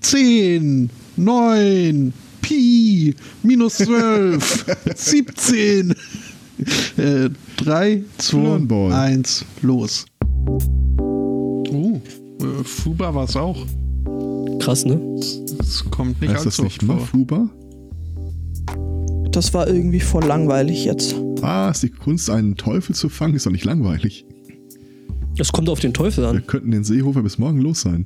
10, 9, Pi, minus 12, 17. Äh, 3, 2, Flurenball. 1, los. Oh, äh, Fuba war es auch. Krass, ne? Es kommt nicht Heißt das allzu nicht oft vor. Mafuba? Das war irgendwie voll langweilig jetzt. Ah, ist die Kunst, einen Teufel zu fangen, ist doch nicht langweilig. Das kommt auf den Teufel Wir an. könnten den Seehofer bis morgen los sein.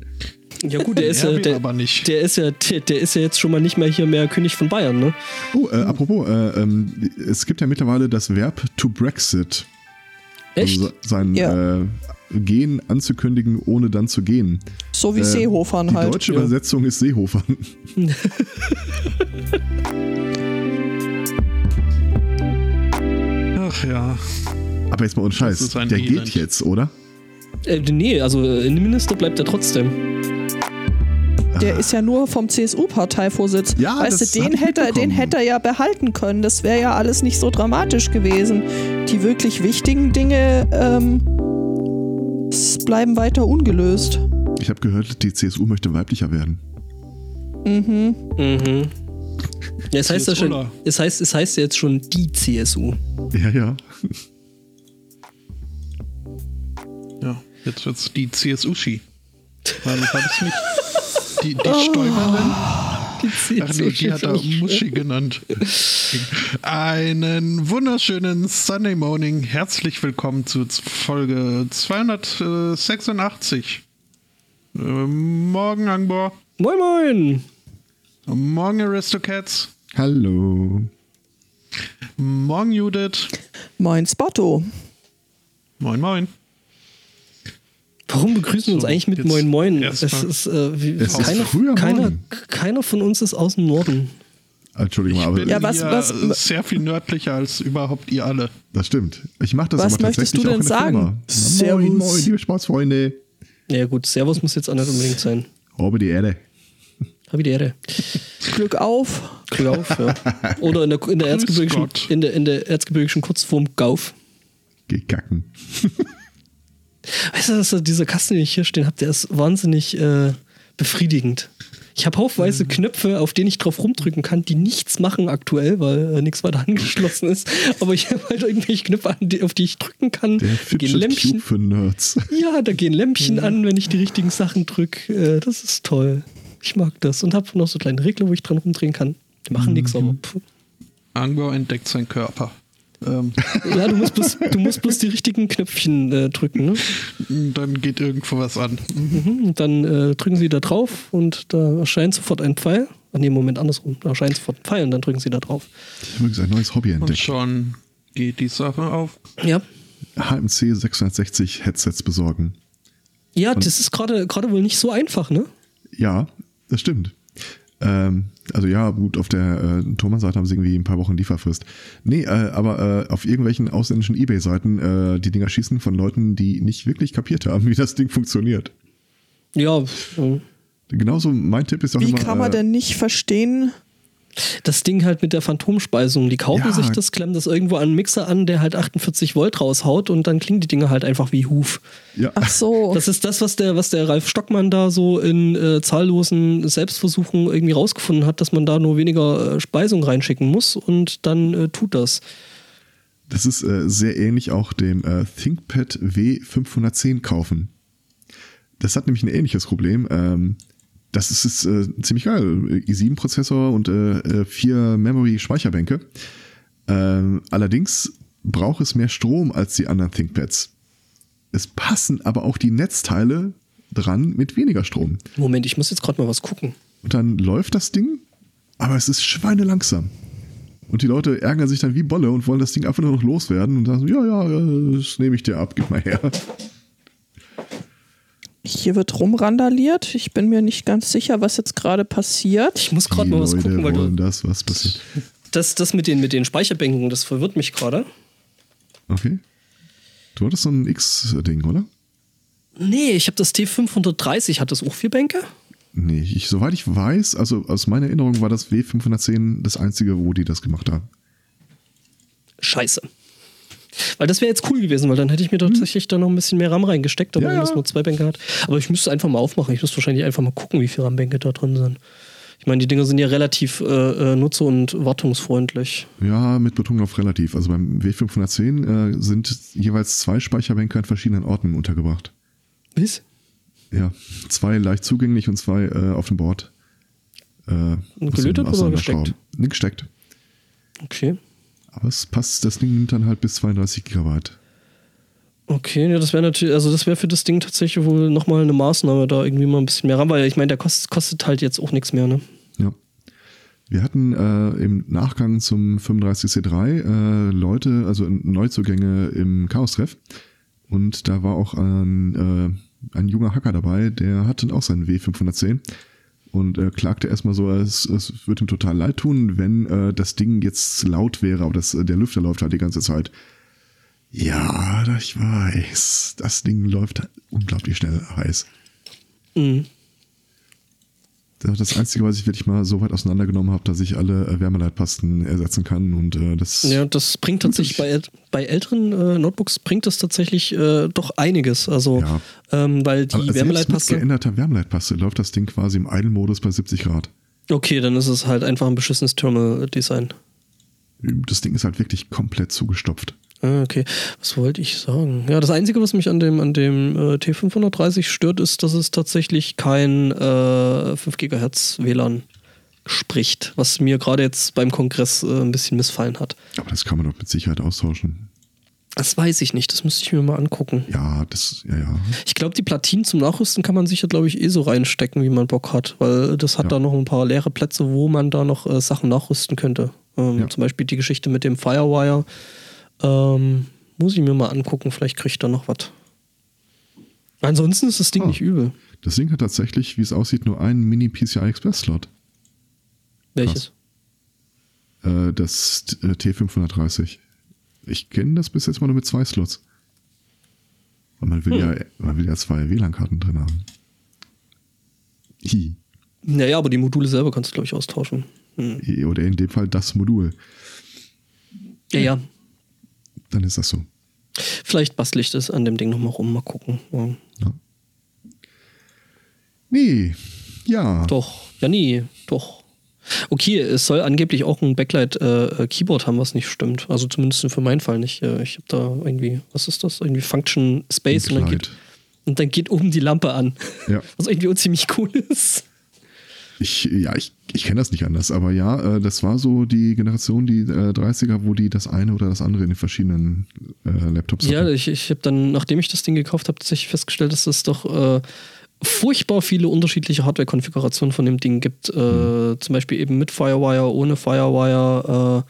Ja gut, der ist ja, der, aber nicht. der ist ja, der, der ist ja jetzt schon mal nicht mehr hier mehr König von Bayern, ne? Oh, äh, apropos, äh, ähm, es gibt ja mittlerweile das Verb to Brexit. Echt? Also sein Ja. äh, Gehen anzukündigen, ohne dann zu gehen. So wie Äh, Seehofern Die halt. deutsche Ja. Übersetzung ist Seehofer. Ach ja. Aber jetzt mal ohne Scheiß. Der Elend. geht jetzt, oder? Äh, nee, also äh, Innenminister bleibt er trotzdem. Der ist ja nur vom CSU-Parteivorsitz. Ja, weißt das du, den hätte, den hätte er ja behalten können. Das wäre ja alles nicht so dramatisch gewesen. Die wirklich wichtigen Dinge ähm, bleiben weiter ungelöst. Ich habe gehört, die CSU möchte weiblicher werden. Mhm. Mhm. Ja, es heißt ja schon, es heißt, es heißt ja jetzt schon die CSU. Ja, ja. Jetzt wird's die CSU-Ski. Nein, das habe ich nicht. Die, die Stäuberin. Die Ach nee, die hat er Muschi genannt. Einen wunderschönen Sunday Morning. Herzlich willkommen zu Folge 286. Äh, morgen, Angbor. Moin Moin! Morgen, Aristocats. Hallo. Morgen, Judith. Mein Spotto. Moin, moin. Warum begrüßen wir uns So, eigentlich mit Moin Moin? Es ist, äh, wie, Es ist keiner, früher keiner, keiner von uns ist aus dem Norden. Entschuldigung, Ich aber bin Ja, was- hier was- sehr viel nördlicher als überhaupt ihr alle. das stimmt. Ich mache das Was aber möchtest tatsächlich du denn auch in der sagen? Firma. Servus. Moin, moin, liebe Sportsfreunde. Ja gut, Servus muss jetzt auch nicht unbedingt sein. Habe die Erde. Hab ich die Ehre. Glück auf. Glück auf, ja. Oder in der, in der, erzgebirgischen, in der, in der erzgebirgischen Kurzform Gauf. Geh kacken. Weißt du, dass dieser Kasten, den ich hier stehen habe, der ist wahnsinnig äh, befriedigend. Ich habe haufenweise Knöpfe, auf denen ich drauf rumdrücken kann, die nichts machen aktuell, weil äh, nichts weiter angeschlossen ist. Aber ich habe halt irgendwelche Knöpfe, an, die, auf die ich drücken kann. Der Da gehen Lämpchen. Cube für Nerds. Ja, da gehen Lämpchen an, wenn ich die richtigen Sachen drücke. Äh, das ist toll. Ich mag das. Und habe noch so kleine Regler, wo ich dran rumdrehen kann. Die machen nichts, aber pff. Angbor entdeckt seinen Körper. Ähm, ja, du musst bloß, du musst bloß die richtigen Knöpfchen äh, drücken. Ne? dann geht irgendwo was an. Mhm. Und dann äh, drücken sie da drauf und da erscheint sofort ein Pfeil. Ach nee, Moment, andersrum. Da erscheint sofort ein Pfeil und dann drücken sie da drauf. Ich habe übrigens ein neues Hobby Und entdeckt. schon geht die Sache auf. Ja. HMC 660 Headsets besorgen. Ja, das ist gerade gerade wohl nicht so einfach, ne? Ja, das stimmt. Ähm, also ja, gut, auf der äh, Thomas-Seite haben sie irgendwie ein paar Wochen Lieferfrist. Nee, äh, aber äh, auf irgendwelchen ausländischen Ebay-Seiten äh, die Dinger schießen von Leuten, die nicht wirklich kapiert haben, wie das Ding funktioniert. Ja. äh, Genauso mein Tipp ist auch Wie immer. kann man äh, denn nicht verstehen? Das Ding halt mit der Phantomspeisung. Die kaufen Ja. sich das, klemmen das irgendwo an einen Mixer an, der halt 48 Volt raushaut und dann klingen die Dinge halt einfach wie Huf. Ja, Ach so. Das ist das, was der, was der Ralf Stockmann da so in äh, zahllosen Selbstversuchen irgendwie rausgefunden hat, dass man da nur weniger äh, Speisung reinschicken muss und dann äh, tut das. das ist äh, sehr ähnlich auch dem äh, ThinkPad W510 kaufen. Das hat nämlich ein ähnliches Problem. Ähm, das ist, ist äh, ziemlich geil. i7-Prozessor und äh, äh, vier Memory-Speicherbänke. Ähm, allerdings braucht es mehr Strom als die anderen ThinkPads. Es passen aber auch die Netzteile dran mit weniger Strom. Moment, ich muss jetzt gerade mal was gucken. Und dann läuft das Ding, aber es ist schweinelangsam. Und die Leute ärgern sich dann wie Bolle und wollen das Ding einfach nur noch loswerden und sagen, ja, ja, äh, das nehme ich dir ab, gib mal her. Hier wird rumrandaliert. Ich bin mir nicht ganz sicher, was jetzt gerade passiert. Ich muss gerade mal was Leute gucken, weil wollen du, das, was passiert. das, das mit den, mit den Speicherbänken, das verwirrt mich gerade. Okay. Du hattest so ein X-Ding, oder? Nee, ich habe das T530, hat das auch vier Bänke? Nee, ich, soweit ich weiß, also aus meiner Erinnerung war das W510 das einzige, wo die das gemacht haben. Scheiße. Weil das wäre jetzt cool gewesen, weil dann hätte ich mir tatsächlich da noch ein bisschen mehr RAM reingesteckt, aber Ja, wenn das nur zwei Bänke hat. Aber ich müsste einfach mal aufmachen. Ich müsste wahrscheinlich einfach mal gucken, wie viele RAM-Bänke da drin sind. Ich meine, die Dinger sind ja relativ äh, äh, nutzer- und wartungsfreundlich. Ja, mit Betonung auf relativ. Also beim W510 äh, sind jeweils zwei Speicherbänke an verschiedenen Orten untergebracht. Was? Ja, zwei leicht zugänglich und zwei äh, auf dem Board. Äh, gelötet oder gesteckt? Nee, gesteckt. Okay. Aber es passt, das Ding nimmt dann halt bis 32 Gigabyte. Okay, ja, das wäre natürlich, also das wäre für das Ding tatsächlich wohl nochmal eine Maßnahme, da irgendwie mal ein bisschen mehr RAM, weil ich meine, der kostet, kostet halt jetzt auch nichts mehr, ne? Ja. Wir hatten äh, im Nachgang zum 35C3 äh, Leute, also Neuzugänge im Chaos-Treff. Und da war auch ein, äh, ein junger Hacker dabei, der hatte auch seinen W510 und äh, klagte erstmal so, es, es wird ihm total leid tun, wenn äh, das Ding jetzt laut wäre, aber das, der Lüfter läuft halt die ganze Zeit. Ja, ich weiß, das Ding läuft unglaublich schnell heiß. Mhm. Das ist das Einzige, was ich wirklich mal so weit auseinandergenommen habe, dass ich alle äh, Wärmeleitpasten ersetzen kann und äh, das. Ja, das bringt tatsächlich bei, bei älteren äh, Notebooks bringt das tatsächlich äh, doch einiges. Also, Ja. ähm, weil die aber selbst mit Wärmeleitpaste. geänderter Wärmeleitpaste läuft das Ding quasi im Idle-Modus bei 70 Grad. Okay, dann ist es halt einfach ein beschissenes Terminal-Design. Das Ding ist halt wirklich komplett zugestopft. Ah, okay. Was wollte ich sagen? Ja, das Einzige, was mich an dem, an dem äh, T530 stört, ist, dass es tatsächlich kein äh, 5 GHz WLAN spricht, was mir gerade jetzt beim Kongress äh, ein bisschen missfallen hat. Aber das kann man doch mit Sicherheit austauschen. Das weiß ich nicht, das müsste ich mir mal angucken. Ja, das, ja, ja. Ich glaube, die Platinen zum Nachrüsten kann man sicher, glaube ich, eh so reinstecken, wie man Bock hat, weil das hat Ja. da noch ein paar leere Plätze, wo man da noch äh, Sachen nachrüsten könnte. Ähm, Ja. Zum Beispiel die Geschichte mit dem Firewire. Ähm, muss ich mir mal angucken, vielleicht kriege ich da noch was. Ansonsten ist das Ding Ah. nicht übel. Das Ding hat tatsächlich, wie es aussieht, nur einen Mini-PCI-Express-Slot. Welches? Äh, das äh, T530. Ich kenne das bis jetzt mal nur mit zwei Slots. Und man will, Hm. ja, man will ja zwei WLAN-Karten drin haben. Hi. Naja, aber die Module selber kannst du, glaube ich, austauschen. Hm. Oder in dem Fall das Modul. Ja, ja. Dann ist das so. Vielleicht bastel ich das an dem Ding nochmal rum, mal gucken. Ja. Ja. Nee, ja. Doch, ja, nee, doch. Okay, es soll angeblich auch ein Backlight-Keyboard haben, was nicht stimmt. Also zumindest für meinen Fall nicht. Äh, Ich habe da irgendwie, was ist das? Irgendwie Function Space und dann, geht, und dann geht oben die Lampe an. Ja. Was irgendwie ziemlich cool ist. Ich, ja, ich, ich kenne das nicht anders, aber ja, äh, das war so die Generation, die äh, 30er, wo die das eine oder das andere in den verschiedenen äh, Laptops Ja, hatten. ich, ich habe dann, nachdem ich das Ding gekauft habe, tatsächlich festgestellt, dass es doch äh, furchtbar viele unterschiedliche Hardware-Konfigurationen von dem Ding gibt. Äh, Hm. Zum Beispiel eben mit Firewire, ohne Firewire.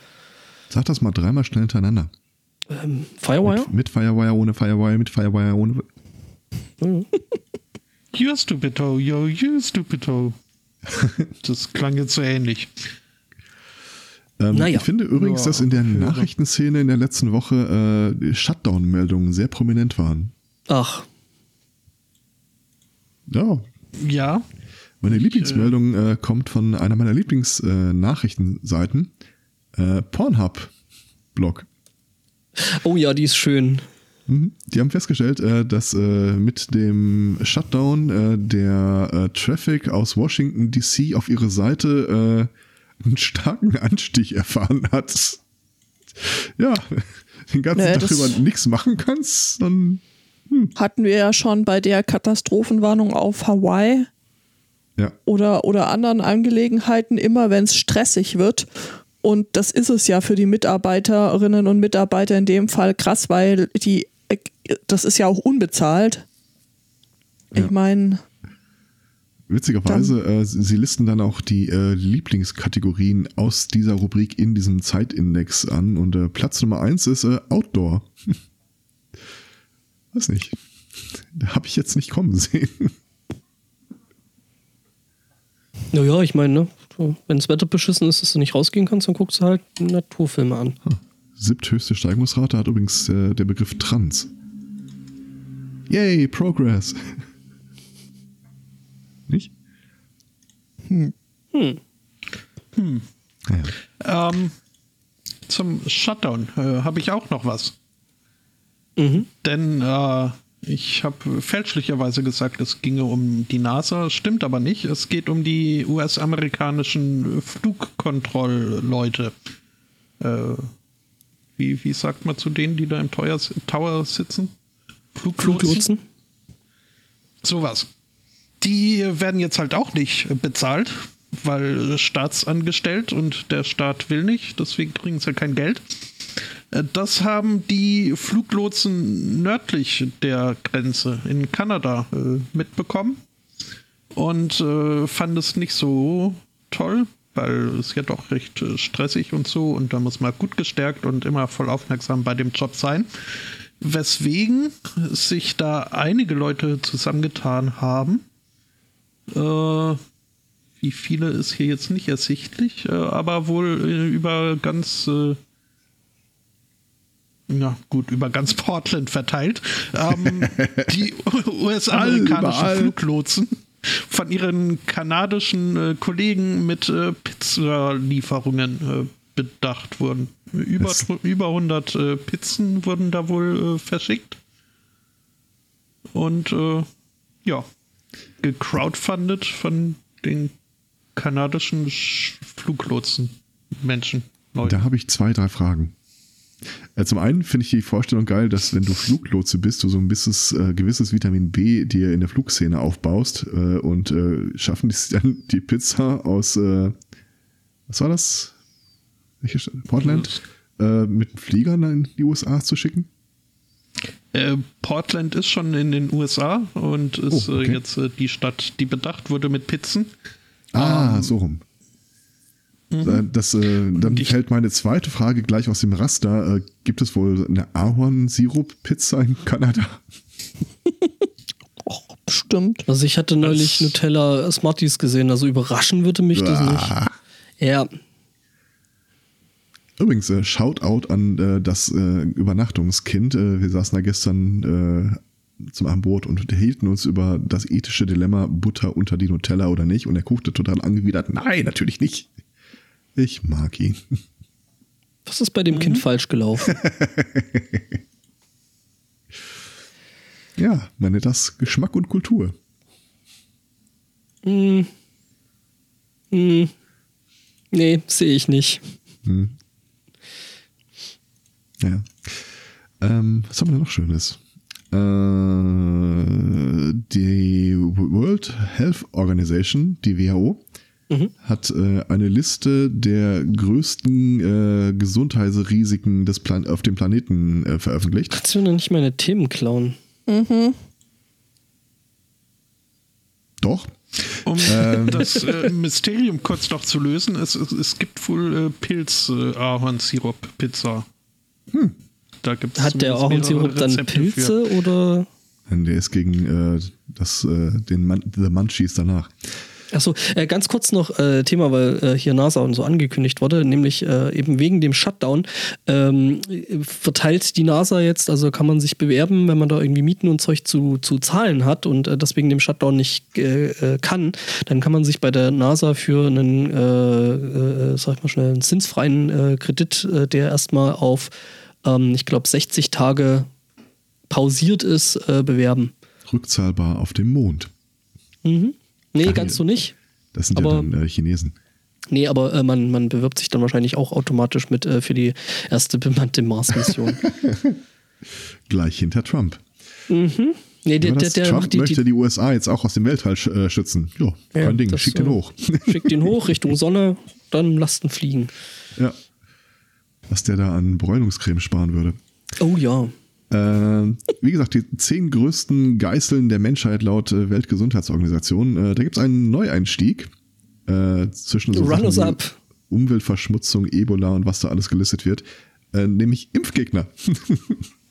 Sag das mal dreimal schnell hintereinander. Äh, ähm, Firewire? Mit, mit Firewire, ohne Firewire, mit Firewire, ohne. You stupido, yo, you stupido. Das klang jetzt so ähnlich. Ähm, Naja. Ich finde übrigens, Ja, dass in der. Nachrichtenszene in der letzten Woche äh, Shutdown-Meldungen sehr prominent waren. Ach, Ja, Ja, meine Lieblingsmeldung äh, kommt von einer meiner Lieblings-Nachrichtenseiten, äh, Pornhub-Blog. oh ja, die ist schön. Mhm. Die haben festgestellt, äh, dass äh, mit dem Shutdown äh, der Traffic aus Washington DC auf ihre Seite einen starken Anstieg erfahren hat. Ja, den ganzen Naja, Tag über nichts machen kannst, dann Hatten wir ja schon bei der Katastrophenwarnung auf Hawaii ja. oder, oder anderen Angelegenheiten immer, wenn es stressig wird. Und das ist es ja für die Mitarbeiterinnen und Mitarbeiter in dem Fall krass, weil die, das ist ja auch unbezahlt. Ja. Ich meine, Witzigerweise, äh, sie listen dann auch die äh, Lieblingskategorien aus dieser Rubrik in diesem Zeitindex an und äh, Platz Nummer eins ist äh, Outdoor. Weiß nicht. Habe ich jetzt nicht kommen sehen. Naja, ich meine, ne, wenn das Wetter beschissen ist, dass du nicht rausgehen kannst, dann guckst du halt Naturfilme an. Siebthöchste Steigungsrate hat übrigens äh, der Begriff Trans. Yay, Progress. nicht? Hm. Naja. ähm, zum Shutdown äh, habe ich auch noch was. Denn äh, ich habe fälschlicherweise gesagt, es ginge um die NASA, stimmt aber nicht. Es geht um die US-amerikanischen Flugkontrollleute. Äh, wie, wie sagt man zu denen, die da im Tower, Tower sitzen? Fluglotsen? Sowas. Die werden jetzt halt auch nicht bezahlt, weil staatsangestellt und der Staat will nicht, deswegen kriegen sie ja kein Geld. Äh, Das haben die Fluglotsen nördlich der Grenze in Kanada äh, mitbekommen und äh, fanden es nicht so toll, weil es ja doch recht äh, stressig und so und da muss man gut gestärkt und immer voll aufmerksam bei dem Job sein. Weswegen sich da einige Leute zusammengetan haben. Äh, wie viele ist hier jetzt nicht ersichtlich, äh, aber wohl äh, über ganz äh, ja, gut, über ganz Portland verteilt, ähm, die US-amerikanischen. Fluglotsen von ihren kanadischen äh, Kollegen mit äh, Pizzalieferungen äh, bedacht wurden. Über, Das- über 100 äh, Pizzen wurden da wohl äh, verschickt. Und ja, gecrowdfundet von den kanadischen Sch- Fluglotsen Menschen. Leuten. Da habe ich zwei, drei Fragen. Äh, Zum einen finde ich die Vorstellung geil, dass wenn du Fluglotse bist, du so ein gewisses, äh, gewisses Vitamin B dir in der Flugszene aufbaust äh, und äh, schaffen die dann die Pizza aus, äh, was war das? Welche Stadt? Portland? Äh, mit einem Flieger in die USA zu schicken? Äh, Portland ist schon in den USA und ist Oh, okay. jetzt die Stadt, die bedacht wurde mit Pizzen. Ah, so rum. Äh, Das, äh, dann ich- fällt meine zweite Frage gleich aus dem Raster. Äh, gibt es wohl eine Ahornsirup-Pizza in Kanada? Och, bestimmt. Also ich hatte neulich Das- Nutella Smarties gesehen, also überraschen würde mich das nicht. Ah. Ja, Übrigens, äh, Shoutout an äh, das äh, Übernachtungskind. Äh, wir saßen da gestern äh, zum Abendbrot und unterhielten uns über das ethische Dilemma Butter unter die Nutella oder nicht. Und er guckte total angewidert. Nein, natürlich nicht. Ich mag ihn. was ist bei dem Kind falsch gelaufen? Ja, nennt das Geschmack und Kultur. hm. Hm. Nee, sehe ich nicht. Ja. Ähm, was haben wir denn noch Schönes? Äh, die World Health Organization, die WHO, hat äh, eine Liste der größten äh, Gesundheitsrisiken des Plan auf dem Planeten äh, veröffentlicht. Kannst du noch nicht meine Themen klauen? Doch. Um das äh, Mysterium kurz noch zu lösen, es, es, es gibt wohl äh, Pilz-Ahornsirup-Pizza. Da gibt's Hat der Ahornsirup dann Pilze oder? Der ist gegen äh, das, äh, den Man The Munchies danach. Achso, äh, ganz kurz noch äh, Thema, weil äh, hier NASA und so angekündigt wurde, nämlich äh, eben wegen dem Shutdown ähm, verteilt die NASA jetzt, also kann man sich bewerben, wenn man da irgendwie Mieten und Zeug zu, zu zahlen hat und äh, das wegen dem Shutdown nicht äh, äh, kann, dann kann man sich bei der NASA für einen, sag ich mal schnell, einen zinsfreien Kredit, der erstmal auf, ähm, ich glaube, 60 Tage pausiert ist, bewerben. Rückzahlbar auf dem Mond. Mhm. Nee, Ach, ganz so nicht. Das sind Aber- ja dann äh, Chinesen. Nee, aber äh, man, man bewirbt sich dann wahrscheinlich auch automatisch mit äh, für die erste bemannte Mars-Mission. Gleich hinter Trump. nee, der, der, der Trump macht die, möchte die, die USA jetzt auch aus dem Weltall äh, schützen. Jo, Ja, kein Ding, das, schick den äh, hoch. schickt ihn hoch Richtung Sonne, dann lasst ihn fliegen. ja. Was der da an Bräunungscreme sparen würde. Oh ja. Äh, wie gesagt, die zehn größten Geißeln der Menschheit laut äh, Weltgesundheitsorganisation. Äh, da gibt es einen Neueinstieg äh, zwischen so Run us up. Umweltverschmutzung, Ebola und was da alles gelistet wird. Äh, nämlich Impfgegner.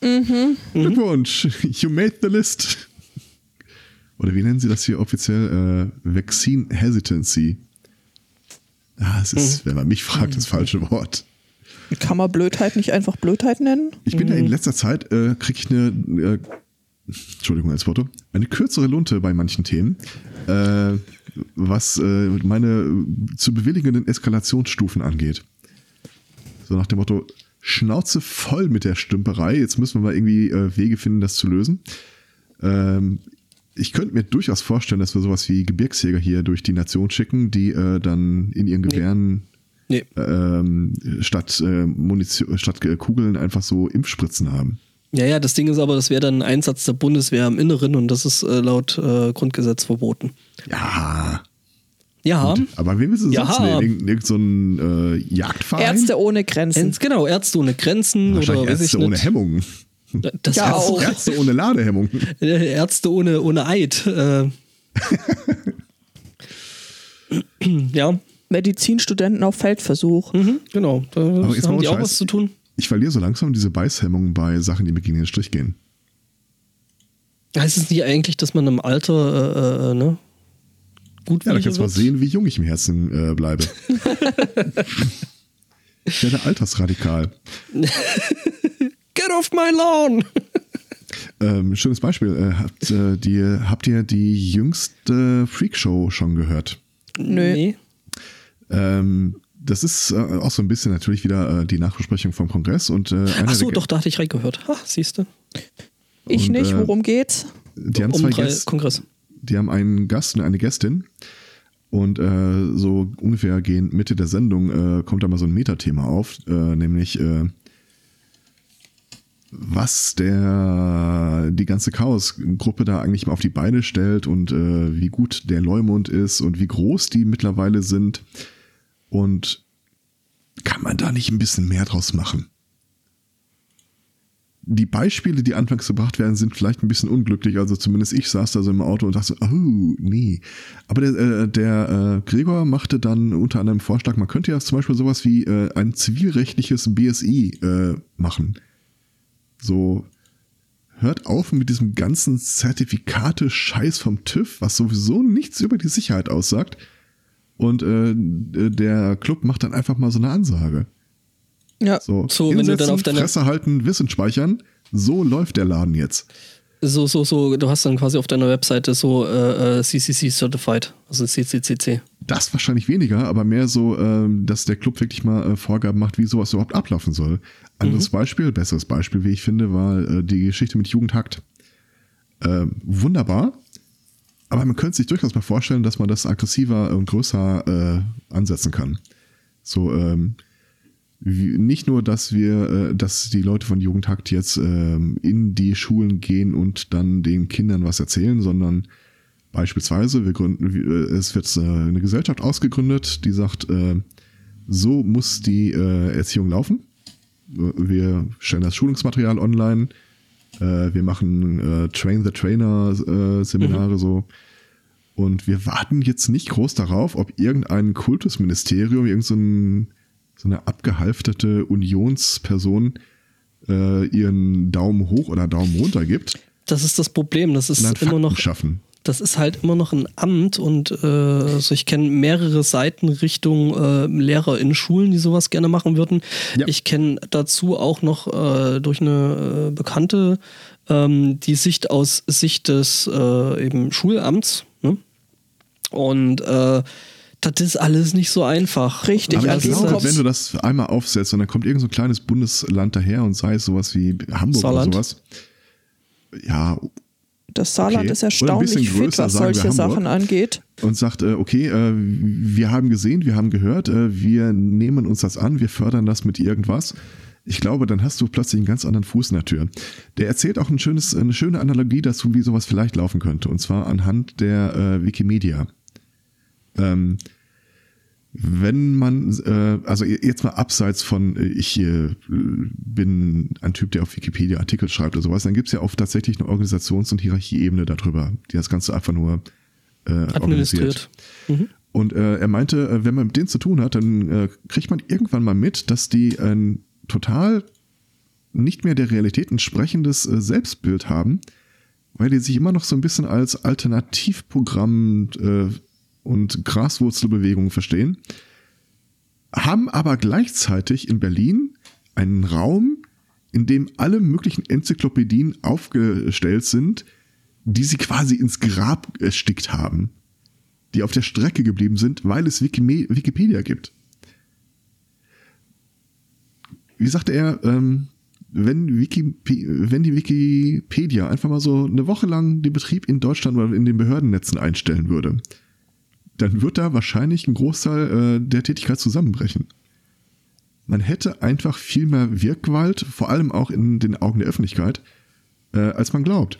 Glückwunsch, you made the list. Oder wie nennen sie das hier offiziell? Äh, Vaccine Hesitancy. Ah, es ist, wenn man mich fragt, das falsche Wort. Kann man Blödheit nicht einfach Blödheit nennen? Ich bin ja in letzter Zeit, äh, kriege ich eine, äh, Entschuldigung als Foto, eine kürzere Lunte bei manchen Themen, äh, was äh, meine zu bewilligenden Eskalationsstufen angeht. So nach dem Motto, Schnauze voll mit der Stümperei. Jetzt müssen wir mal irgendwie äh, Wege finden, das zu lösen. Ähm, ich könnte mir durchaus vorstellen, dass wir sowas wie Gebirgsjäger hier durch die Nation schicken, die äh, dann in ihren Gewehren Nee. ähm, statt, äh, Munition, statt äh, Kugeln einfach so Impfspritzen haben. Ja, ja, das Ding ist aber, das wäre dann ein Einsatz der Bundeswehr im Inneren und das ist äh, laut äh, Grundgesetz verboten. Ja. Ja, Gut, aber wen willst du Ja. sonst nehmen? Irgend, irgend so ein äh, Jagdverein? Ärzte ohne Grenzen. Ärzte, genau, Ärzte ohne Grenzen oder Wahrscheinlich weiß ich Ärzte nicht. ohne Hemmung. Das Ja, ja, auch. Ärzte ohne Ladehemmung. Ärzte ohne, ohne Eid. Äh. ja, Medizinstudenten auf Feldversuch. mhm, genau. Da Aber jetzt haben die auch Scheiß. was zu tun. Ich verliere so langsam diese Beißhemmung bei Sachen, die mir gegen den Strich gehen. Heißt es nicht eigentlich, dass man im Alter äh, äh, ne, gut Ja, da kannst du mal sehen, wie jung ich im Herzen äh, bleibe. ich werde altersradikal. Get off my lawn! Ähm, schönes Beispiel. Äh, habt, äh, die, habt ihr die jüngste Freakshow schon gehört? Nö. Nee. Ähm, das ist äh, auch so ein bisschen natürlich wieder äh, die Nachbesprechung vom Kongress und äh, Ach so, doch, da hatte ich reingehört. Ha, siehst du? Ich Und, nicht, äh, worum geht's? die haben Um zwei Gäste, Kongress. die haben einen Gast und eine Gästin und äh, so ungefähr gegen Mitte der Sendung äh, kommt da mal so ein Metathema auf, nämlich was der die ganze Chaos-Gruppe da eigentlich mal auf die Beine stellt und wie gut der Leumund ist und wie groß die mittlerweile sind und kann man da nicht ein bisschen mehr draus machen? Die Beispiele, die anfangs gebracht werden, sind vielleicht ein bisschen unglücklich. Also zumindest ich saß da so im Auto und dachte, oh, nee. Aber der, äh, der äh, Gregor machte dann unter anderem Vorschlag, man könnte ja zum Beispiel sowas wie äh, ein zivilrechtliches BSI äh, machen. So, hört auf mit diesem ganzen Zertifikate-Scheiß vom TÜV, was sowieso nichts über die Sicherheit aussagt. Und äh, der Club macht dann einfach mal so eine Ansage. Ja. So, So, wenn du dann auf deine- Fresse halten, Wissen speichern. So läuft der Laden jetzt. So, so, so, du hast dann quasi auf deiner Webseite so äh, äh, CCC Certified, also CCCC. Das wahrscheinlich weniger, aber mehr so, ähm, dass der Club wirklich mal äh, Vorgaben macht, wie sowas überhaupt ablaufen soll. Anderes Beispiel, besseres Beispiel, wie ich finde, war äh, die Geschichte mit Jugendhakt. Ähm, wunderbar, aber man könnte sich durchaus mal vorstellen, dass man das aggressiver und größer äh, ansetzen kann. So, ähm, nicht nur, dass wir, äh, dass die Leute von Jugendhakt jetzt ähm, in die Schulen gehen und dann den Kindern was erzählen, sondern beispielsweise, wir gründen, wir- es wird äh, eine Gesellschaft ausgegründet, die sagt, äh, so muss die äh, Erziehung laufen. Wir stellen das Schulungsmaterial online, äh, wir machen äh, Train the Trainer äh, Seminare so. Und wir warten jetzt nicht groß darauf, ob irgendein Kultusministerium, irgend so, ein, so eine abgehalfterte Unionsperson äh, ihren Daumen hoch oder Daumen runter gibt Das ist das Problem, das ist immer Fakten noch, schaffen. Das ist halt immer noch ein Amt und äh, also ich kenne mehrere Seiten Richtung äh, Lehrer in Schulen, die sowas gerne machen würden. Ja. Ich kenne dazu auch noch äh, durch eine äh, Bekannte ähm, die Sicht aus Sicht des äh, eben Schulamts. Ne? Und äh, das ist alles nicht so einfach. Richtig, Aber Ja, ich das glaube, wenn du das einmal aufsetzt und dann kommt irgendein so ein kleines Bundesland daher und sei es sowas wie Hamburg Saarland? oder sowas. Ja, Das Saarland Okay. ist erstaunlich fit, was solche. Sachen angeht. und sagt, äh, okay, äh, wir haben gesehen, wir haben gehört, äh, wir nehmen uns das an, wir fördern das mit irgendwas. Ich glaube, dann hast du plötzlich einen ganz anderen Fuß in der Tür. Der erzählt auch ein schönes, eine schöne Analogie dazu, wie sowas vielleicht laufen könnte. Und zwar anhand der äh, Wikimedia. Ähm, wenn man, äh, also jetzt mal abseits von, äh, ich äh, bin ein Typ, der auf Wikipedia Artikel schreibt oder sowas, dann gibt es ja oft tatsächlich eine Organisations- und Hierarchieebene darüber, die das Ganze einfach nur äh, organisiert. Mhm. Und äh, er meinte, äh, wenn man mit denen zu tun hat, dann äh, kriegt man irgendwann mal mit, dass die ein total nicht mehr der Realität entsprechendes äh, Selbstbild haben, weil die sich immer noch so ein bisschen als Alternativprogramm äh, und Graswurzelbewegung verstehen, haben aber gleichzeitig in Berlin einen Raum, in dem alle möglichen Enzyklopädien aufgestellt sind, die sie quasi ins Grab erstickt haben die auf der Strecke geblieben sind, weil es Wikipedia gibt. wie sagte er, ähm, wenn, Wiki, wenn die Wikipedia einfach mal so eine Woche lang den Betrieb in Deutschland oder in den Behördennetzen einstellen würde, dann wird da wahrscheinlich ein Großteil äh, der Tätigkeit zusammenbrechen. Man hätte einfach viel mehr Wirkgewalt, vor allem auch in den Augen der Öffentlichkeit, äh, als man glaubt.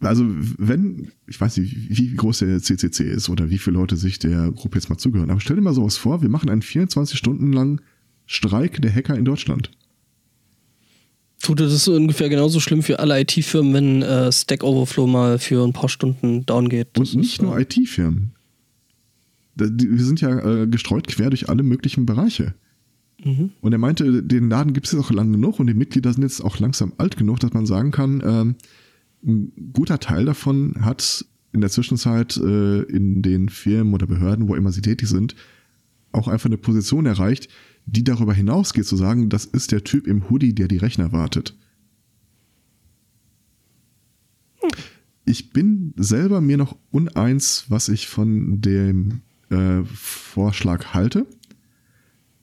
Also wenn, ich weiß nicht, wie groß der CCC ist oder wie viele Leute sich der Gruppe jetzt mal zugehören, aber stell dir mal sowas vor, wir machen einen 24 Stunden lang Streik der Hacker in Deutschland. Tut das ist ungefähr genauso schlimm für alle IT-Firmen, wenn äh, Stack Overflow mal für ein paar Stunden down geht. Und nicht ist, nur äh, IT-Firmen. Wir sind ja äh, gestreut quer durch alle möglichen Bereiche. Mhm. Und er meinte, den Laden gibt es jetzt auch lang genug und die Mitglieder sind jetzt auch langsam alt genug, dass man sagen kann, ähm, ein guter Teil davon hat in der Zwischenzeit äh, in den Firmen oder Behörden, wo immer sie tätig sind, auch einfach eine Position erreicht, die darüber hinausgeht, zu sagen, das ist der Typ im Hoodie, der die Rechner wartet. Ich bin selber mir noch uneins, was ich von dem äh, Vorschlag halte.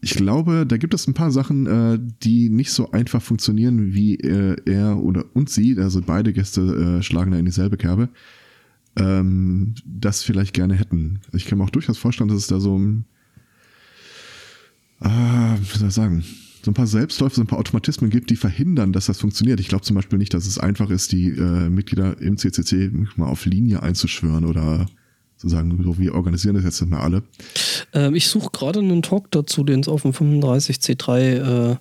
Ich glaube, da gibt es ein paar Sachen, äh, die nicht so einfach funktionieren, wie äh, er oder und sie, also beide Gäste äh, schlagen da in dieselbe Kerbe, ähm, das vielleicht gerne hätten. Ich kann mir auch durchaus vorstellen, dass es da so ein, ah, wie soll ich sagen, so ein paar Selbstläufe, so ein paar Automatismen gibt, die verhindern, dass das funktioniert. Ich glaube zum Beispiel nicht, dass es einfach ist, die äh, Mitglieder im CCC mal auf Linie einzuschwören oder zu sagen, so, wir organisieren das jetzt mal alle. Ähm, ich suche gerade einen Talk dazu, den es auf dem 35C3 äh,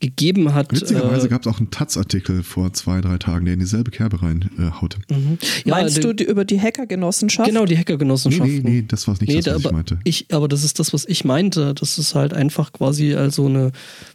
gegeben hat. Witzigerweise äh, gab es auch einen Taz-Artikel vor zwei, drei Tagen, der in dieselbe Kerbe reinhaute. Äh, mhm. ja, Meinst du die, über die Hackergenossenschaft? Genau, die nee, Hackergenossenschaften. nee, nee, das war nicht Nee, das, da, was ich aber, meinte. ich, aber das ist das, was ich meinte. Das ist halt einfach quasi also eine,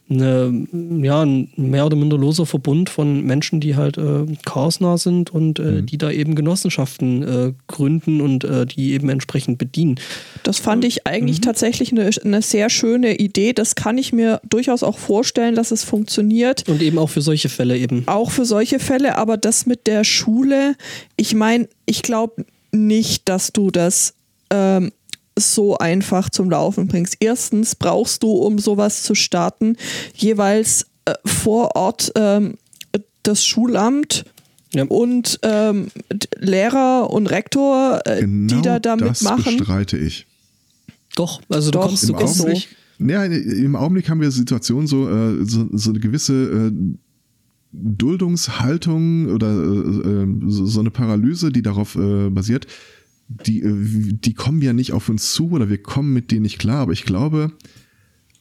eine ja, ein mehr oder minder loser Verbund von Menschen, die halt äh, chaosnah sind und äh, Mhm. die da eben Genossenschaften äh, gründen und äh, die eben entsprechend bedienen. Das fand ich eigentlich tatsächlich eine, eine sehr schöne Idee. Das kann ich mir durchaus auch vorstellen, dass es funktioniert. Und eben auch für solche Fälle eben. Auch für solche Fälle, aber das mit der Schule, ich meine, ich glaube nicht, dass du das ähm, so einfach zum Laufen bringst. Erstens brauchst du, um sowas zu starten, jeweils äh, vor Ort ähm, das Schulamt Ja. und ähm, Lehrer und Rektor, äh, genau die da damit das machen. bestreite ich. Doch, also du Doch, kommst, im du kommst nicht. Ja, im Augenblick haben wir Situationen so, äh, so, so eine gewisse äh, Duldungshaltung oder äh, äh, so, so eine Paralyse, die darauf äh, basiert. Die, äh, die kommen ja nicht auf uns zu oder wir kommen mit denen nicht klar. Aber ich glaube,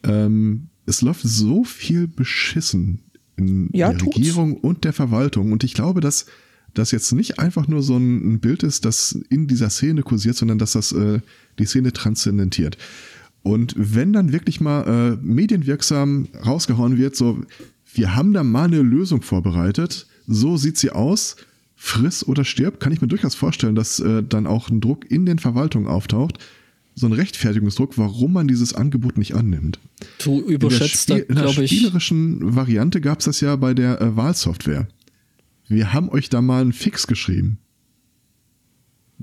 ähm, es läuft so viel beschissen in Ja, der tut's. Regierung und der Verwaltung. Und ich glaube, dass das jetzt nicht einfach nur so ein ein Bild ist, das in dieser Szene kursiert, sondern dass das äh, die Szene transzendentiert. Und wenn dann wirklich mal äh, medienwirksam rausgehauen wird, so, wir haben da mal eine Lösung vorbereitet, so sieht sie aus, friss oder stirb, kann ich mir durchaus vorstellen, dass äh, dann auch ein Druck in den Verwaltungen auftaucht, so ein Rechtfertigungsdruck, warum man dieses Angebot nicht annimmt. Du überschätzt in der, Spiel- in der spielerischen Variante gab es das ja bei der äh, Wahlsoftware. Wir haben euch da mal einen Fix geschrieben.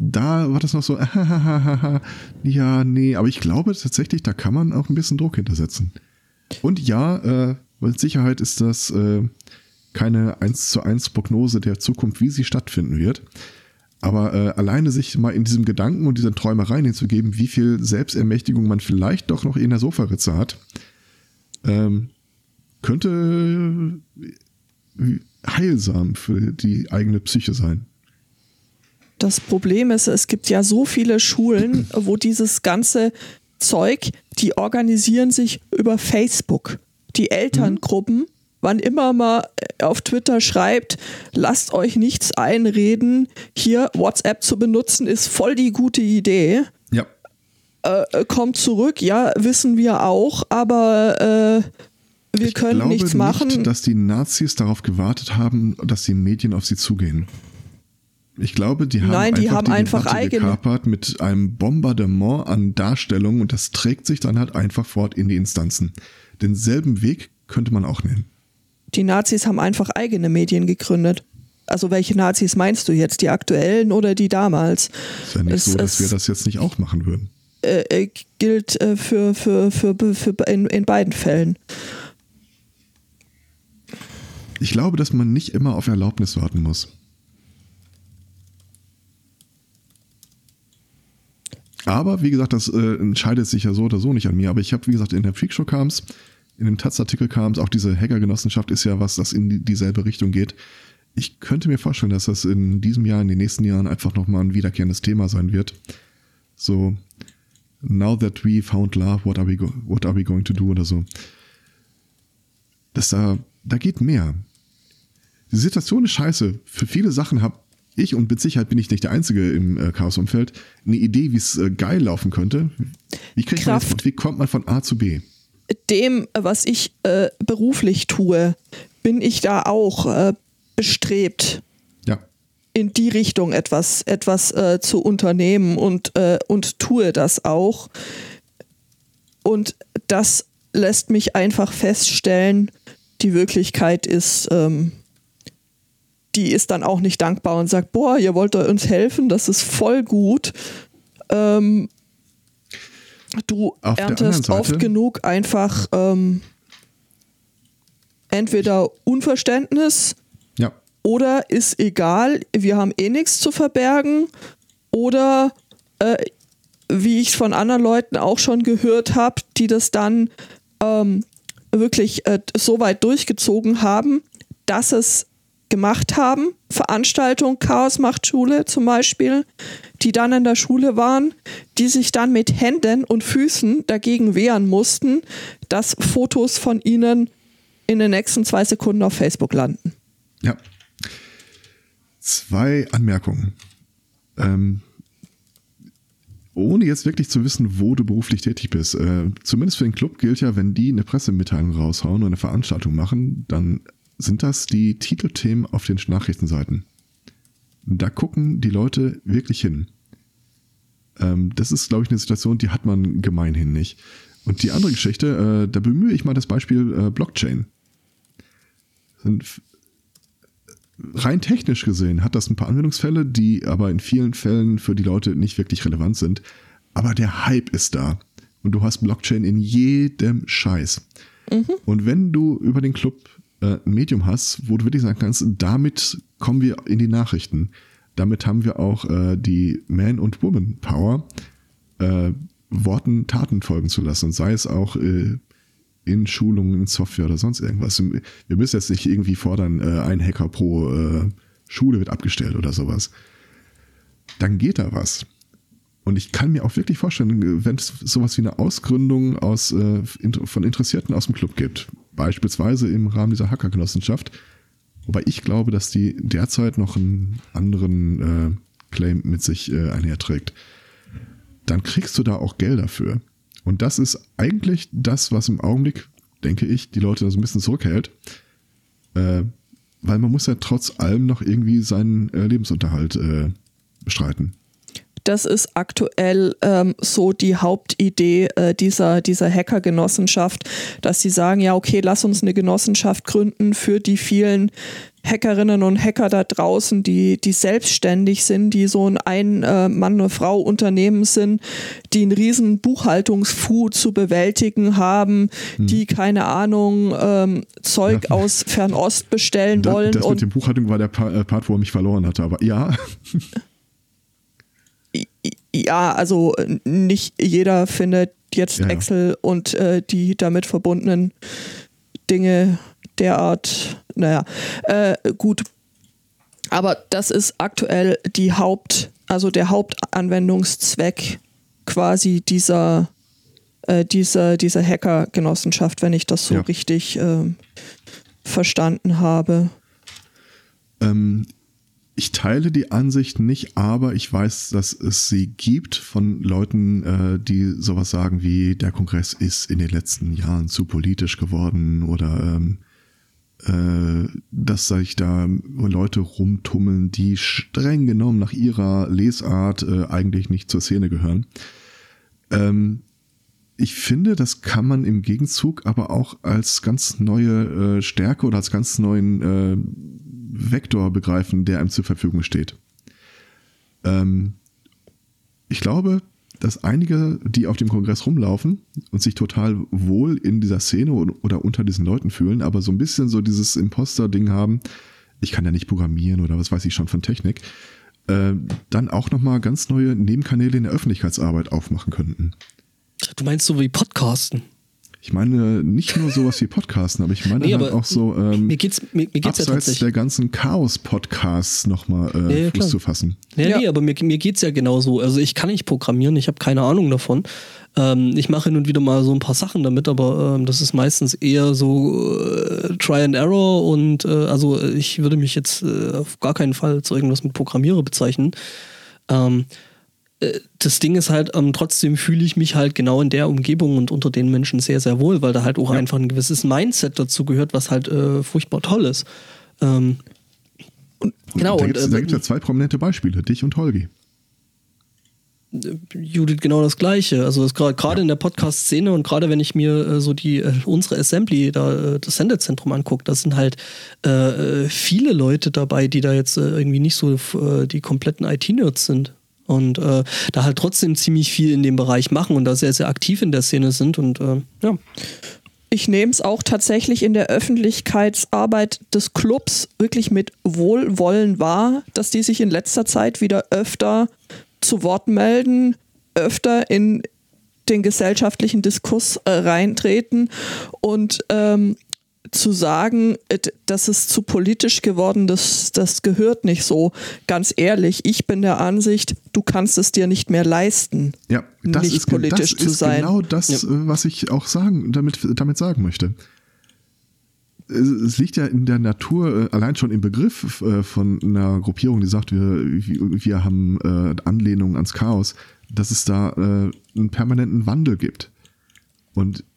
Da war das noch so, ja, nee, aber ich glaube tatsächlich, da kann man auch ein bisschen Druck hintersetzen. Und ja, äh, mit Sicherheit ist das äh, keine 1 zu 1 Prognose der Zukunft, wie sie stattfinden wird. Aber äh, alleine sich mal in diesem Gedanken und diesen Träumereien hinzugeben, wie viel Selbstermächtigung man vielleicht doch noch in der Sofaritze hat, ähm, könnte äh, heilsam für die eigene Psyche sein. Das Problem ist, es gibt ja so viele Schulen, wo dieses ganze Zeug, die organisieren sich über Facebook. Die Elterngruppen, wann immer mal auf Twitter schreibt, lasst euch nichts einreden, hier WhatsApp zu benutzen, ist voll die gute Idee. Ja. Äh, kommt zurück, ja, wissen wir auch, aber äh, wir ich können glaube nichts machen. nicht, dass die Nazis darauf gewartet haben, dass die Medien auf sie zugehen. Ich glaube, die haben Nein, die einfach haben die einfach Debatte eigene- gekapert mit einem Bombardement an Darstellungen und das trägt sich dann halt einfach fort in die Instanzen. Denselben Weg könnte man auch nehmen. Die Nazis haben einfach eigene Medien gegründet. Also welche Nazis meinst du jetzt? Die aktuellen oder die damals? Ist ja nicht Es- so, dass es- wir das jetzt nicht auch machen würden. Äh, äh, gilt äh, für, für, für, für in, in beiden Fällen. ich glaube, dass man nicht immer auf Erlaubnis warten muss. Aber wie gesagt, das äh, entscheidet sich ja so oder so nicht an mir. Aber ich habe, wie gesagt, in der Freakshow kam es, in dem Taz-Artikel kam es, auch diese Hackergenossenschaft ist ja was, das in die, dieselbe Richtung geht. Ich könnte mir vorstellen, dass das in diesem Jahr, in den nächsten Jahren einfach nochmal ein wiederkehrendes Thema sein wird. So, now that we found love, what are we, what are we going to do oder so. Das da, da geht mehr. Die Situation ist scheiße. Für viele Sachen habe ich und mit Sicherheit bin ich nicht der Einzige im äh, Chaos-Umfeld eine Idee, wie es äh, geil laufen könnte. Wie kriegt man das, wie kommt man von A zu B? Dem, was ich äh, beruflich tue, bin ich da auch äh, bestrebt, ja. in die Richtung etwas, etwas äh, zu unternehmen und, äh, und tue das auch. Und das lässt mich einfach feststellen, die Wirklichkeit ist, ähm, die ist dann auch nicht dankbar und sagt, boah, ihr wollt uns helfen, das ist voll gut. Ähm, du Auf erntest oft genug einfach ähm, entweder Unverständnis ja. oder ist egal, wir haben eh nichts zu verbergen oder äh, wie ich von anderen Leuten auch schon gehört habe, die das dann ähm, wirklich äh, so weit durchgezogen haben, dass es gemacht haben, Veranstaltungen, Chaos macht Schule zum Beispiel, die dann in der Schule waren, die sich dann mit Händen und Füßen dagegen wehren mussten, dass Fotos von ihnen in den nächsten zwei Sekunden auf Facebook landen. Ja. Zwei Anmerkungen. Ähm, ohne jetzt wirklich zu wissen, wo du beruflich tätig bist. Äh, zumindest für den Club gilt ja, wenn die eine Pressemitteilung raushauen und eine Veranstaltung machen, dann sind das die Titelthemen auf den Nachrichtenseiten. Da gucken die Leute wirklich hin. Ähm, das ist, glaube ich, eine Situation, die hat man gemeinhin nicht. Und die andere Geschichte, äh, da bemühe ich mal das Beispiel äh, Blockchain. rein technisch gesehen hat das ein paar Anwendungsfälle, die aber in vielen Fällen für die Leute nicht wirklich relevant sind. Aber der Hype ist da. Und du hast Blockchain in jedem Scheiß. Mhm. Und wenn du über den Club äh, Medium hast, wo du wirklich sagen kannst, damit kommen wir in die Nachrichten. Damit haben wir auch äh, die Man- und Woman-Power, äh, Worten Taten folgen zu lassen. sei es auch äh, in Schulungen, in Software oder sonst irgendwas. Wir müssen jetzt nicht irgendwie fordern, äh, ein Hacker pro äh, Schule wird abgestellt oder sowas. Dann geht da was. Und ich kann mir auch wirklich vorstellen, wenn es sowas wie eine Ausgründung aus, äh, von Interessierten aus dem Club gibt, beispielsweise im Rahmen dieser Hackergenossenschaft, wobei ich glaube, dass die derzeit noch einen anderen äh, Claim mit sich äh, einherträgt, dann kriegst du da auch Geld dafür. Und das ist eigentlich das, was im Augenblick, denke ich, die Leute so ein bisschen zurückhält. Äh, weil man muss ja trotz allem noch irgendwie seinen äh, Lebensunterhalt äh, bestreiten das ist aktuell ähm, so die Hauptidee äh, dieser, dieser Hacker-Genossenschaft, dass sie sagen, ja, okay, lass uns eine Genossenschaft gründen für die vielen Hackerinnen und Hacker da draußen, die, die selbstständig sind, die so ein Ein-Mann-Frau-Unternehmen sind, die einen riesen Buchhaltungsfu zu bewältigen haben, hm. die, keine Ahnung, ähm, Zeug ja. aus Fernost bestellen da, wollen. Das mit der Buchhaltung war der äh, Part, wo er mich verloren hatte, aber ja. ja, also nicht jeder findet jetzt ja, Excel und äh, die damit verbundenen Dinge derart, naja, äh, gut. Aber das ist aktuell die Haupt, also der Hauptanwendungszweck quasi dieser, äh, dieser, dieser Hacker-Genossenschaft, wenn ich das so ja. richtig ähm, verstanden habe. Ähm, ich teile die Ansicht nicht, aber ich weiß, dass es sie gibt von Leuten, äh, die sowas sagen wie, der Kongress ist in den letzten Jahren zu politisch geworden oder ähm, äh, dass sich da Leute rumtummeln, die streng genommen nach ihrer Lesart äh, eigentlich nicht zur Szene gehören. Ähm, ich finde, das kann man im Gegenzug aber auch als ganz neue äh, Stärke oder als ganz neuen äh, Vektor begreifen, der einem zur Verfügung steht. Ähm, ich glaube, dass einige, die auf dem Kongress rumlaufen und sich total wohl in dieser Szene oder unter diesen Leuten fühlen, aber so ein bisschen so dieses Imposter-Ding haben, ich kann ja nicht programmieren oder was weiß ich schon von Technik, äh, dann auch nochmal ganz neue Nebenkanäle in der Öffentlichkeitsarbeit aufmachen könnten. Du meinst so wie Podcasten? Ich meine nicht nur sowas wie Podcasten, aber ich meine nee, halt auch so ähm, mir geht's, mir, mir geht's abseits ja der ganzen Chaos-Podcasts nochmal äh, ja, Fuß zu fassen. Ja, ja, nee, aber mir, mir geht's ja genauso. Also ich kann nicht programmieren, ich habe keine Ahnung davon. Ähm, ich mache hin und wieder mal so ein paar Sachen damit, aber ähm, das ist meistens eher so äh, Try and Error und äh, also ich würde mich jetzt äh, auf gar keinen Fall zu irgendwas mit Programmierer bezeichnen. Ähm, äh, das Ding ist halt, ähm, trotzdem fühle ich mich halt genau in der Umgebung und unter den Menschen sehr, sehr wohl, weil da halt auch ja. einfach ein gewisses Mindset dazu gehört, was halt äh, furchtbar toll ist. Ähm, und, genau. Da gibt es äh, ja zwei prominente Beispiele, dich und Holgi. Äh, Judith genau das Gleiche. Also gerade ja. in der Podcast-Szene und gerade wenn ich mir äh, so die äh, unsere Assembly, da das Sendezentrum angucke, da sind halt äh, viele Leute dabei, die da jetzt irgendwie nicht so die kompletten IT-Nerds sind und äh, da halt trotzdem ziemlich viel in dem Bereich machen und da sehr, sehr aktiv in der Szene sind und äh, ja. Ich nehme es auch tatsächlich in der Öffentlichkeitsarbeit des Clubs wirklich mit Wohlwollen wahr, dass die sich in letzter Zeit wieder öfter zu Wort melden, öfter in den gesellschaftlichen Diskurs äh, reintreten und ähm, zu sagen, äh, das ist zu politisch geworden, das, das gehört nicht so. Ganz ehrlich, ich bin der Ansicht, du kannst es dir nicht mehr leisten, ja, das nicht ist, politisch das zu sein. Genau das, ja. Äh, was ich auch sagen, damit, damit sagen möchte. Es liegt ja in der Natur, äh, allein schon im Begriff von einer Gruppierung, die sagt, wir, wir haben Anlehnungen ans Chaos, dass es da einen permanenten Wandel gibt. Und ich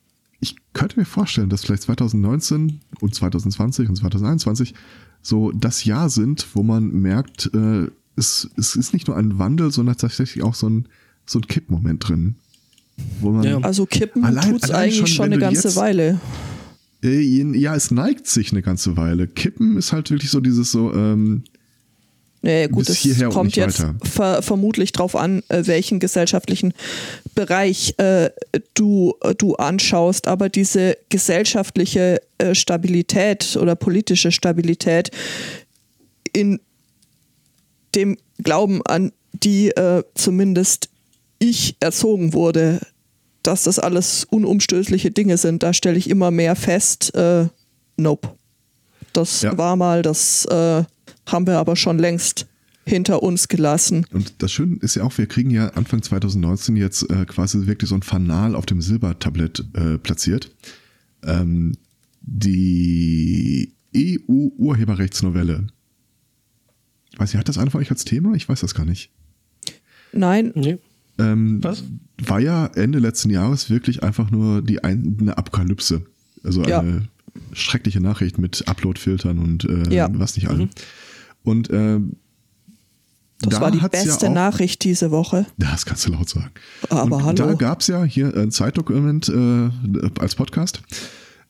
könnte mir vorstellen, dass vielleicht 2019 und 2020 und 2021 so das Jahr sind, wo man merkt, äh, es, es ist nicht nur ein Wandel, sondern tatsächlich auch so ein, so ein Kippmoment drin. Wo man ja. Also kippen tut es eigentlich schon, schon eine ganze jetzt, Weile. Äh, ja, es neigt sich eine ganze Weile. Kippen ist halt wirklich so dieses so, ähm, Nee, gut, es kommt jetzt ver vermutlich darauf an, äh, welchen gesellschaftlichen Bereich äh, du, äh, du anschaust. Aber diese gesellschaftliche äh, Stabilität oder politische Stabilität in dem Glauben an die äh, zumindest ich erzogen wurde, dass das alles unumstößliche Dinge sind, da stelle ich immer mehr fest, äh, nope. Das ja. war mal das haben wir aber schon längst hinter uns gelassen. Und das Schöne ist ja auch, wir kriegen ja Anfang 2019 jetzt äh, quasi wirklich so ein Fanal auf dem Silbertablett äh, platziert. Ähm, die EU-Urheberrechtsnovelle. Weiß ich, hat das einer von euch als Thema? Ich weiß das gar nicht. Nein. Nee. Ähm, Was? War ja Ende letzten Jahres wirklich einfach nur die ein, eine Apokalypse. Also ja. eine schreckliche Nachricht mit Upload-Filtern und äh, ja. was nicht allem. Mhm. Und äh, das da war die beste ja auch, Nachricht diese Woche. Das kannst du laut sagen. Aber und hallo. Da gab es ja hier ein Zeitdokument äh, als Podcast.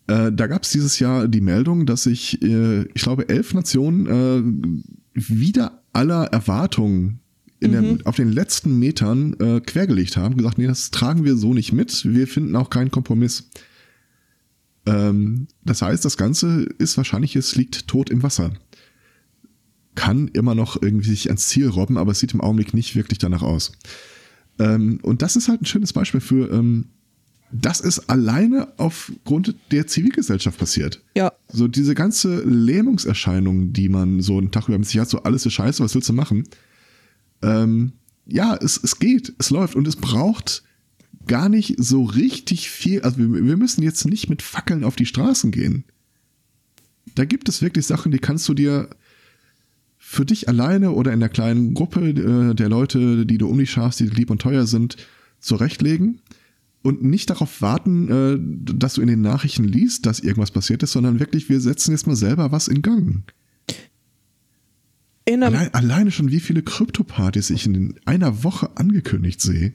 Äh, da gab es dieses Jahr die Meldung, dass sich, äh, ich glaube, elf Nationen äh, wieder aller Erwartungen mhm. der, auf den letzten Metern äh, quergelegt haben, gesagt, nee, das tragen wir so nicht mit, wir finden auch keinen Kompromiss. Ähm, das heißt, das Ganze ist wahrscheinlich, es liegt tot im Wasser kann immer noch irgendwie sich ans Ziel robben, aber es sieht im Augenblick nicht wirklich danach aus. Ähm, und das ist halt ein schönes Beispiel für, ähm, das ist alleine aufgrund der Zivilgesellschaft passiert. Ja. So diese ganze Lähmungserscheinung, die man so einen Tag über mit sich hat, so alles ist scheiße, was willst du machen? Ähm, ja, es, es geht, es läuft und es braucht gar nicht so richtig viel. Also wir, wir müssen jetzt nicht mit Fackeln auf die Straßen gehen. Da gibt es wirklich Sachen, die kannst du dir für dich alleine oder in der kleinen Gruppe äh, der Leute, die du um dich schaust, die lieb und teuer sind, zurechtlegen und nicht darauf warten, äh, dass du in den Nachrichten liest, dass irgendwas passiert ist, sondern wirklich, wir setzen jetzt mal selber was in Gang. In Allein, alleine schon, wie viele Krypto-Partys ich in einer Woche angekündigt sehe.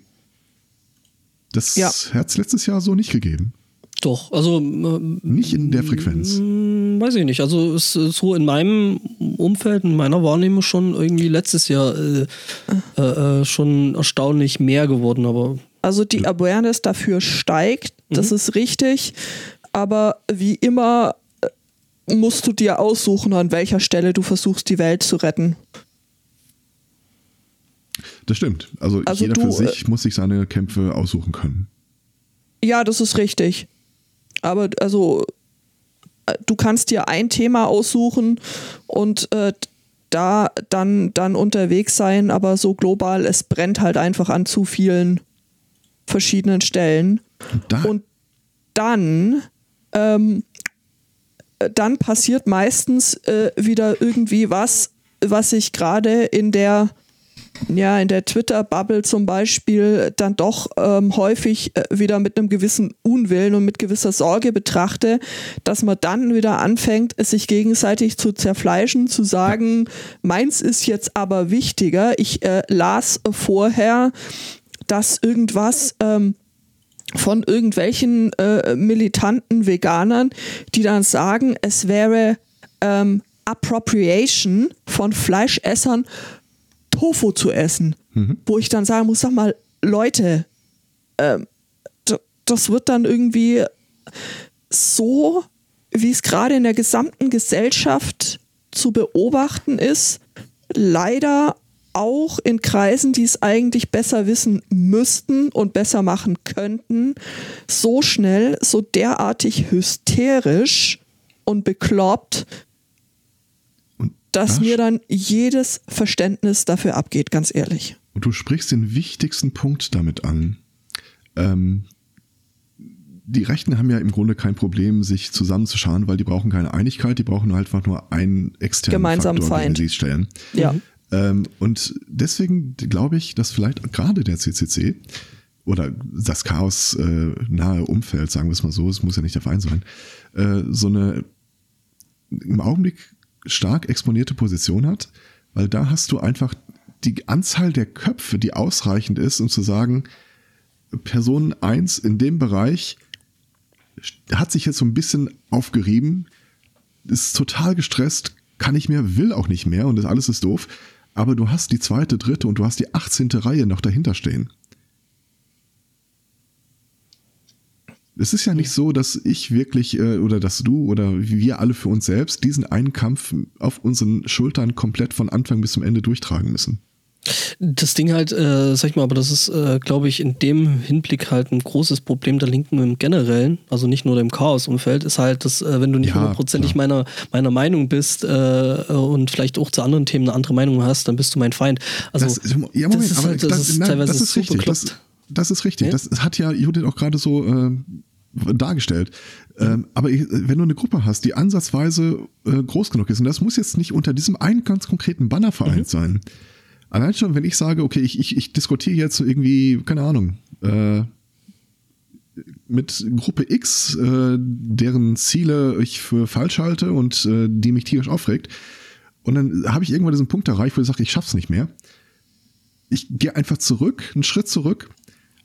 Das ja. hat es letztes Jahr so nicht gegeben. Doch, also. Äh, nicht in der Frequenz. weiß ich nicht. Also ist äh, so in meinem Umfeld, in meiner Wahrnehmung schon irgendwie letztes Jahr äh, äh, äh, schon erstaunlich mehr geworden, aber. Also die Awareness dafür steigt, das mhm. ist richtig. Aber wie immer äh, musst du dir aussuchen, an welcher Stelle du versuchst, die Welt zu retten. Das stimmt. Also, also jeder du, für sich muss sich seine Kämpfe aussuchen können. Ja, das ist richtig. Aber also du kannst dir ein Thema aussuchen und äh, da dann, dann unterwegs sein, aber so global, es brennt halt einfach an zu vielen verschiedenen Stellen. Da. Und dann, ähm, dann passiert meistens äh, wieder irgendwie was, was sich gerade in der ja, in der Twitter-Bubble zum Beispiel dann doch ähm, häufig äh, wieder mit einem gewissen Unwillen und mit gewisser Sorge betrachte, dass man dann wieder anfängt, es sich gegenseitig zu zerfleischen, zu sagen, meins ist jetzt aber wichtiger. Ich äh, las vorher, dass irgendwas ähm, von irgendwelchen äh, militanten Veganern, die dann sagen, es wäre ähm, Appropriation von Fleischessern Tofu zu essen, mhm. wo ich dann sagen muss, sag mal, Leute, äh, das wird dann irgendwie so, wie es gerade in der gesamten Gesellschaft zu beobachten ist, leider auch in Kreisen, die es eigentlich besser wissen müssten und besser machen könnten, so schnell, so derartig hysterisch und bekloppt, dass mir dann jedes Verständnis dafür abgeht, ganz ehrlich. Und du sprichst den wichtigsten Punkt damit an. Ähm, die Rechten haben ja im Grunde kein Problem, sich zusammenzuschauen, weil die brauchen keine Einigkeit, die brauchen halt einfach nur einen externen Gemeinsamen Faktor, Feind. den sie stellen. Ja. Ähm, und deswegen glaube ich, dass vielleicht gerade der CCC oder das Chaos äh, nahe Umfeld, sagen wir es mal so, es muss ja nicht der Feind sein, äh, so eine im Augenblick stark exponierte Position hat, weil da hast du einfach die Anzahl der Köpfe, die ausreichend ist, um zu sagen, Person 1 in dem Bereich hat sich jetzt so ein bisschen aufgerieben, ist total gestresst, kann nicht mehr, will auch nicht mehr und das alles ist doof. Aber du hast die zweite, dritte und du hast die 18. Reihe noch dahinter stehen. Es ist ja nicht so, dass ich wirklich äh, oder dass du oder wir alle für uns selbst diesen einen Kampf auf unseren Schultern komplett von Anfang bis zum Ende durchtragen müssen. Das Ding halt, äh, sag ich mal, aber das ist, äh, glaube ich, in dem Hinblick halt ein großes Problem der Linken im Generellen, also nicht nur dem Chaos-Umfeld, ist halt, dass äh, wenn du nicht hundertprozentig ja, meiner, meiner Meinung bist äh, und vielleicht auch zu anderen Themen eine andere Meinung hast, dann bist du mein Feind. Also das, ja, Moment, das ist, halt, das, das ist nein, teilweise das ist richtig. Das, das, ist richtig. Ja? Das hat ja Judith auch gerade so äh, dargestellt. Ähm, aber wenn du eine Gruppe hast, die ansatzweise äh, groß genug ist, und das muss jetzt nicht unter diesem einen ganz konkreten Banner vereint mhm. sein. Allein schon, wenn ich sage, okay, ich, ich, ich diskutiere jetzt irgendwie, keine Ahnung, äh, mit Gruppe X, äh, deren Ziele ich für falsch halte und äh, die mich tierisch aufregt. Und dann habe ich irgendwann diesen Punkt erreicht, wo ich sage, ich schaff's nicht mehr. Ich gehe einfach zurück, einen Schritt zurück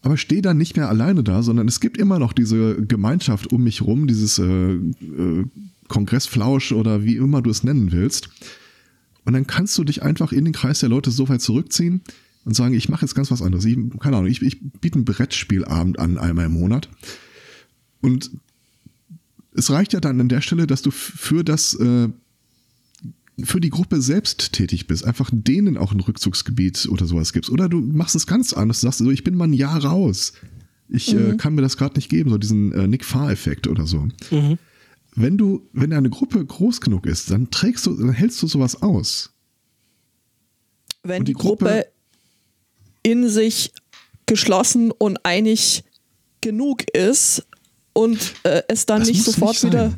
aber stehe dann nicht mehr alleine da, sondern es gibt immer noch diese Gemeinschaft um mich rum, dieses äh, äh, Kongressflausch oder wie immer du es nennen willst. Und dann kannst du dich einfach in den Kreis der Leute so weit zurückziehen und sagen, ich mache jetzt ganz was anderes. Ich, keine Ahnung, ich, ich biete einen Brettspielabend an einmal im Monat. Und es reicht ja dann an der Stelle, dass du für das äh, für die Gruppe selbst tätig bist, einfach denen auch ein Rückzugsgebiet oder sowas gibst. Oder du machst es ganz anders, du sagst so, ich bin mal ein Jahr raus. Ich äh, mhm. äh, kann mir das gerade nicht geben, so diesen äh, Nick Fahr-Effekt oder so. Mhm. Wenn du, wenn eine Gruppe groß genug ist, dann trägst du, dann hältst du sowas aus. Wenn die, die Gruppe, Gruppe in sich geschlossen und einig genug ist und äh, es dann nicht sofort nicht wieder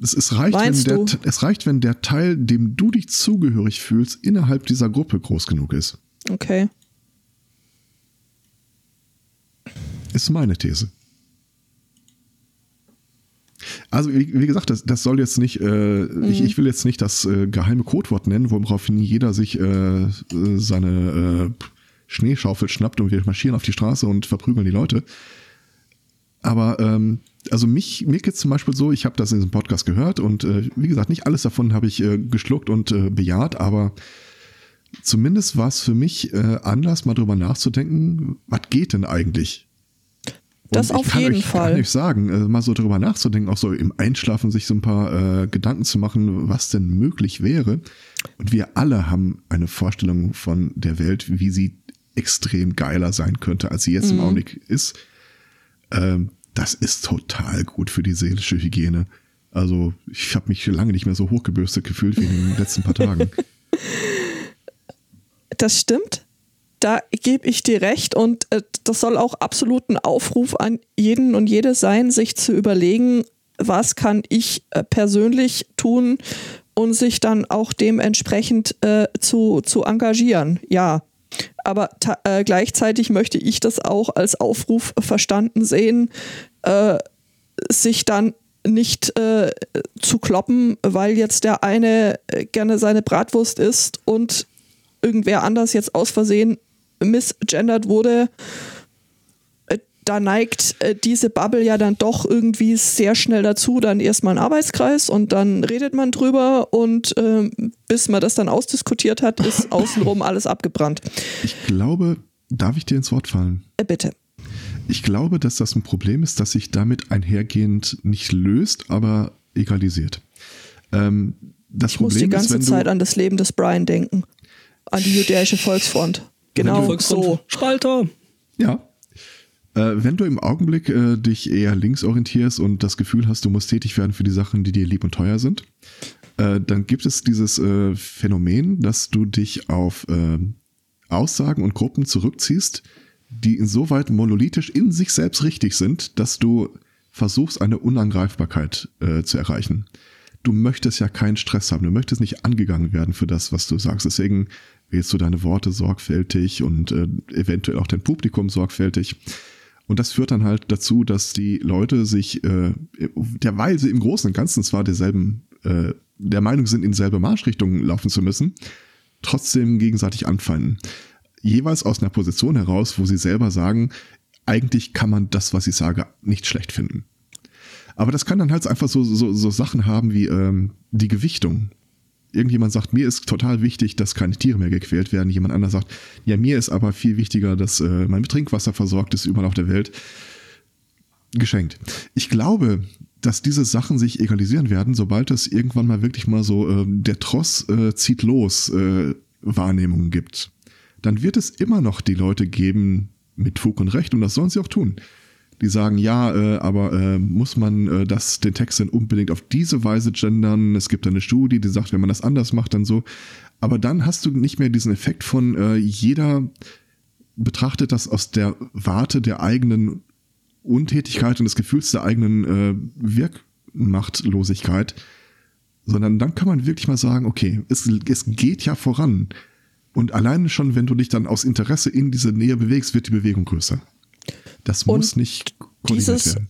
es, es, reicht, wenn der, es reicht, wenn der Teil, dem du dich zugehörig fühlst, innerhalb dieser Gruppe groß genug ist. Okay. Ist meine These. Also, wie, wie gesagt, das, das, soll jetzt nicht, äh, mhm. ich, ich, will jetzt nicht das äh, geheime Codewort nennen, woraufhin jeder sich äh, seine äh, Schneeschaufel schnappt und wir marschieren auf die Straße und verprügeln die Leute. Aber ähm, also mich, mir geht es zum Beispiel so, ich habe das in diesem Podcast gehört und äh, wie gesagt, nicht alles davon habe ich äh, geschluckt und äh, bejaht, aber zumindest war es für mich äh, Anlass, mal drüber nachzudenken, was geht denn eigentlich? Das Und ich auf jeden euch, Fall. Kann euch sagen, äh, mal so drüber nachzudenken, auch so im Einschlafen sich so ein paar äh, Gedanken zu machen, was denn möglich wäre. Und wir alle haben eine Vorstellung von der Welt, wie sie extrem geiler sein könnte, als sie jetzt im Augenblick ist. Ähm, das ist total gut für die seelische Hygiene. Also ich habe mich lange nicht mehr so hochgebürstet gefühlt wie in den letzten paar Tagen. Das stimmt. Da gebe ich dir recht und äh, das soll auch absolut ein Aufruf an jeden und jede sein, sich zu überlegen, was kann ich äh, persönlich tun und sich dann auch dementsprechend äh, zu, zu engagieren. Ja, aber äh, gleichzeitig möchte ich das auch als Aufruf verstanden sehen, äh, sich dann nicht äh, zu kloppen, weil jetzt der eine gerne seine Bratwurst isst und irgendwer anders jetzt aus Versehen misgendert wurde. Äh, Da neigt äh, diese Bubble ja dann doch irgendwie sehr schnell dazu, dann erstmal ein Arbeitskreis und dann redet man drüber und ähm, bis man das dann ausdiskutiert hat, ist außenrum alles abgebrannt. Ich glaube, darf ich dir ins Wort fallen? Äh, bitte. Ich glaube, dass das ein Problem ist, das sich damit einhergehend nicht löst, aber egalisiert. Ähm, das Ich muss Problem die ganze ist, Zeit an das Leben des Brian denken. An die jüdische Volksfront. Genau Volksfront so. Spalter. ja, äh, wenn du im Augenblick äh, dich eher links orientierst und das Gefühl hast, du musst tätig werden für die Sachen, die dir lieb und teuer sind, äh, dann gibt es dieses äh, Phänomen, dass du dich auf äh, Aussagen und Gruppen zurückziehst, die insoweit monolithisch in sich selbst richtig sind, dass du versuchst, eine Unangreifbarkeit äh, zu erreichen. Du möchtest ja keinen Stress haben, du möchtest nicht angegangen werden für das, was du sagst. Deswegen wählst du deine Worte sorgfältig und äh, eventuell auch dein Publikum sorgfältig. Und das führt dann halt dazu, dass die Leute sich, äh, derweil sie im Großen und Ganzen zwar derselben, äh, der Meinung sind, in dieselbe Marschrichtung laufen zu müssen, trotzdem gegenseitig anfallen. Jeweils aus einer Position heraus, wo sie selber sagen, eigentlich kann man das, was ich sage, nicht schlecht finden. Aber das kann dann halt einfach so, so, so Sachen haben wie ähm, die Gewichtung. Irgendjemand sagt, mir ist total wichtig, dass keine Tiere mehr gequält werden. Jemand anderes sagt, ja, mir ist aber viel wichtiger, dass äh, mein Trinkwasser versorgt ist überall auf der Welt. Geschenkt. Ich glaube, dass diese Sachen sich egalisieren werden, sobald es irgendwann mal wirklich mal so äh, der Tross äh, zieht los äh, Wahrnehmungen gibt. Dann wird es immer noch die Leute geben mit Fug und Recht und das sollen sie auch tun. Die sagen, ja, äh, aber äh, muss man äh, das, den Text denn unbedingt auf diese Weise gendern? Es gibt eine Studie, die sagt, wenn man das anders macht, dann so. Aber dann hast du nicht mehr diesen Effekt von äh, jeder betrachtet das aus der Warte der eigenen Untätigkeit und des Gefühls der eigenen äh, Wirkmachtlosigkeit, sondern dann kann man wirklich mal sagen, okay, es, es geht ja voran. Und alleine schon, wenn du dich dann aus Interesse in diese Nähe bewegst, wird die Bewegung größer. Das Und muss nicht koordiniert Dieses werden.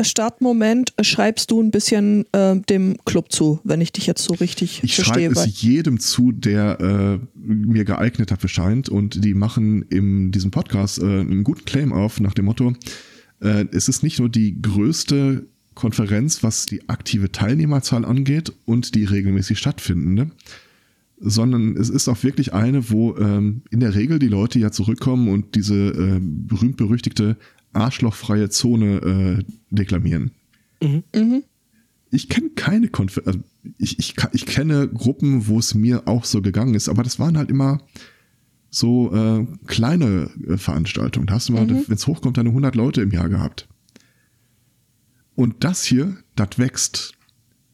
Startmoment schreibst du ein bisschen äh, dem Club zu, wenn ich dich jetzt so richtig Ich verstehe. schreibe weil- es jedem zu, der äh, mir geeignet dafür scheint. Und die machen in diesem Podcast äh, einen guten Claim auf nach dem Motto, äh, es ist nicht nur die größte Konferenz, was die aktive Teilnehmerzahl angeht und die regelmäßig stattfindende, sondern es ist auch wirklich eine, wo ähm, in der Regel die Leute ja zurückkommen und diese äh, berühmt-berüchtigte arschlochfreie Zone äh, deklamieren. Ich kenne keine Konfer also ich, ich, ich kenne Gruppen, wo es mir auch so gegangen ist, aber das waren halt immer so äh, kleine äh, Veranstaltungen. Da hast du mal, wenn es hochkommt, deine 100 Leute im Jahr gehabt. Und das hier, das wächst.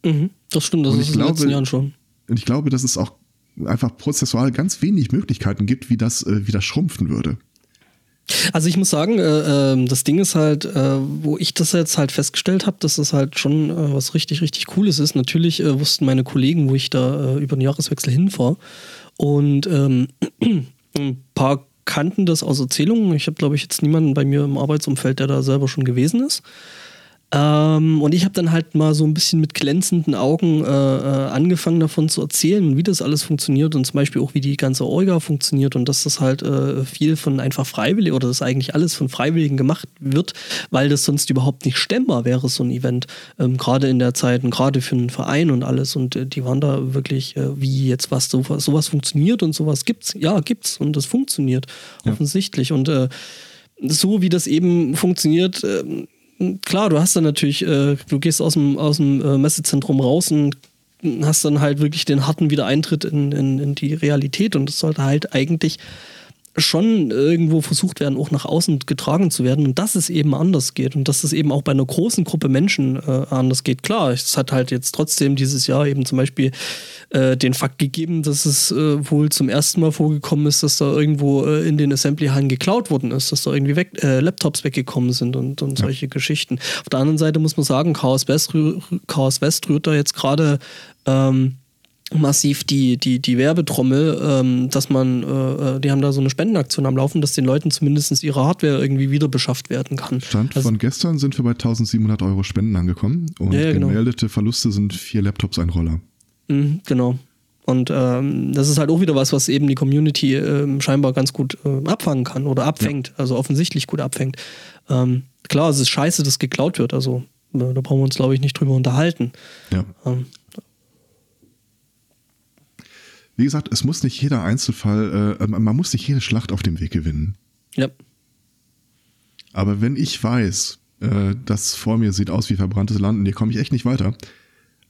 Mhm, das stimmt, das Und ist ich in den letzten glaube- Jahren schon. Und ich glaube, dass es auch einfach prozessual ganz wenig Möglichkeiten gibt, wie das, äh, wie das schrumpfen würde. Also ich muss sagen, äh, ähm, das Ding ist halt, äh, wo ich das jetzt halt festgestellt habe, dass das halt schon äh, was richtig, richtig Cooles ist. Natürlich äh, wussten meine Kollegen, wo ich da äh, über den Jahreswechsel hinfahre. Und ähm, ein paar kannten das aus Erzählungen. Ich habe, glaube ich, jetzt niemanden bei mir im Arbeitsumfeld, der da selber schon gewesen ist. Ähm, und ich habe dann halt mal so ein bisschen mit glänzenden Augen äh, äh, angefangen davon zu erzählen, wie das alles funktioniert und zum Beispiel auch, wie die ganze Orga funktioniert und dass das halt äh, viel von einfach freiwillig oder dass eigentlich alles von Freiwilligen gemacht wird, weil das sonst überhaupt nicht stemmbar wäre, so ein Event. Ähm, gerade in der Zeit und gerade für einen Verein und alles. Und äh, die waren da wirklich, äh, wie jetzt was, sowas, sowas funktioniert und sowas gibt's. Ja, gibt's und das funktioniert Ja. offensichtlich. Und äh, so wie das eben funktioniert, ähm, klar, du hast dann natürlich, äh, du gehst aus dem, aus dem äh, Messezentrum raus und hast dann halt wirklich den harten Wiedereintritt in, in, in die Realität und das sollte halt eigentlich schon irgendwo versucht werden, auch nach außen getragen zu werden und dass es eben anders geht und dass es eben auch bei einer großen Gruppe Menschen äh, anders geht. Klar, es hat halt jetzt trotzdem dieses Jahr eben zum Beispiel äh, den Fakt gegeben, dass es äh, wohl zum ersten Mal vorgekommen ist, dass da irgendwo äh, in den Assembly-Hallen geklaut worden ist, dass da irgendwie weg, äh, Laptops weggekommen sind und, und solche Geschichten. Auf der anderen Seite muss man sagen, Chaos West, Chaos West rührt da jetzt gerade ähm, massiv die, die, die Werbetrommel, ähm, dass man, äh, äh, die haben da so eine Spendenaktion am Laufen, dass den Leuten zumindest ihre Hardware irgendwie wieder beschafft werden kann. Stand Also- von gestern sind wir bei 1700 Euro Spenden angekommen und Ja, ja, genau. gemeldete Verluste sind vier Laptops, ein Roller. Mhm, genau. Und ähm, das ist halt auch wieder was, was eben die Community ähm, scheinbar ganz gut äh, abfangen kann oder abfängt, also offensichtlich gut abfängt. Ähm, klar, es ist scheiße, dass geklaut wird, also äh, da brauchen wir uns, glaube ich, nicht drüber unterhalten. Ja. Ähm, Wie gesagt, es muss nicht jeder Einzelfall, äh, man muss nicht jede Schlacht auf dem Weg gewinnen. ja, Aber wenn ich weiß, äh, das vor mir sieht aus wie verbranntes Land und hier komme ich echt nicht weiter,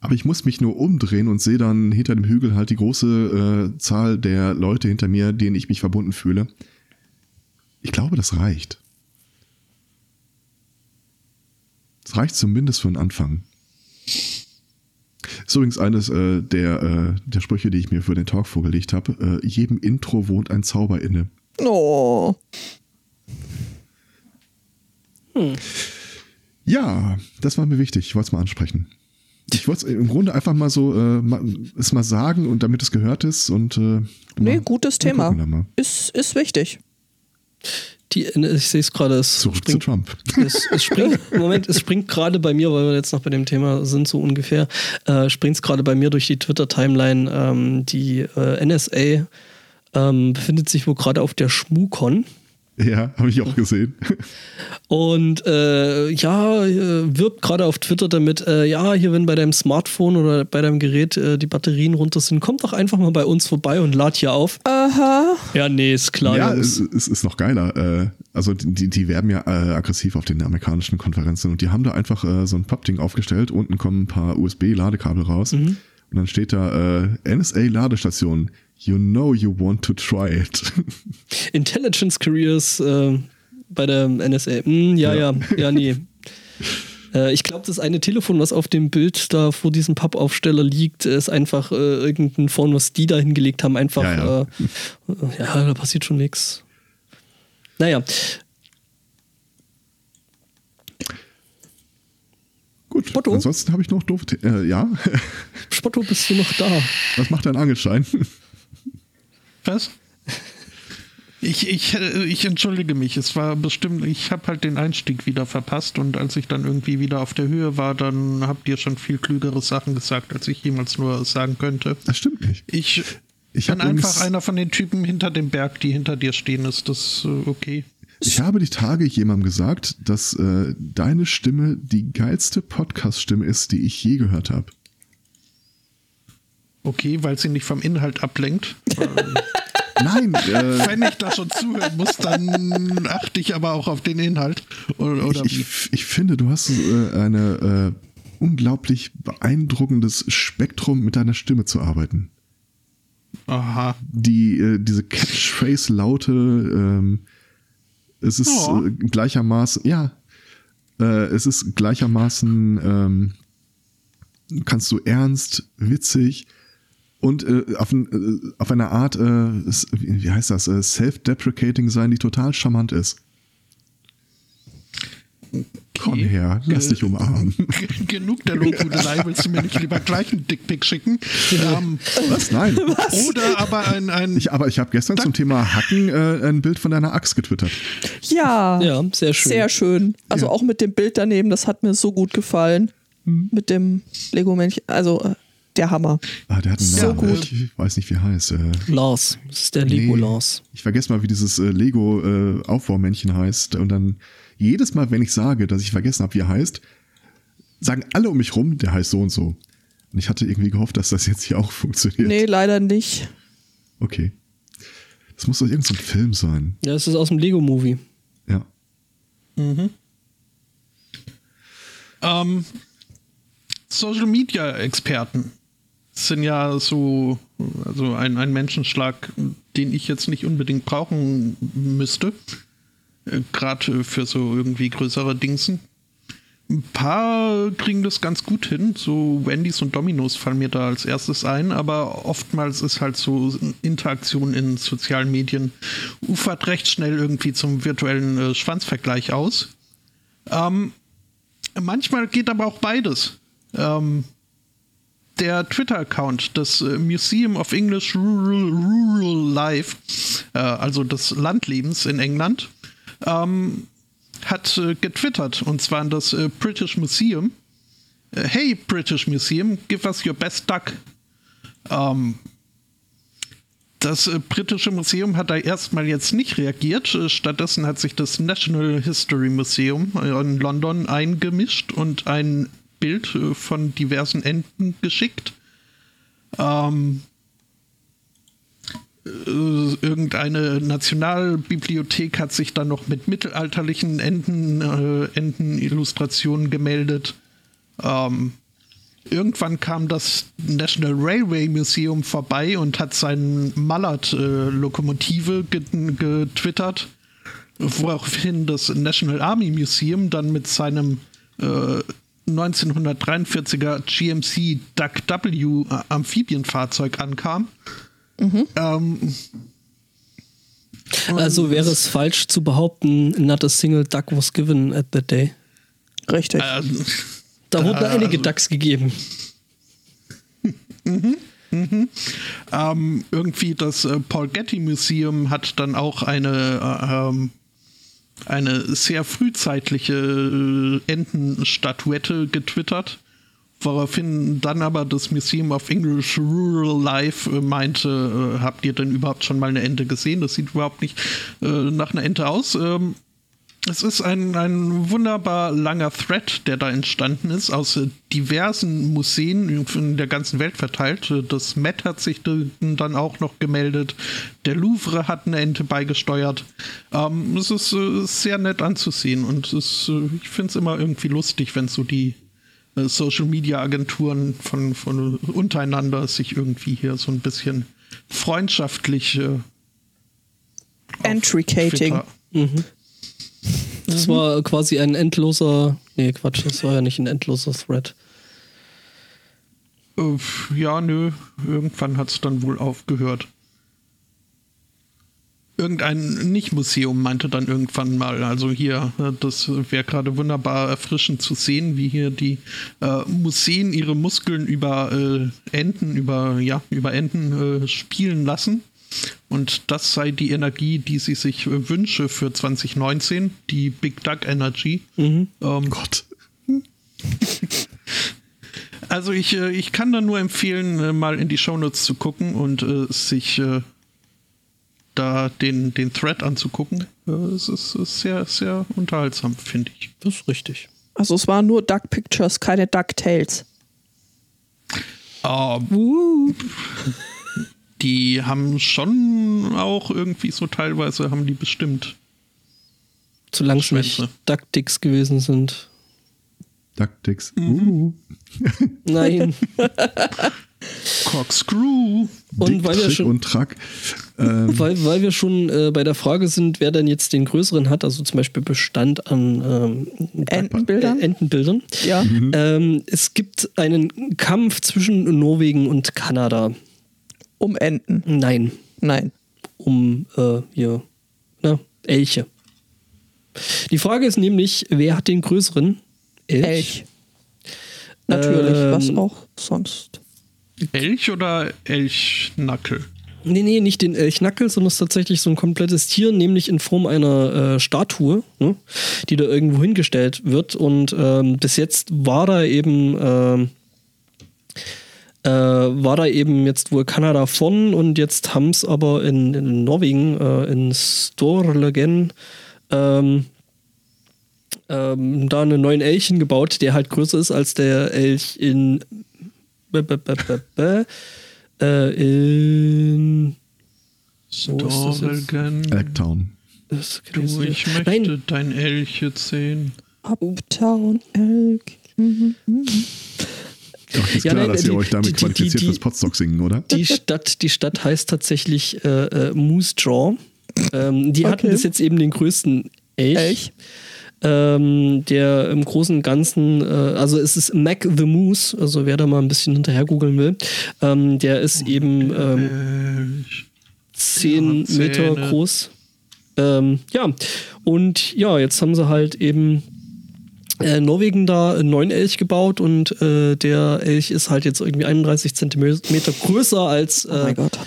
aber ich muss mich nur umdrehen und sehe dann hinter dem Hügel halt die große äh, Zahl der Leute hinter mir, denen ich mich verbunden fühle. Ich glaube, das reicht. Das reicht zumindest für einen Anfang. Ist übrigens eines äh, der, äh, der Sprüche, die ich mir für den Talk vorgelegt habe. Äh, jedem Intro wohnt ein Zauber inne. Oh. Ja, das war mir wichtig. Ich wollte es mal ansprechen. Ich wollte es im Grunde einfach mal so äh, mal, es mal sagen und damit es gehört ist und äh, Nee, mal- gutes Thema. Ist, ist wichtig. Die, ich sehe es gerade, es Zurück springt, zu Trump. Es, es springt, Moment, es springt gerade bei mir, weil wir jetzt noch bei dem Thema sind, so ungefähr, äh, springt es gerade bei mir durch die Twitter-Timeline. Ähm, die äh, NSA ähm, befindet sich wohl gerade auf der Schmukon. Ja, habe ich auch gesehen. Und äh, ja, äh, wirbt gerade auf Twitter damit, äh, ja, hier, wenn bei deinem Smartphone oder bei deinem Gerät äh, die Batterien runter sind, kommt doch einfach mal bei uns vorbei und lad hier auf. Aha. Ja, nee, ist klar. ja, es, es ist noch geiler. Äh, also die, die werben ja äh, aggressiv auf den amerikanischen Konferenzen und die haben da einfach äh, so ein Pappding aufgestellt. Unten kommen ein paar USB-Ladekabel raus und dann steht da äh, NSA-Ladestation. You know you want to try it. Intelligence Careers äh, bei der NSA. Hm, ja, ja, Ja. ja, nee. Äh, ich glaube, das eine Telefon, was auf dem Bild da vor diesem Pappaufsteller liegt, ist einfach äh, irgendein Phone, was die da hingelegt haben. Einfach, Ja, ja. Äh, äh, ja da passiert schon nichts. Naja, Gut, Spotto? ansonsten habe ich noch doof. Äh, ja, Spotto, bist du noch da? was macht dein Angelschein? Was? Ich, ich, ich entschuldige mich. Es war bestimmt, ich habe halt den Einstieg wieder verpasst und als ich dann irgendwie wieder auf der Höhe war, dann habt ihr schon viel klügere Sachen gesagt, als ich jemals nur sagen könnte. Das stimmt nicht. Ich, Ich bin einfach einer von den Typen hinter dem Berg, die hinter dir stehen. Ist das äh, okay? Ich habe die Tage jemandem gesagt, dass äh, deine Stimme die geilste Podcast-Stimme ist, die ich je gehört habe. Okay, weil sie nicht vom Inhalt ablenkt. Nein, äh, wenn ich da schon zuhören muss, dann achte ich aber auch auf den Inhalt. Oder, ich, ich, ich finde, du hast äh, eine äh, unglaublich beeindruckendes Spektrum mit deiner Stimme zu arbeiten. Aha. Die, äh, diese Catchphrase-Laute, ähm, es ist äh, gleichermaßen, ja, äh, es ist gleichermaßen, ähm, kannst du ernst, witzig und äh, auf, ein, äh, auf eine Art, äh, wie heißt das, äh, self-deprecating sein, die total charmant ist. Komm her, lass dich umarmen. G- Genug der Lobhudelei, willst du mir nicht lieber gleich einen Dickpick schicken? Ähm, Was? Nein. oder aber ein, ein Ich, aber ich habe gestern zum Thema Hacken äh, ein Bild von deiner Axt getwittert. Ja, Ja, sehr schön. sehr schön. Also Ja. auch mit dem Bild daneben, das hat mir so gut gefallen. Mit dem Lego-Männchen, also äh, der Hammer. Ah, der hat einen So Namen. gut. Ich weiß nicht, wie er heißt. Äh, Lars. Das ist der Lego nee. Lars. Ich vergesse mal, wie dieses äh, Lego-Aufbaumännchen heißt. Und dann jedes Mal, wenn ich sage, dass ich vergessen habe, wie er heißt, sagen alle um mich rum, der heißt so und so. Und ich hatte irgendwie gehofft, dass das jetzt hier auch funktioniert. Nee, leider nicht. Okay. Das muss doch irgendein so ein Film sein. Ja, das ist aus dem Lego-Movie. Ja. Ähm, Social Media Experten sind ja so, also ein, ein Menschenschlag, den ich jetzt nicht unbedingt brauchen müsste. Gerade für so irgendwie größere Dingsen. Ein paar kriegen das ganz gut hin. So Wendy's und Domino's fallen mir da als erstes ein, aber oftmals ist halt so Interaktion in sozialen Medien ufert recht schnell irgendwie zum virtuellen äh, Schwanzvergleich aus. Ähm, Manchmal geht aber auch beides. Ähm, der Twitter-Account des äh, Museum of English Rural, Rural Life, äh, also des Landlebens in England, ähm, hat äh, getwittert, und zwar an das äh, British Museum. Äh, hey, British Museum, give us your best duck. Ähm, das äh, britische Museum hat da erstmal jetzt nicht reagiert. Stattdessen hat sich das National History Museum in London eingemischt und ein Bild äh, von diversen Enten geschickt. Ähm, äh, irgendeine Nationalbibliothek hat sich dann noch mit mittelalterlichen Enten, äh, Entenillustrationen gemeldet. Ähm, irgendwann kam das National Railway Museum vorbei und hat seinen Mallard-Lokomotive getwittert, woraufhin das National Army Museum dann mit seinem äh, 1943er GMC Duck W Amphibienfahrzeug ankam. Ähm, Also wäre es falsch zu behaupten, not a single duck was given at that day. Richtig. äh, Da wurden Da, einige also- Ducks gegeben. Ähm, irgendwie das äh, Paul Getty Museum hat dann auch eine, äh, ähm, eine sehr frühzeitliche äh, Entenstatuette getwittert, woraufhin dann aber das Museum of English Rural Life äh, meinte, äh, habt ihr denn überhaupt schon mal eine Ente gesehen? Das sieht überhaupt nicht nach einer Ente aus. Es ist ein, ein wunderbar langer Thread, der da entstanden ist, aus diversen Museen in der ganzen Welt verteilt. Das Met hat sich dann auch noch gemeldet. Der Louvre hat eine Ente beigesteuert. Ähm, es ist äh, sehr nett anzusehen und es, äh, ich finde es immer irgendwie lustig, wenn so die äh, Social Media Agenturen von, von untereinander sich irgendwie hier so ein bisschen freundschaftlich äh, auf Entry-Cating. Das war quasi ein endloser. Nee, Quatsch, das war ja nicht ein endloser Thread. Äh, ja, nö, irgendwann hat es dann wohl aufgehört. Irgendein Nicht-Museum meinte dann irgendwann mal, also hier, äh, das wäre gerade wunderbar erfrischend zu sehen, wie hier die äh, Museen ihre Muskeln über äh, Enten, über, ja, über Enten äh, spielen lassen. Und das sei die Energie, die sie sich äh, wünsche für 2019, die Big Duck Energy. Ähm, Gott. Also ich, äh, ich kann da nur empfehlen, äh, mal in die Shownotes zu gucken und äh, sich äh, da den, den Thread anzugucken. Äh, es ist, ist sehr, sehr unterhaltsam, finde ich. Das ist richtig. Also es waren nur Duck Pictures, keine Duck Tales. Ähm, die haben schon auch irgendwie so teilweise, haben die bestimmt. Solange es nicht. Duckdicks gewesen sind. Duckdicks. Mhm. Uh. Nein. Corkscrew. Und Dick, weil wir Trick schon- und Track. Ähm, weil, weil wir schon äh, bei der Frage sind, wer denn jetzt den größeren hat, also zum Beispiel Bestand an ähm, Entenbildern? Äh, Entenbildern. Ja. Ähm, es gibt einen Kampf zwischen Norwegen und Kanada. Um Enten. Nein, Nein. um äh, hier, ne, Elche. Die Frage ist nämlich, wer hat den größeren? Elch. Natürlich, Ähm, was auch sonst. Elch oder Elchnackel? Nee, nee, nicht den Elchnackel, sondern es ist tatsächlich so ein komplettes Tier, nämlich in Form einer äh, Statue, ne, die da irgendwo hingestellt wird. Und ähm, bis jetzt war da eben ähm, äh, war da eben jetzt wohl Kanada von und jetzt haben es aber in, in Norwegen, äh, in Storlegen, ähm, ähm, da einen neuen Elchen gebaut, der halt größer ist als der Elch in äh, in. Eggtown. Das- Du, ich möchte Nein, dein Elch jetzt sehen. Uptown Elk. Mhm. Doch, ist Ja, klar, nein, dass die- ihr euch damit die- qualifiziert die- fürs Potstock singen, oder? die Stadt, die Stadt heißt tatsächlich äh, äh, Moose Jaw. Ähm, die hatten Okay. bis jetzt eben den größten Elch. Elch. Ähm, der im Großen und Ganzen, äh, also es ist Mac the Moose, also wer da mal ein bisschen hinterher googeln will, ähm, der ist eben ähm, Elch. 10 Ja, Zähne. Meter groß. Ähm, ja, und ja, jetzt haben sie halt eben äh, Norwegen da einen neuen Elch gebaut und äh, der Elch ist halt jetzt irgendwie 31 Zentimeter größer als, Oh mein äh, Gott.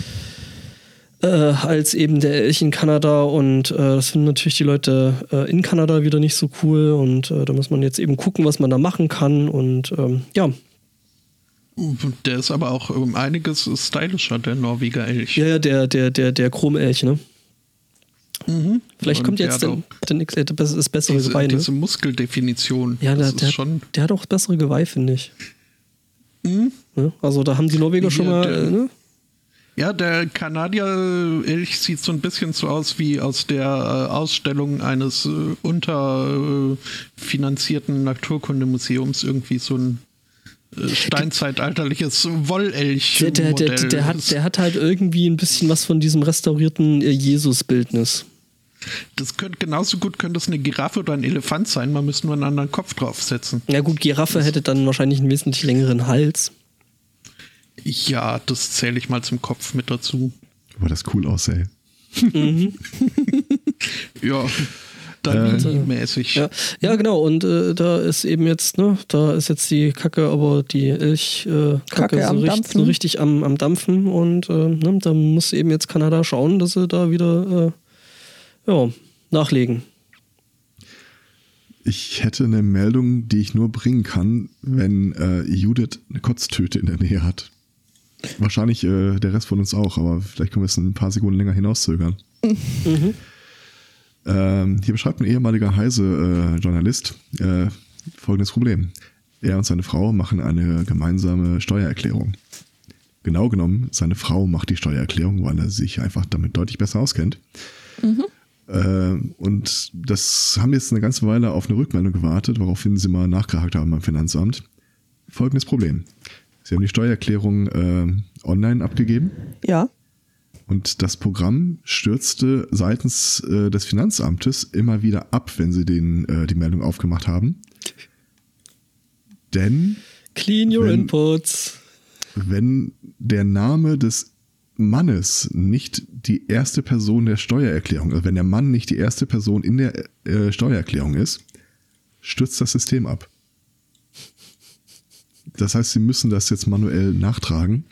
äh, als eben der Elch in Kanada und äh, das finden natürlich die Leute äh, in Kanada wieder nicht so cool und äh, da muss man jetzt eben gucken, was man da machen kann und ähm, ja, Der ist aber auch um einiges stylischer, der Norweger Elch. ja, ja, der, der, der, der Chromelch, ne? Mhm. Vielleicht Und kommt jetzt der, der, der, das bessere diese, Geweih, ne? diese Muskeldefinition. Ja, der, das der, ist schon. der hat auch bessere Geweih, finde ich. Mhm. Ne? Also da haben die Norweger schon Hier, mal. der- Äh, ne? Ja, der Kanadier-Elch sieht so ein bisschen so aus wie aus der äh, Ausstellung eines äh, unterfinanzierten Naturkundemuseums. Irgendwie so ein äh, steinzeitalterliches Wollelch. Der, der, der, der, hat, der hat halt irgendwie ein bisschen was von diesem restaurierten äh, Jesus-Bildnis. Das könnte genauso gut könnte es eine Giraffe oder ein Elefant sein. Man müsste nur einen anderen Kopf draufsetzen. Ja gut, Giraffe hätte dann wahrscheinlich einen wesentlich längeren Hals. Ja, das zähle ich mal zum Kopf mit dazu. Wo das cool aussähe. Ja, dann mäßig. Ja, ja genau. Und äh, da ist eben jetzt, ne, da ist jetzt die Kacke, aber die Elch-Kacke äh, Kacke Kacke so, am richt, Dampfen. so richtig am, am Dampfen. Und äh, ne, da muss eben jetzt Kanada schauen, dass sie da wieder äh, ja, nachlegen. Ich hätte eine Meldung, die ich nur bringen kann, wenn äh, Judith eine Kotztüte in der Nähe hat. Wahrscheinlich äh, der Rest von uns auch, aber vielleicht können wir es ein paar Sekunden länger hinauszögern. Ähm, hier beschreibt ein ehemaliger Heise-Journalist äh, folgendes Problem. Er und seine Frau machen eine gemeinsame Steuererklärung. Genau genommen, seine Frau macht die Steuererklärung, weil er sich einfach damit deutlich besser auskennt. Äh, und das haben jetzt eine ganze Weile auf eine Rückmeldung gewartet, woraufhin sie mal nachgehakt haben beim Finanzamt. Folgendes Problem. Sie haben die Steuererklärung äh, online abgegeben Ja. und das Programm stürzte seitens äh, des Finanzamtes immer wieder ab, wenn sie den, äh, die Meldung aufgemacht haben. Denn Clean your Wenn- inputs. wenn der Name des Mannes nicht die erste Person der Steuererklärung, also wenn der Mann nicht die erste Person in der äh, Steuererklärung ist, stürzt das System ab. Das heißt, sie müssen das jetzt manuell nachtragen.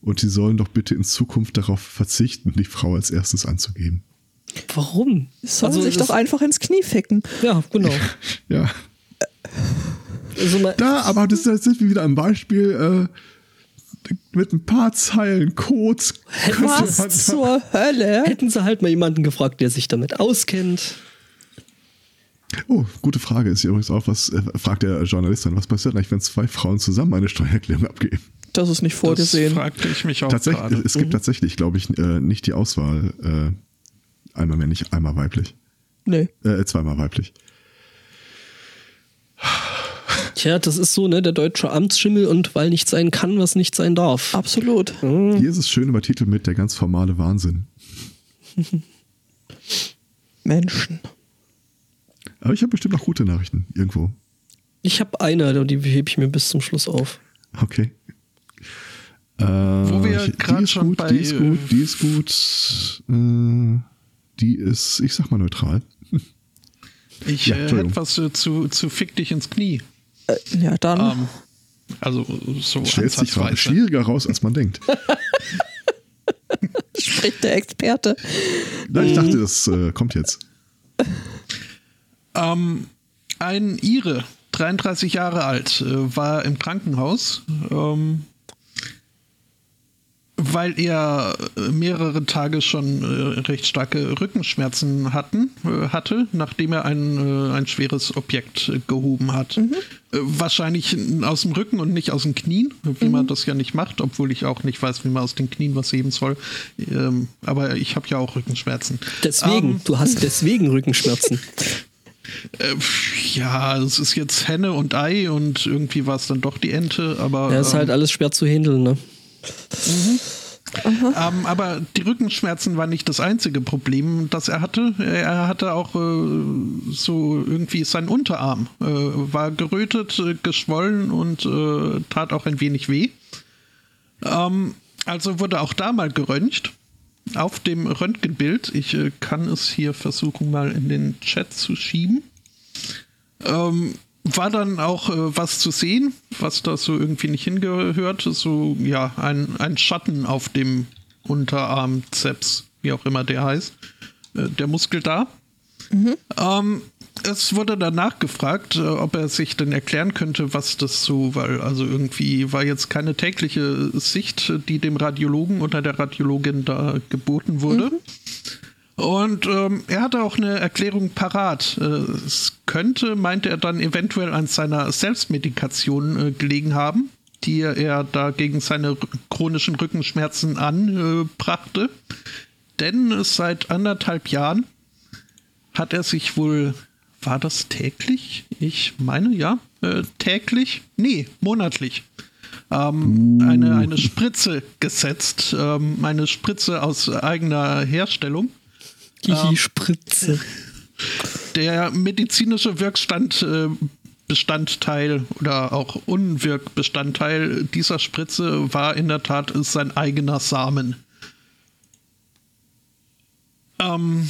Und sie sollen doch bitte in Zukunft darauf verzichten, die Frau als erstes anzugeben. Warum? Sollen Also sich doch einfach ins Knie ficken. Ja, genau. Ja. Also Da, aber das, das sind wir wieder am Beispiel äh, mit ein paar Zeilen Codes. Was zur Hölle? hätten sie halt mal jemanden gefragt, der sich damit auskennt. Oh, gute Frage. Ist ja übrigens auch was, äh, fragt der Journalist dann, was passiert eigentlich, wenn zwei Frauen zusammen eine Steuererklärung abgeben? Das ist nicht Das vorgesehen. fragte ich mich auch Tatsächlich, gerade. es gibt tatsächlich, glaube ich, äh, nicht die Auswahl, äh, einmal männlich, einmal weiblich. Nee. Äh, zweimal weiblich. Tja, das ist so, ne, der deutsche Amtsschimmel und weil nicht sein kann, was nicht sein darf. Absolut. Hier ist es schön übertitelt mit der ganz formale Wahnsinn. Menschen. Aber ich habe bestimmt noch gute Nachrichten irgendwo. Ich habe eine, die hebe ich mir bis zum Schluss auf. Okay. Äh, Wo wir ist schon gut, bei, die ist gut, äh, die ist gut. Äh, die ist, ich sag mal neutral. Ich Ja, äh, hätte was äh, zu, zu fick dich ins Knie. Äh, ja, dann. Ähm, also so Stellt sich gerade schwieriger raus, als man denkt. spricht der Experte. Na, ich dachte, das äh, kommt jetzt. Ähm, ein Ire, 33 Jahre alt, äh, war im Krankenhaus, ähm, weil er äh, mehrere Tage schon äh, recht starke Rückenschmerzen hatten, äh, hatte, nachdem er ein, äh, ein schweres Objekt äh, gehoben hat. Äh, wahrscheinlich aus dem Rücken und nicht aus den Knien, wie man das ja nicht macht, obwohl ich auch nicht weiß, wie man aus den Knien was heben soll. Ähm, aber ich habe ja auch Rückenschmerzen. Deswegen, Ähm, du hast deswegen Rückenschmerzen. Ja, es ist jetzt Henne und Ei und irgendwie war es dann doch die Ente, aber. Ja, ist halt ähm, alles schwer zu handeln, ne? Ähm, aber die Rückenschmerzen waren nicht das einzige Problem, das er hatte. Er hatte auch äh, so irgendwie sein Unterarm, äh, war gerötet, äh, geschwollen und äh, tat auch ein wenig weh. Ähm, also wurde auch da mal geröntgt. Auf dem Röntgenbild, ich äh, kann es hier versuchen mal in den Chat zu schieben, ähm, war dann auch äh, was zu sehen, was da so irgendwie nicht hingehört. So, ja, ein, ein Schatten auf dem Unterarmzeps, wie auch immer der heißt. Äh, der Muskel da. Ähm, es wurde danach gefragt, äh, ob er sich denn erklären könnte, was das so, weil also irgendwie war jetzt keine tägliche Sicht, die dem Radiologen oder der Radiologin da geboten wurde. Und ähm, er hatte auch eine Erklärung parat. Äh, es könnte, meinte er dann, eventuell an seiner Selbstmedikation äh, gelegen haben, die er da gegen seine chronischen Rückenschmerzen anbrachte. Denn seit anderthalb Jahren hat er sich wohl, war das täglich? Ich meine, ja, äh, täglich? Nee, monatlich. Ähm, eine, eine Spritze gesetzt, ähm, eine Spritze aus eigener Herstellung. Hihi, Spritze. Der medizinische Wirkstand äh, Bestandteil oder auch Unwirkbestandteil dieser Spritze war in der Tat sein eigener Samen. Ähm,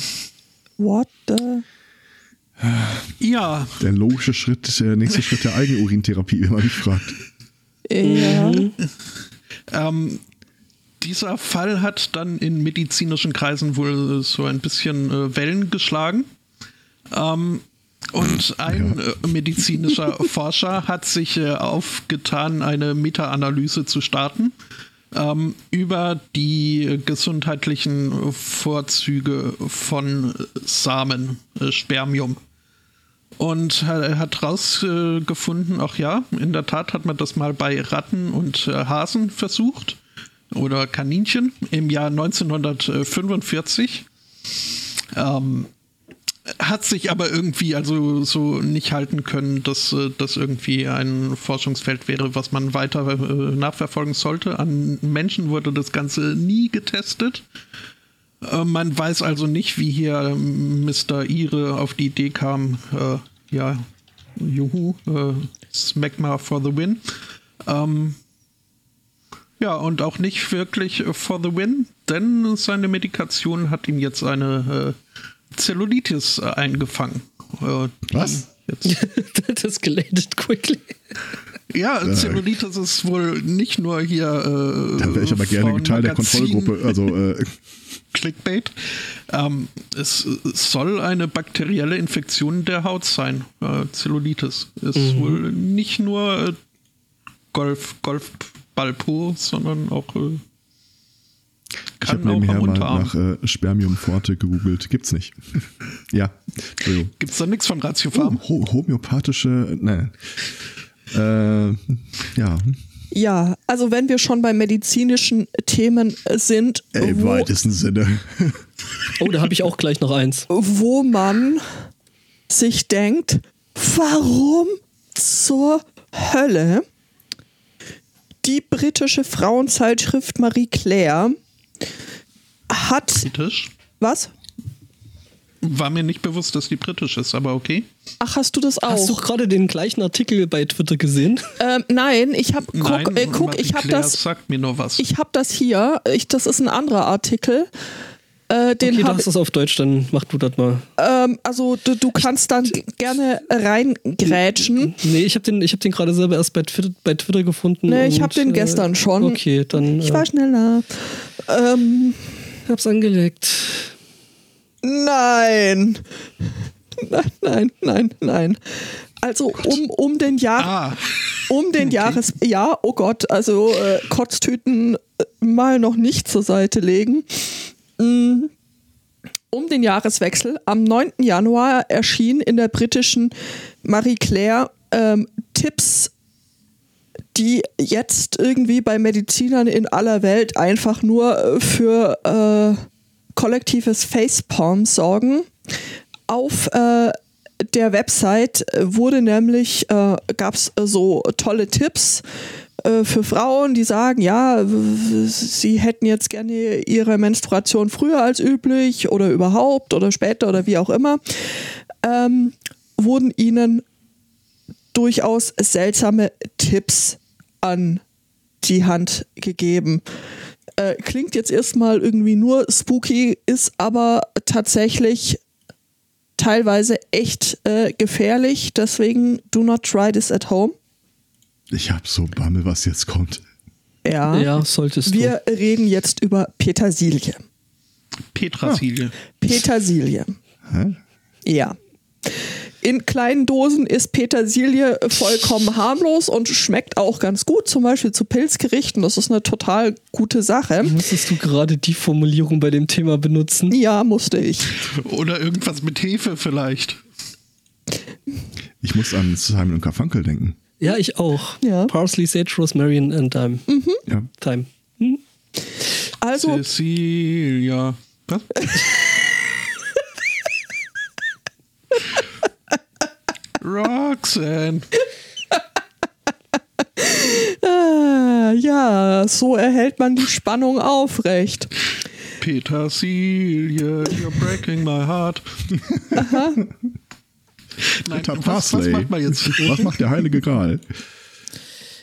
What the? ja, Der logische Schritt, der nächste Schritt der Eigenurintherapie, wenn man mich fragt. Ja. Ähm, dieser Fall hat dann in medizinischen Kreisen wohl so ein bisschen äh, Wellen geschlagen. Ähm, und ein äh, medizinischer Forscher hat sich äh, aufgetan, eine Meta-Analyse zu starten ähm, über die gesundheitlichen Vorzüge von Samen, äh, Spermium. Und er hat rausgefunden, ach ja, in der Tat hat man das mal bei Ratten und äh, Hasen versucht oder Kaninchen im Jahr 1945. Ähm, hat sich aber irgendwie also so nicht halten können, dass äh, das irgendwie ein Forschungsfeld wäre, was man weiter äh, nachverfolgen sollte. An Menschen wurde das Ganze nie getestet. Äh, man weiß also nicht, wie hier ähm, Mr. Ire auf die Idee kam, äh, ja, juhu, äh, Smegma for the win. Ähm, ja, und auch nicht wirklich äh, for the win, denn seine Medikation hat ihm jetzt eine äh, Zellulitis äh, eingefangen. Äh, Was? Jetzt, That escalated quickly. ja, Zellulitis ist wohl nicht nur hier. Äh, Dann wäre ich aber gerne Teil der Kontrollgruppe. Also, äh, Clickbait. Ähm, es es soll eine bakterielle Infektion der Haut sein. Äh, Zellulitis ist Mhm. wohl nicht nur äh, Golf, Golfball pur, sondern auch äh, ich habe nebenher am mal nach äh, Spermiumforte gegoogelt. Gibt's nicht. ja, Entschuldigung. Gibt es da nichts von Oh, Ratiofarm? ho homöopathische, nein. Äh, ja, Ja, also wenn wir schon bei medizinischen Themen sind, im wo, weitesten Sinne. Oh, da habe ich auch gleich noch eins. wo man sich denkt, warum zur Hölle die britische Frauenzeitschrift Marie Claire hat Britisch? was? War mir nicht bewusst, dass die britisch ist, aber okay. Ach, hast du das auch? Hast du gerade den gleichen Artikel bei Twitter gesehen? ähm, nein, ich habe guck, äh, guck ich habe das sagt mir nur was. ich habe das hier, ich, das ist ein anderer Artikel. Äh, den okay, du hast das auf Deutsch, dann mach du das mal. ähm, also du, du kannst dann gerne reingrätschen. Nee, ich habe den, ich hab den gerade selber erst bei Twitter, bei Twitter gefunden. Nee, ich habe den äh, gestern schon. Okay, dann. Ich äh, war schneller. Ähm, hab's angelegt. nein. Nein, nein, nein, nein. Also um, um den Jahr, Ah, um den Jahres, ja, oh Gott, also äh, Kotztüten äh, mal noch nicht zur Seite legen. Mm, Um den Jahreswechsel am 9. Januar erschien in der britischen Marie Claire ähm, Tipps, die jetzt irgendwie bei Medizinern in aller Welt einfach nur äh, für äh, kollektives Facepalm sorgen. Auf äh, der Website wurde nämlich, äh, gab es so tolle Tipps für Frauen, die sagen, ja, sie hätten jetzt gerne ihre Menstruation früher als üblich oder überhaupt oder später oder wie auch immer, ähm, wurden ihnen durchaus seltsame Tipps an die Hand gegeben. Äh, klingt jetzt erstmal irgendwie nur spooky, ist aber tatsächlich teilweise echt äh, gefährlich. Deswegen do not try this at home. Ich hab so Bammel, was jetzt kommt. Ja. Ja, solltest Wir reden jetzt über Petersilie. Petrasilie. Petersilie. Hä? Ja. In kleinen Dosen ist Petersilie vollkommen harmlos und schmeckt auch ganz gut, zum Beispiel zu Pilzgerichten. Das ist eine total gute Sache. du. Musstest du gerade die Formulierung bei dem Thema benutzen? Ja, musste ich. Oder irgendwas mit Hefe vielleicht. Ich muss an Simon und Garfunkel denken. Ja, ich auch. Ja. Parsley, Sage, Rosemary and Thyme. Ja. Thyme. Hm? Also, Cecilia. Was? Roxanne. äh, ja, so erhält man die Spannung aufrecht. Petersilie, you're breaking my heart. Nein, was, was macht man jetzt? Was macht der Heilige Gral?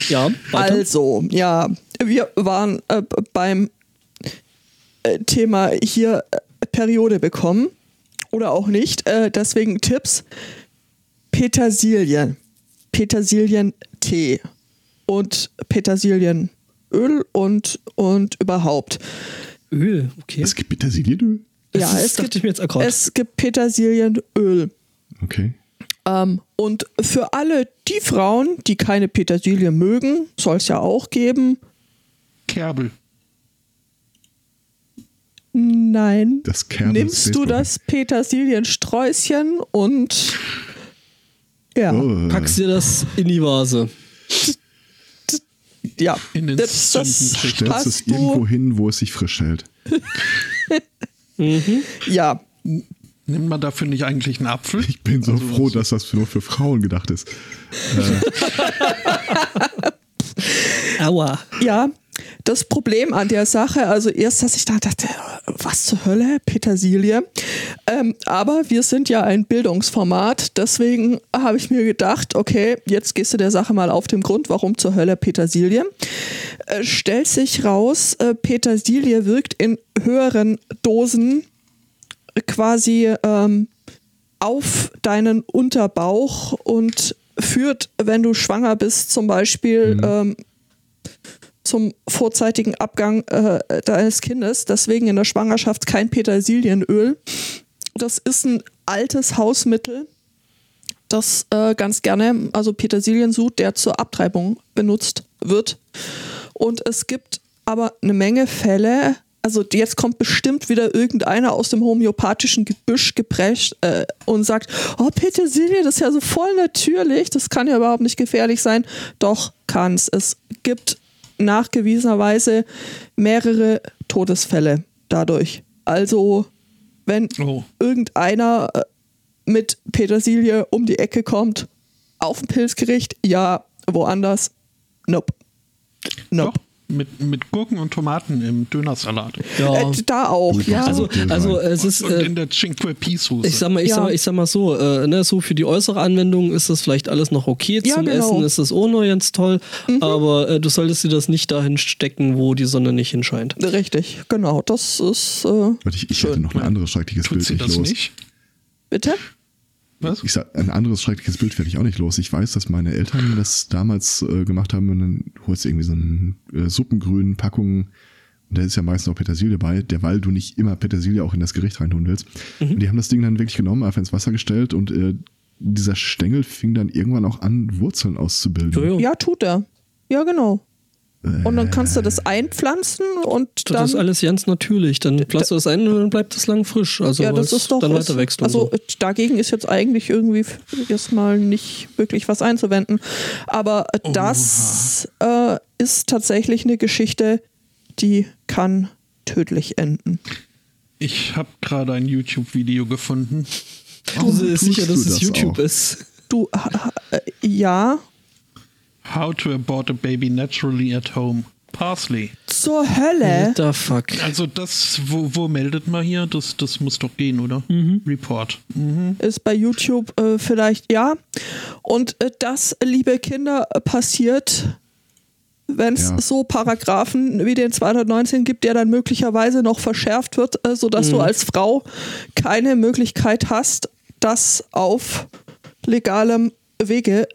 Ja, weiter. Also, ja, wir waren äh, beim äh, Thema hier äh, Periode bekommen oder auch nicht. Äh, deswegen Tipps. Petersilien. Petersilientee und Petersilienöl und, und überhaupt. Öl, okay. Es gibt Petersilienöl? Ja, es gibt, ich mir jetzt auch grad. es gibt Petersilienöl. Okay. Ähm, und für alle die Frauen, die keine Petersilie mögen, soll es ja auch geben. Kerbel. Nein. Das Kerbel Nimmst du das Petersiliensträußchen und ja, Oh. Packst dir das in die Vase. ja. In den das, das. Stellst es irgendwo hin, wo es sich frisch hält. ja, Nimmt man dafür nicht eigentlich einen Apfel? Ich bin so Also froh, dass das nur für Frauen gedacht ist. Aua. ja. Das Problem an der Sache, also erst, dass ich da dachte, was zur Hölle, Petersilie. Ähm, aber wir sind ja ein Bildungsformat, deswegen habe ich mir gedacht, okay, jetzt gehst du der Sache mal auf den Grund, warum zur Hölle Petersilie. Äh, stellt sich raus, äh, Petersilie wirkt in höheren Dosen quasi ähm, auf deinen Unterbauch und führt, wenn du schwanger bist, zum Beispiel ähm, zum vorzeitigen Abgang äh, deines Kindes. Deswegen in der Schwangerschaft kein Petersilienöl. Das ist ein altes Hausmittel, das äh, ganz gerne, also Petersiliensud, der zur Abtreibung benutzt wird. Und es gibt aber eine Menge Fälle, also jetzt kommt bestimmt wieder irgendeiner aus dem homöopathischen Gebüsch geprescht äh, und sagt, oh Petersilie, das ist ja so voll natürlich, das kann ja überhaupt nicht gefährlich sein. Doch kann es. Es gibt nachgewiesenerweise mehrere Todesfälle dadurch. Also wenn Oh. irgendeiner äh, mit Petersilie um die Ecke kommt, auf ein Pilzgericht, ja, woanders, nope. Nope. Doch, mit, mit Gurken und Tomaten im Dönersalat. Ja. Äh, da auch, ja. Also, also es ist. Und Äh, in der Cinque Pea-Soße. ich sag mal, ich, Ja. sag mal, ich sag mal so, äh, ne, so für die äußere Anwendung ist das vielleicht alles noch okay. Ja, Zum genau. Essen ist das auch noch ganz toll, aber äh, du solltest dir das nicht dahin stecken, wo die Sonne nicht hinscheint. Richtig, genau. Das ist. Äh, Warte, ich, ich hatte Schön. noch ein anderes schreckliches Tut Bild sie nicht das los. nicht? bitte? Was? Ich sag, ein anderes schreckliches Bild werde ich auch nicht los. Ich weiß, dass meine Eltern das damals äh, gemacht haben und dann holst du irgendwie so einen äh, Suppengrün Packung und da ist ja meistens auch Petersilie bei, derweil du nicht immer Petersilie auch in das Gericht reintun willst. Und die haben das Ding dann wirklich genommen, einfach ins Wasser gestellt und äh, dieser Stängel fing dann irgendwann auch an, Wurzeln auszubilden. Ja, tut er. Ja, genau. Und dann kannst du das einpflanzen und Das dann. ist alles ganz natürlich. Dann pflanzt du das ein und dann bleibt es lang frisch. Also ja, das ist doch. dann weiter wächst also so. äh, dagegen ist jetzt eigentlich irgendwie erstmal nicht wirklich was einzuwenden. Aber äh, das äh, ist tatsächlich eine Geschichte, die kann tödlich enden. Ich habe gerade ein YouTube-Video gefunden. Warum Du bist tust sicher, dass du es das YouTube auch? ist. Du, äh, ja, How to abort a baby naturally at home. Parsley. zur Hölle. What the fuck? Also das, wo, wo meldet man hier? Das, das muss doch gehen, oder? Report. ist bei YouTube äh, vielleicht ja. Und äh, das, liebe Kinder, äh, passiert, wenn es Ja. so Paragraphen wie den 219 gibt, der dann möglicherweise noch verschärft wird, äh, sodass du als Frau keine Möglichkeit hast, das auf legalem Wege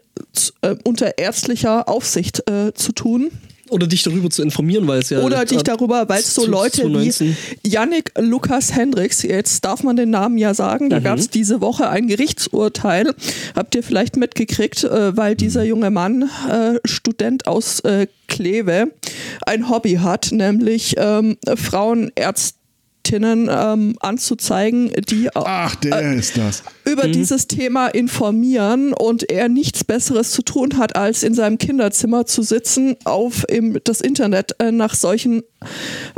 äh, unter ärztlicher Aufsicht äh, zu tun. Oder dich darüber zu informieren, weil es ja. Oder dich darüber, weil es so zu- Leute zu 19. wie Yannick Lukas Hendricks, jetzt darf man den Namen ja sagen, Mhm. da gab es diese Woche ein Gerichtsurteil, habt ihr vielleicht mitgekriegt, äh, weil dieser Mhm. junge Mann, äh, Student aus äh, Kleve, ein Hobby hat, nämlich ähm, Frauenärztinnen ähm, anzuzeigen, die Ach, der ist das. über dieses Thema informieren und er nichts Besseres zu tun hat, als in seinem Kinderzimmer zu sitzen, auf im, das Internet äh, nach solchen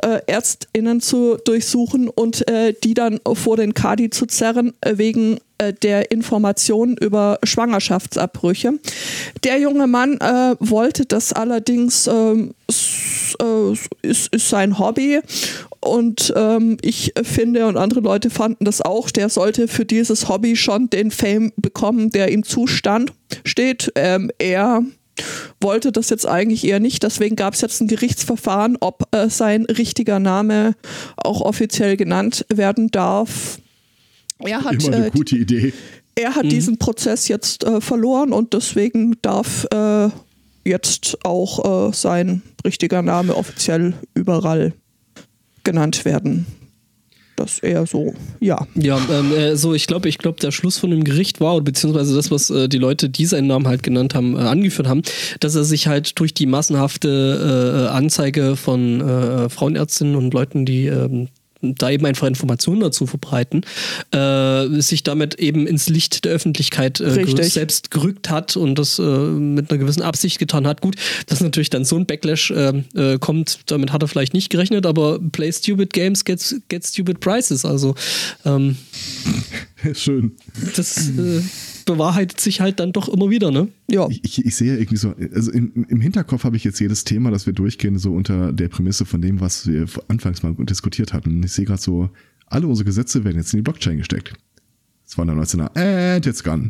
äh, ÄrztInnen zu durchsuchen und äh, die dann vor den Kadi zu zerren äh, wegen äh, der Informationen über Schwangerschaftsabbrüche. Der junge Mann äh, wollte das allerdings, ähm, äh, ist, ist sein Hobby und ähm, ich finde und andere Leute fanden das auch, der sollte für dieses Hobby schon den Fame bekommen, der ihm zustand steht. Ähm, er wollte das jetzt eigentlich eher nicht, deswegen gab es jetzt ein Gerichtsverfahren, ob äh, sein richtiger Name auch offiziell genannt werden darf. Er hat, Immer eine äh, gute Idee. er hat diesen Prozess jetzt äh, verloren und deswegen darf äh, jetzt auch äh, sein richtiger Name offiziell überall genannt werden. Das eher so, ja. Ja, ähm, äh, so ich glaube, ich glaube, der Schluss von dem Gericht war, oder beziehungsweise das, was äh, die Leute, die seinen Namen halt genannt haben, äh, angeführt haben, dass er sich halt durch die massenhafte äh, Anzeige von äh, Frauenärztinnen und Leuten, die ähm, da eben einfach Informationen dazu verbreiten, äh, sich damit eben ins Licht der Öffentlichkeit äh, selbst gerückt hat und das äh, mit einer gewissen Absicht getan hat. Gut, dass natürlich dann so ein Backlash äh, äh, kommt, damit hat er vielleicht nicht gerechnet, aber play stupid games, get, get stupid prizes. Also ähm, Schön. das äh, bewahrheitet sich halt dann doch immer wieder, ne? Ja, Ich, ich, ich sehe irgendwie so, also im, im Hinterkopf habe ich jetzt jedes Thema, das wir durchgehen, so unter der Prämisse von dem, was wir anfangs mal diskutiert hatten. Ich sehe gerade so, alle unsere Gesetze werden jetzt in die Blockchain gesteckt. 219er, and it's gone.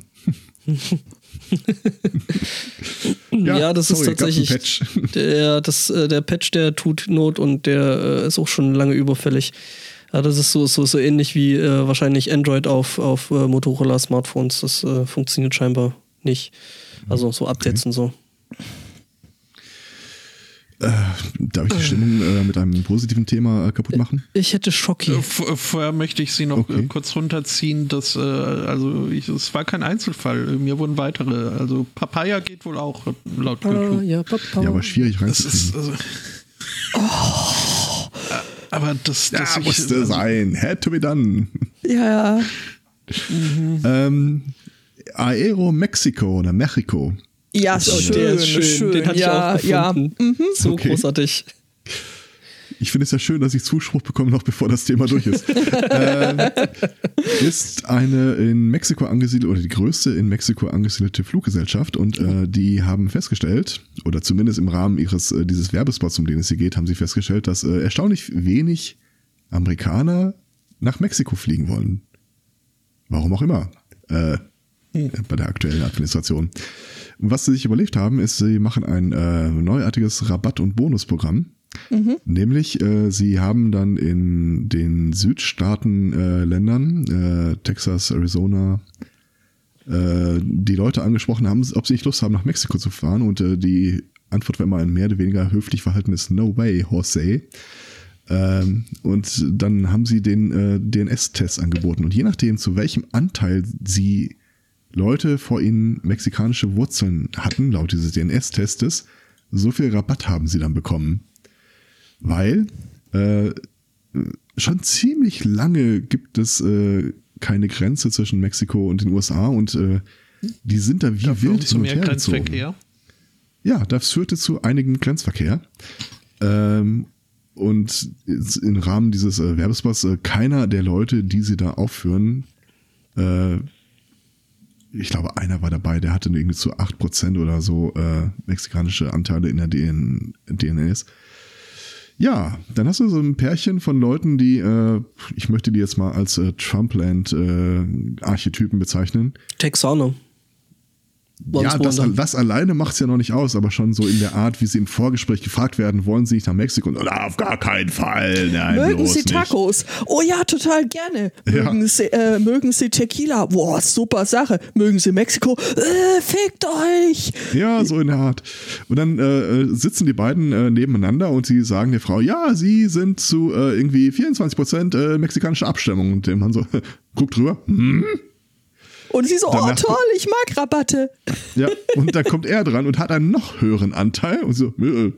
Ja, das ist sorry, einen tatsächlich Patch. der, das, äh, der Patch, der tut Not und der äh, ist auch schon lange überfällig. Ja, das ist so, so, so ähnlich wie äh, wahrscheinlich Android auf, auf äh, Motorola-Smartphones. Das äh, funktioniert scheinbar nicht. Also so Updates und so. Darf ich die Stimmung äh, mit einem positiven Thema äh, kaputt machen? Ich hätte Schocki. Äh, v- Vorher möchte ich Sie noch Okay. äh, kurz runterziehen, dass, äh, also ich, es war kein Einzelfall, mir wurden weitere, also Papaya geht wohl auch laut Ah, YouTube. ja. Ja, aber schwierig Das ist, reinzukriegen. also, aber das, das Ja, ich- musste also, sein. Had to be done. ja, Ähm, Aero Mexico oder Mexico. ja, schön, der ist schön. Den hatte ja, ich auch ja. gefunden. So Okay. großartig. Ich finde es ja schön, dass ich Zuspruch bekomme, noch bevor das Thema durch ist. ähm, ist eine in Mexiko angesiedelte oder die größte in Mexiko angesiedelte Fluggesellschaft und äh, die haben festgestellt, oder zumindest im Rahmen ihres äh, dieses Werbespots, um den es hier geht, haben sie festgestellt, dass äh, erstaunlich wenig Amerikaner nach Mexiko fliegen wollen. Warum auch immer. Äh, bei der aktuellen Administration. Und was sie sich überlegt haben, ist, sie machen ein äh, neuartiges Rabatt- und Bonusprogramm. Nämlich, äh, sie haben dann in den Südstaaten-Ländern, äh, Texas, Arizona, äh, die Leute angesprochen haben, ob sie nicht Lust haben, nach Mexiko zu fahren. Und äh, die Antwort war immer ein mehr oder weniger höflich verhaltenes No way, Jose. Ähm, und dann haben sie den äh, DNS-Test angeboten. Und je nachdem, zu welchem Anteil sie Leute vor ihnen mexikanische Wurzeln hatten, laut dieses DNS-Testes, so viel Rabatt haben sie dann bekommen. Weil äh, schon ziemlich lange gibt es äh, keine Grenze zwischen Mexiko und den USA und äh, die sind da wie Dafür wild hin und mehr her gezogen. Grenzverkehr. Ja, das führte zu einigem Grenzverkehr. Ähm, und im Rahmen dieses äh, Werbespots, äh, keiner der Leute, die sie da aufführen, äh, ich glaube, einer war dabei, der hatte irgendwie zu 8% oder so äh, mexikanische Anteile in der DN DNS. Ja, dann hast du so ein Pärchen von Leuten, die, äh, ich möchte die jetzt mal als äh, Trumpland-Archetypen bezeichnen. Texaner. Ja, das, das alleine macht es ja noch nicht aus, aber schon so in der Art, wie sie im Vorgespräch gefragt werden, wollen sie nicht nach Mexiko? "Na, auf gar keinen Fall, nein, Mögen Sie nicht. Tacos? Oh ja, total gerne. Ja. Mögen, Sie, äh, mögen Sie Tequila? Boah, super Sache. Mögen Sie Mexiko? Äh, fickt euch! Ja, so in der Art. Und dann äh, äh, sitzen die beiden äh, nebeneinander und sie sagen der Frau, ja, sie sind zu äh, irgendwie 24 Prozent mexikanischer Abstammung. Und der Mann so, guckt drüber, hm? Und sie so, oh Danach- toll, ich mag Rabatte. Ja, und dann kommt er dran und hat einen noch höheren Anteil und so, äh,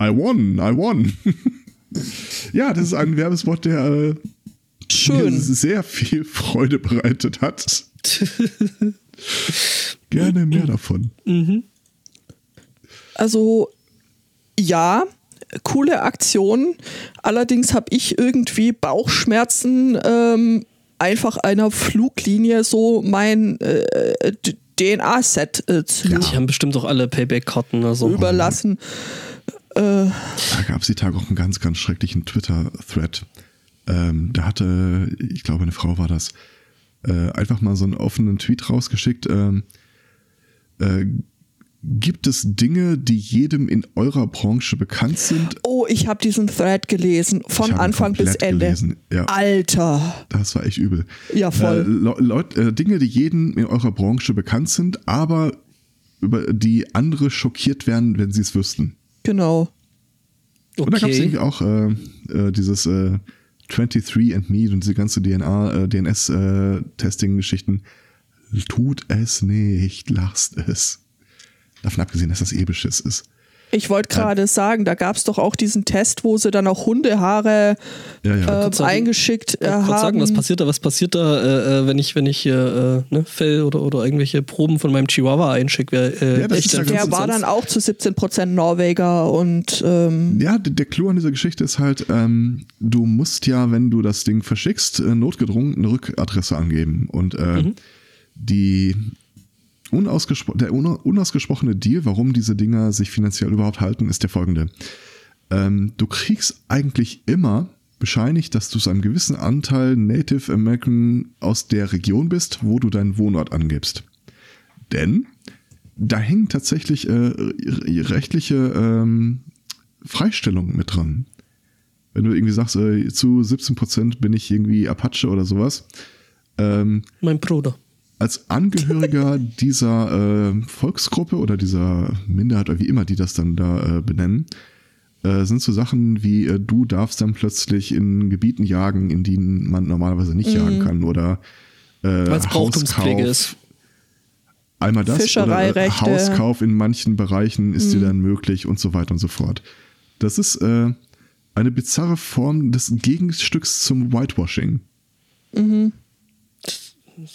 I won, I won. ja, das ist ein Werbespot, der äh, mir Schön. sehr viel Freude bereitet hat. Gerne mehr davon. Also ja, coole Aktion. Allerdings habe ich irgendwie Bauchschmerzen, ähm, einfach einer Fluglinie so mein äh, DNA-Set äh, zu Die haben bestimmt auch alle Payback-Karten oder so. überlassen. Da gab es die Tage auch einen ganz, ganz schrecklichen Twitter-Thread. Ähm, da hatte, ich glaube, eine Frau war das, äh, einfach mal so einen offenen Tweet rausgeschickt. Ähm, äh, gibt es Dinge, die jedem in eurer Branche bekannt sind? Oh, ich habe diesen Thread gelesen, von Anfang bis Ende. gelesen, ja. Alter. Das war echt übel. Ja, voll. Äh, Leu- Leut, äh, Dinge, die jedem in eurer Branche bekannt sind, aber über die andere schockiert werden, wenn sie es wüssten. Genau. Und da gab es Okay. irgendwie auch äh, äh, dieses äh, 23 and Me und diese ganze DNA, äh, DNS-Testing-Geschichten. Tut es nicht, lasst es. Davon abgesehen, dass das eh Beschiss ist. Ich wollte gerade sagen, da gab es doch auch diesen Test, wo sie dann auch Hundehaare Ja, ja. sagen- eingeschickt äh, Kurz haben. sagen, was passiert da? Was passiert da, äh, äh, wenn ich, wenn ich hier äh, ne, Fell oder, oder irgendwelche Proben von meinem Chihuahua einschicke? Äh, Ja, das echt ist ja Der war dann auch zu 17% Norweger und ähm, Ja, der, der Clou an dieser Geschichte ist halt, ähm, du musst ja, wenn du das Ding verschickst, äh, notgedrungen eine Rückadresse angeben. Und äh, die unausgespro der una- unausgesprochene Deal, warum diese Dinger sich finanziell überhaupt halten, ist der folgende. Ähm, du kriegst eigentlich immer bescheinigt, dass du zu einem gewissen Anteil Native American aus der Region bist, wo du deinen Wohnort angibst. Denn da hängen tatsächlich äh, rechtliche ähm, Freistellungen mit dran. Wenn du irgendwie sagst, äh, zu 17% bin ich irgendwie Apache oder sowas, ähm, Mein Bruder. Als Angehöriger dieser äh, Volksgruppe oder dieser Minderheit oder wie immer die das dann da äh, benennen, äh, sind so Sachen wie äh, du darfst dann plötzlich in Gebieten jagen, in denen man normalerweise nicht jagen kann oder äh, Hauskauf. ist. Einmal das oder äh, Fischereirechte. Hauskauf in manchen Bereichen ist dir dann möglich und so weiter und so fort. Das ist äh, eine bizarre Form des Gegenstücks zum Whitewashing.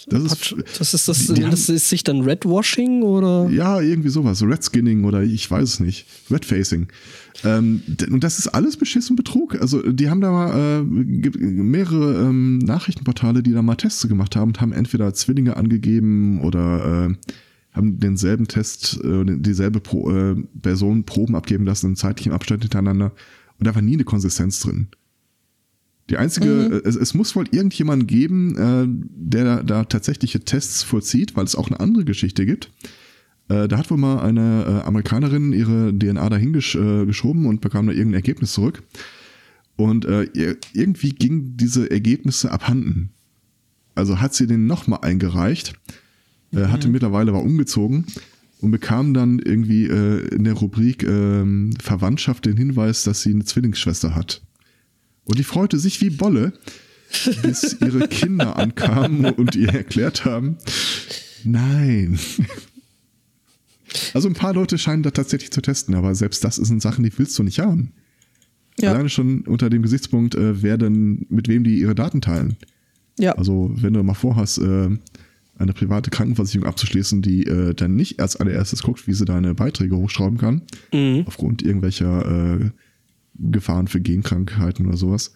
Das ist, das ist das, die- das ist sich dann Redwashing oder? Ja, irgendwie sowas. Redskinning oder ich weiß es nicht. Redfacing. Ähm, und das ist alles Beschiss und Betrug. Also die haben da mal äh, mehrere ähm, Nachrichtenportale, die da mal Tests gemacht haben und haben entweder Zwillinge angegeben oder äh, haben denselben Test, äh, dieselbe Pro, äh, Person Proben abgeben lassen in zeitlichem Abstand hintereinander. Und da war nie eine Konsistenz drin. Die einzige, äh, es, es muss wohl irgendjemanden geben, äh, der da, tatsächliche Tests vollzieht, weil es auch eine andere Geschichte gibt. Äh, da hat wohl mal eine äh, Amerikanerin ihre DNA dahin gesch äh, geschoben und bekam da irgendein Ergebnis zurück. Und äh, irgendwie gingen diese Ergebnisse abhanden. Also hat sie den nochmal eingereicht, äh, hatte mittlerweile war umgezogen und bekam dann irgendwie in der Rubrik ähm, Verwandtschaft den Hinweis, dass sie eine Zwillingsschwester hat. Und die freute sich wie Bolle, bis ihre Kinder ankamen und ihr erklärt haben, nein. Also ein paar Leute scheinen da tatsächlich zu testen, aber selbst das sind Sachen, die willst du nicht haben. Ja. Alleine schon unter dem Gesichtspunkt, äh, wer denn, mit wem die ihre Daten teilen. Ja. Also wenn du mal vorhast, äh, eine private Krankenversicherung abzuschließen, die äh, dann nicht als allererstes guckt, wie sie deine Beiträge hochschrauben kann, Mhm. aufgrund irgendwelcher äh, Gefahren für Genkrankheiten oder sowas.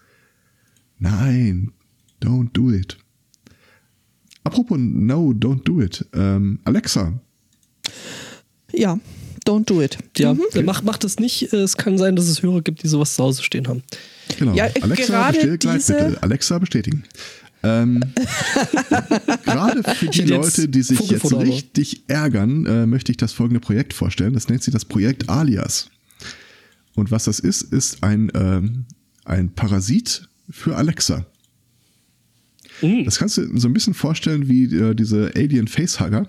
Nein, don't do it. Apropos no, don't do it. Ähm, Alexa, ja, don't do it. Ja, Mhm. mach, mach das nicht. Es kann sein, dass es Hörer gibt, die sowas zu Hause stehen haben. Genau. Ja, äh, Alexa, gerade bestell diese- Gleitmittel. Alexa bestätigen. Ähm, gerade für die Leute, die sich jetzt richtig ärgern, äh, möchte ich das folgende Projekt vorstellen. Das nennt sich das Projekt Alias. Und was das ist, ist ein, ähm, ein Parasit für Alexa. Mhm. Das kannst du so ein bisschen vorstellen wie äh, diese Alien Facehugger.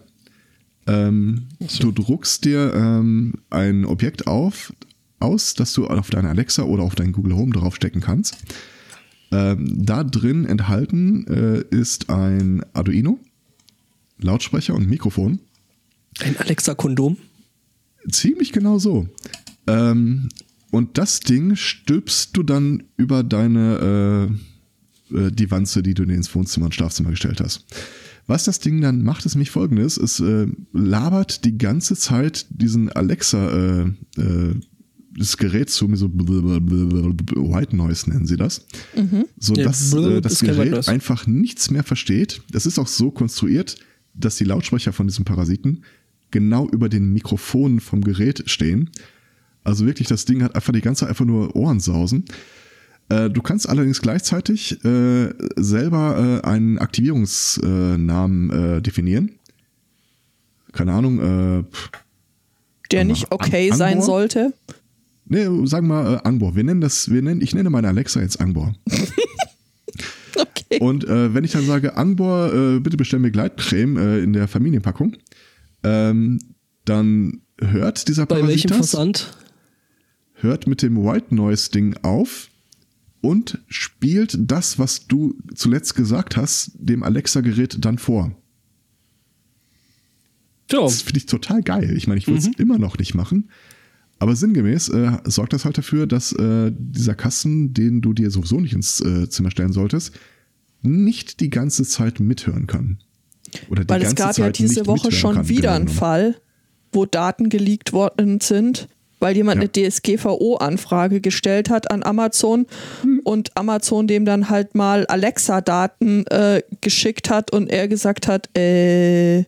Ähm, Du druckst dir ähm, ein Objekt auf, aus, das du auf deine Alexa oder auf deinen Google Home draufstecken kannst. Ähm, da drin enthalten äh, ist ein Arduino, Lautsprecher und Mikrofon. Ein Alexa-Kondom. Ziemlich genau so. Ähm, und das Ding stülpst du dann über deine äh, äh, die Wanze, die du dir ins Wohnzimmer und Schlafzimmer gestellt hast. Was das Ding dann macht, ist nämlich folgendes: Es äh, labert die ganze Zeit diesen Alexa äh, äh, das Gerät zu, so White Noise nennen sie das, so Ja, dass blub äh, das Gerät einfach nichts mehr versteht. Das ist auch so konstruiert, dass die Lautsprecher von diesem Parasiten genau über den Mikrofonen vom Gerät stehen. Also wirklich, das Ding hat einfach die ganze Zeit einfach nur Ohrensausen. Äh, du kannst allerdings gleichzeitig äh, selber äh, einen Aktivierungsnamen äh, definieren. Keine Ahnung, äh, Der nicht okay An- sein Angbor? sollte. nee, sagen wir mal äh, Angbor. Wir nennen das, wir nennen, ich nenne meine Alexa jetzt Angbor. Okay. Und wenn ich dann sage, Angbor, bitte bestell mir Gleitcreme in der Familienpackung, ähm, dann hört dieser Bei welchem das, Versand? Hört mit dem White Noise Ding auf und spielt das, was du zuletzt gesagt hast, dem Alexa-Gerät dann vor. Ja, Das finde ich total geil. Ich meine, ich würde es Mhm. immer noch nicht machen. Aber sinngemäß äh, sorgt das halt dafür, dass äh, dieser Kasten, den du dir sowieso nicht ins äh, Zimmer stellen solltest, nicht die ganze Zeit mithören kann. Oder die Weil es ganze gab ja Zeit diese nicht Woche schon kann, wieder genau einen. Fall, wo Daten geleakt worden sind, weil jemand Ja. eine DSGVO-Anfrage gestellt hat an Amazon Hm. und Amazon dem dann halt mal Alexa-Daten äh, geschickt hat und er gesagt hat, äh,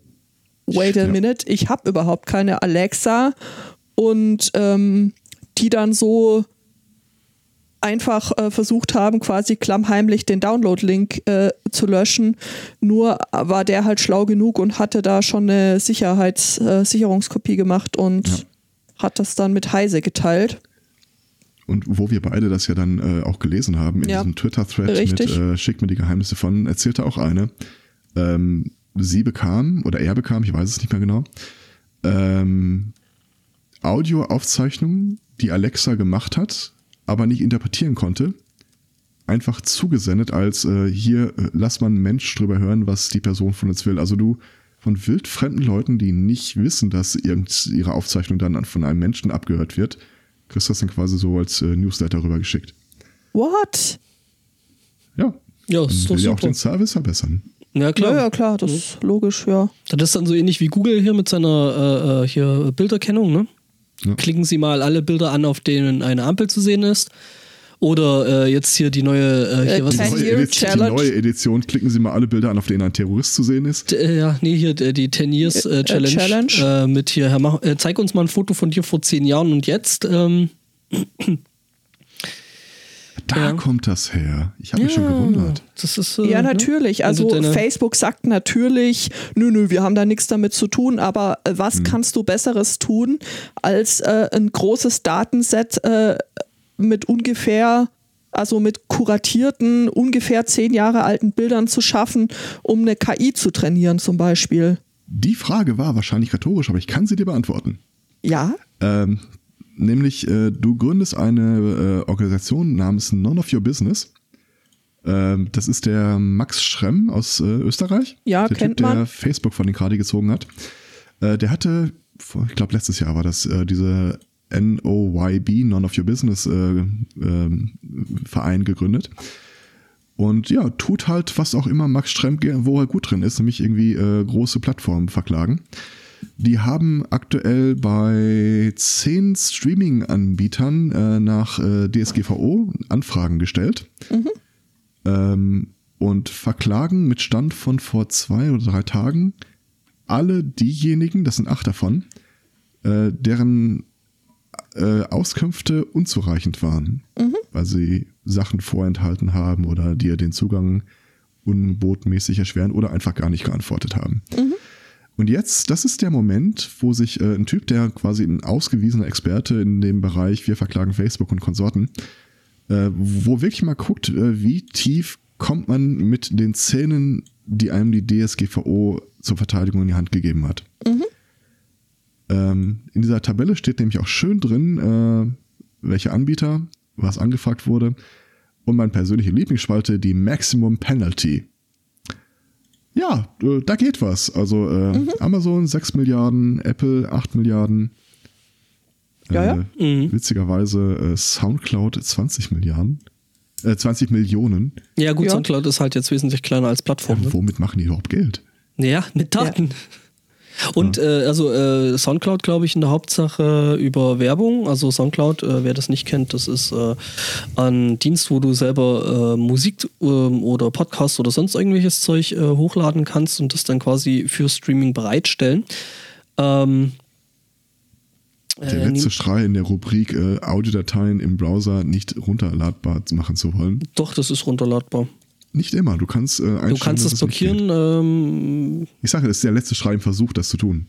wait a Ja. minute, ich habe überhaupt keine Alexa und ähm, die dann so einfach äh, versucht haben, quasi klammheimlich den Download-Link äh, zu löschen. Nur war der halt schlau genug und hatte da schon eine Sicherheits äh, Sicherungskopie gemacht und Ja. Hat das dann mit Heise geteilt. Und wo wir beide das ja dann äh, auch gelesen haben, in Ja, diesem Twitter-Thread mit äh, Schick mir die Geheimnisse von, erzählte auch eine, ähm, sie bekam, oder er bekam, ich weiß es nicht mehr genau, ähm, Audioaufzeichnungen, die Alexa gemacht hat, aber nicht interpretieren konnte, einfach zugesendet als äh, hier äh, lass mal einen Mensch drüber hören, was die Person von uns will. Also du von wildfremden Leuten, die nicht wissen, dass irgend ihre Aufzeichnung dann an- von einem Menschen abgehört wird, kriegst du das dann quasi so als äh, Newsletter rübergeschickt. What? Ja. Ja, Man ist doch will ja auch super. den Service verbessern. Ja, klar. Ja, ja, klar, das ist logisch, ja. Das ist dann so ähnlich wie Google hier mit seiner äh, äh, hier Bilderkennung, ne? Ja. Klicken Sie mal alle Bilder an, auf denen eine Ampel zu sehen ist. Oder äh, jetzt hier die neue, äh, hier Äh, was Die neue, Edition, die Challenge. neue Edition, klicken Sie mal alle Bilder an, auf denen ein Terrorist zu sehen ist. Äh, ja, nee, hier äh, die 10 Years äh, Challenge. Challenge. Mit hier, Herr, mach, zeig uns mal ein Foto von dir vor zehn Jahren und jetzt. Ähm, Da Ja. kommt das her. Ich habe mich schon gewundert. Das ist, äh, Ja, ne? natürlich. Also deine- Facebook sagt natürlich, nö, nö, wir haben da nichts damit zu tun, aber was kannst du Besseres tun, als äh, ein großes Datenset äh, mit ungefähr, also mit kuratierten, ungefähr zehn Jahre alten Bildern zu schaffen, um eine KI zu trainieren zum Beispiel. Die Frage war wahrscheinlich rhetorisch, aber ich kann sie dir beantworten. Ja, Ähm, nämlich, äh, du gründest eine äh, Organisation namens None of Your Business. Ähm, das ist der Max Schremm aus äh, Österreich. Ja, der kennt typ, der man. Facebook von den gerade gezogen hat. Äh, der hatte, ich glaube letztes Jahr war das, äh, diese NOYB, None of Your Business äh, ähm, Verein gegründet. Und ja, tut halt, was auch immer Max Schremm, ge- wo er gut drin ist, nämlich irgendwie äh, große Plattformen verklagen. Die haben aktuell bei zehn Streaming-Anbietern äh, nach äh, DSGVO Anfragen gestellt ähm, und verklagen mit Stand von vor zwei oder drei Tagen alle diejenigen, das sind acht davon, äh, deren äh, Auskünfte unzureichend waren, weil sie Sachen vorenthalten haben oder dir den Zugang unbotmäßig erschweren oder einfach gar nicht geantwortet haben. Und jetzt, das ist der Moment, wo sich äh, ein Typ, der quasi ein ausgewiesener Experte in dem Bereich, wir verklagen Facebook und Konsorten, äh, wo wirklich mal guckt, äh, wie tief kommt man mit den Zähnen, die einem die DSGVO zur Verteidigung in die Hand gegeben hat. Ähm, in dieser Tabelle steht nämlich auch schön drin, äh, welche Anbieter, was angefragt wurde. Und meine persönliche Lieblingsspalte, die Maximum Penalty. Ja, äh, da geht was. Also äh, Amazon 6 Milliarden, Apple 8 Milliarden. Ja, ja. Äh, Witzigerweise äh, Soundcloud 20 Milliarden. Äh, 20 Millionen. Ja, gut, Ja. Soundcloud ist halt jetzt wesentlich kleiner als Plattform. Ne? Womit machen die überhaupt Geld? Ja, mit Daten. Und äh, also äh, Soundcloud, glaube ich, in der Hauptsache über Werbung. Also Soundcloud, äh, wer das nicht kennt, das ist äh, ein Dienst, wo du selber äh, Musik ähm, oder Podcast oder sonst irgendwelches Zeug äh, hochladen kannst und das dann quasi für Streaming bereitstellen. Ähm, Der letzte Schrei in der Rubrik Audiodateien im Browser nicht runterladbar machen zu wollen. doch, das ist runterladbar. Nicht immer. Du kannst äh, einstellen, Du kannst das blockieren. Ähm, Ich sage, das ist der letzte Schrei im Versuch, das zu tun.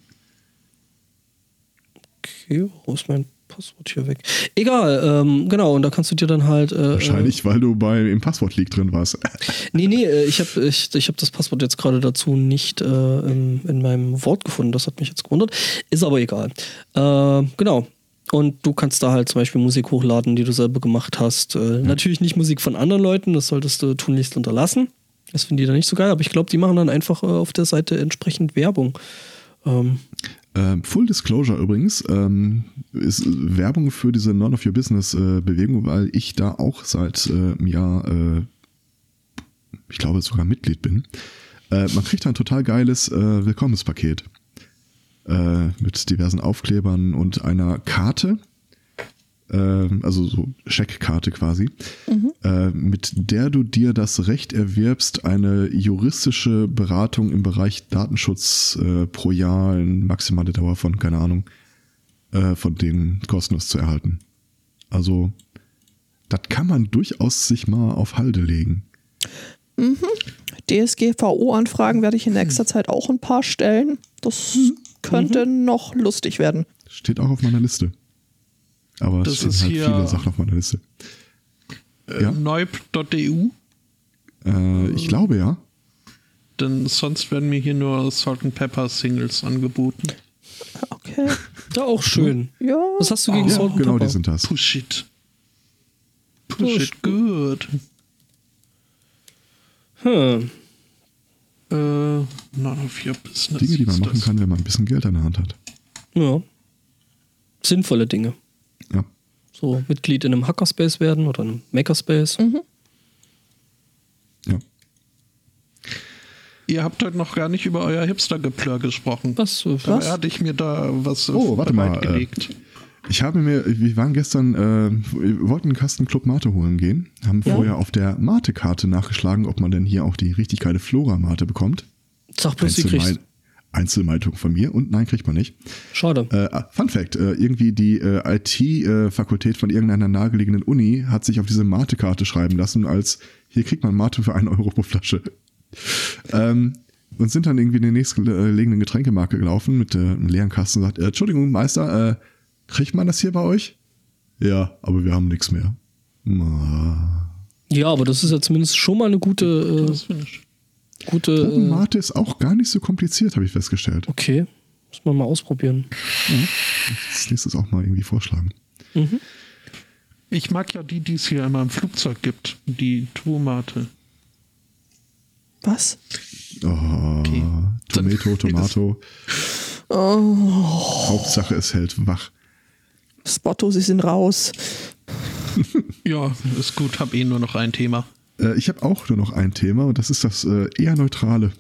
okay, wo ist mein Passwort hier weg? Egal, ähm, genau, und da kannst du dir dann halt. Äh, Wahrscheinlich, weil du bei im Passwort-Leak drin warst. Nee, nee, äh, ich habe ich, ich hab das Passwort jetzt gerade dazu nicht äh, in, in meinem Wort gefunden. Das hat mich jetzt gewundert. Ist aber egal. Äh, genau. Und du kannst da halt zum Beispiel Musik hochladen, die du selber gemacht hast. Äh, Natürlich nicht Musik von anderen Leuten, das solltest du tunlichst unterlassen. Das finden die dann nicht so geil, aber ich glaube, die machen dann einfach äh, auf der Seite entsprechend Werbung. Ähm, Ähm, Full Disclosure übrigens ähm, ist Werbung für diese None of Your Business äh, Bewegung, weil ich da auch seit äh, einem Jahr, äh, ich glaube sogar Mitglied bin. Äh, man kriegt ein total geiles äh, Willkommenspaket äh, mit diversen Aufklebern und einer Karte, äh, also so Scheckkarte quasi, äh, mit der du dir das Recht erwirbst, eine juristische Beratung im Bereich Datenschutz äh, pro Jahr in maximale Dauer von, keine Ahnung, äh, von denen kostenlos zu erhalten. Also, das kann man durchaus sich mal auf Halde legen. DSGVO-Anfragen werde ich in nächster Zeit auch ein paar stellen. Das könnte noch lustig werden. Steht auch auf meiner Liste. Aber Das es stehen ist halt hier- viele Sachen auf meiner Liste. Äh, Ja. Neub.eu. Äh, ich glaube ja. Denn sonst werden mir hier nur Salt and Pepper Singles angeboten. Okay. ja, auch schön. Ja. Was hast du gegen ja Salt and genau, Pepper? die sind das. Push it. Push, Push it good. Hm. Äh, none of your business. Dinge, die man machen das. kann, wenn man ein bisschen Geld an der Hand hat. Ja. Sinnvolle Dinge. Ja. So Mitglied in einem Hackerspace werden oder einem Makerspace. ja. Ihr habt heute noch gar nicht über euer Hipster-Geplör gesprochen. Was? äh, Dabei hatte ich mir da was äh, Oh, warte mal, bereitgelegt. Ich habe mir, wir waren gestern, äh, wir wollten einen Kasten Club Mate holen gehen, haben Ja. vorher auf der Mate-Karte nachgeschlagen, ob man denn hier auch die richtig geile Flora-Mate bekommt. Sag bloß, sie kriegst. Einzelmei- Einzelmeitung von mir und nein, kriegt man nicht. Schade. Äh, Fun Fact, äh, irgendwie die äh, IT-Fakultät von irgendeiner nahegelegenen Uni hat sich auf diese Mate-Karte schreiben lassen, als hier kriegt man Mate für einen Euro pro Flasche. ähm, und sind dann irgendwie in den nächstgelegenen Getränkemarke gelaufen mit äh, einem leeren Kasten und sagt, äh, Entschuldigung, Meister, äh, kriegt man das hier bei euch? Ja, aber wir haben nichts mehr. Ma. Ja, aber das ist ja zumindest schon mal eine gute. Äh, gute äh, Mate ist auch gar nicht so kompliziert, habe ich festgestellt. okay. Muss man mal ausprobieren. Das nächstes auch mal irgendwie vorschlagen. Ich mag ja die, die es hier immer im Flugzeug gibt. Die Tomate. Was? Oh, Tomato, Tomato. Hauptsache es hält wach. Spotto, sie sind raus. Ja, ist gut. Hab eh nur noch ein Thema. Äh, ich habe auch nur noch ein Thema und das ist das äh, eher neutrale.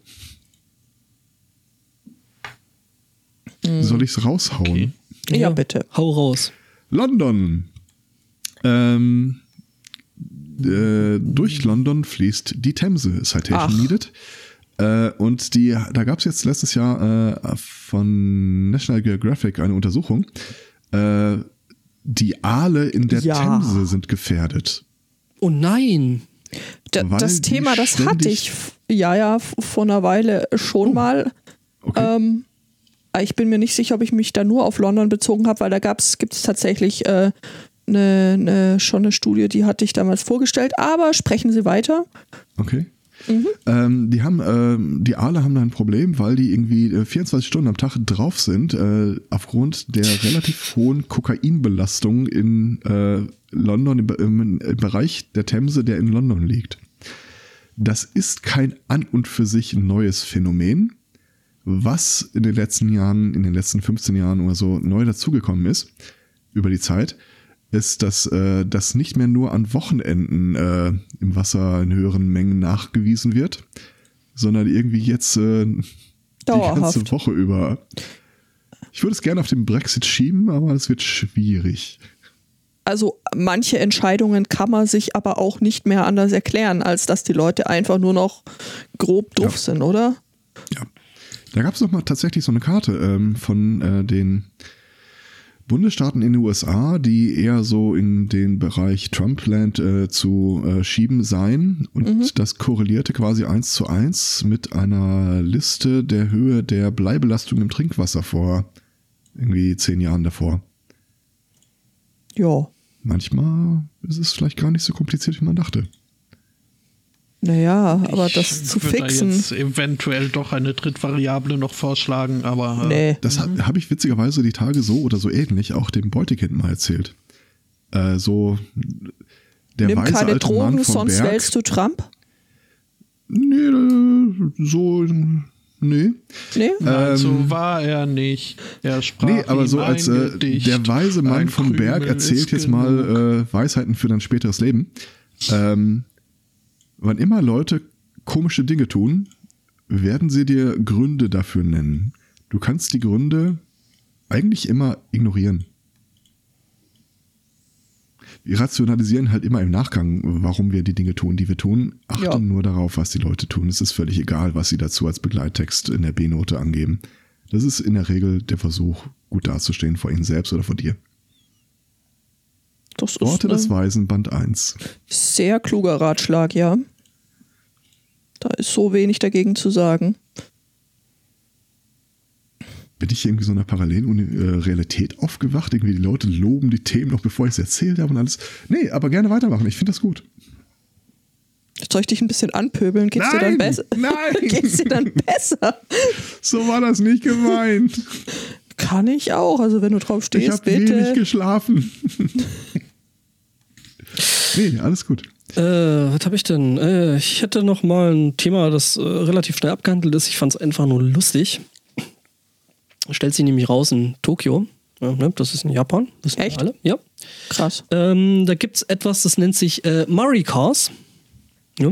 Soll ich es raushauen? Okay. Ja, bitte. Hau raus. London. Ähm, äh, durch London fließt die Themse, Citation Ach. needed. Äh, und die, da gab es jetzt letztes Jahr äh, von National Geographic eine Untersuchung. Die Aale in der Ja. Themse sind gefährdet. Oh nein. Da, das Thema, das hatte ich ja, ja, vor einer Weile schon mal. Okay. Ähm, aber ich bin mir nicht sicher, ob ich mich da nur auf London bezogen habe, weil da gibt es tatsächlich äh, ne, ne, schon eine Studie, die hatte ich damals vorgestellt. Aber sprechen Sie weiter. Okay. Ähm, die haben, ähm, die Aale haben da ein Problem, weil die irgendwie äh, 24 Stunden am Tag drauf sind, äh, aufgrund der relativ hohen Kokainbelastung in äh, London, im, im, im Bereich der Themse, der in London liegt. Das ist kein an und für sich neues Phänomen. Was in den letzten Jahren, in den letzten 15 Jahren oder so neu dazugekommen ist, über die Zeit, ist, dass das das nicht mehr nur an Wochenenden äh, im Wasser in höheren Mengen nachgewiesen wird, sondern irgendwie jetzt äh, die ganze Woche über. Ich würde es gerne auf den Brexit schieben, aber es wird schwierig. Also manche Entscheidungen kann man sich aber auch nicht mehr anders erklären, als dass die Leute einfach nur noch grob doof Ja. sind, oder? Ja. Da gab es noch mal tatsächlich so eine Karte ähm, von äh, den Bundesstaaten in den USA, die eher so in den Bereich Trumpland äh, zu äh, schieben seien. Und das korrelierte quasi eins zu eins mit einer Liste der Höhe der Bleibelastung im Trinkwasser vor irgendwie zehn Jahren davor. Ja. Manchmal ist es vielleicht gar nicht so kompliziert, wie man dachte. Naja, aber Ich das zu würde da fixen. jetzt eventuell doch eine Drittvariable noch vorschlagen, aber äh, Nee. Das ha- habe ich witzigerweise die Tage so oder so ähnlich auch dem Beutekind mal erzählt. Äh, so der Nimm weise keine alte Drogen, Mann vom sonst Berg. wählst du Trump. Nee, äh, so nee. Nee? nein, Ähm, so war er nicht. Er sprach Nee, aber ihm so als äh, der weise Mann vom Berg erzählt jetzt genug. mal äh, Weisheiten für dein späteres Leben. Ähm, wann immer Leute komische Dinge tun, werden sie dir Gründe dafür nennen. Du kannst die Gründe eigentlich immer ignorieren. Wir rationalisieren halt immer im Nachgang, warum wir die Dinge tun, die wir tun, achten Ja. nur darauf, was die Leute tun. Es ist völlig egal, was sie dazu als Begleittext in der B-Note angeben. Das ist in der Regel der Versuch, gut dazustehen vor ihnen selbst oder vor dir. Das ist Worte des Weisen, Band 1. sehr kluger Ratschlag, ja. Da ist so wenig dagegen zu sagen. Bin ich irgendwie so in einer parallelen Realität aufgewacht? Irgendwie die Leute loben die Themen noch, bevor ich es erzählt habe und alles. Nee, aber gerne weitermachen. Ich finde das gut. Soll ich dich ein bisschen anpöbeln? Geht's dir dann Nein, besser? nein. Geht's dir dann besser? So war das nicht gemeint. Kann ich auch. Also wenn du drauf Ich stehst, habe wenig bitte. geschlafen. nee, alles gut. Äh, was habe ich denn? Äh, ich hätte noch mal ein Thema, das äh, relativ schnell abgehandelt ist. Ich fand es einfach nur lustig. Stellt sich nämlich raus in Tokio. Ja, ne? Das ist in Japan. Wissen wir Echt? alle. Ja. Krass. Ähm, da gibt es etwas, das nennt sich äh, Murray Cars. Ja.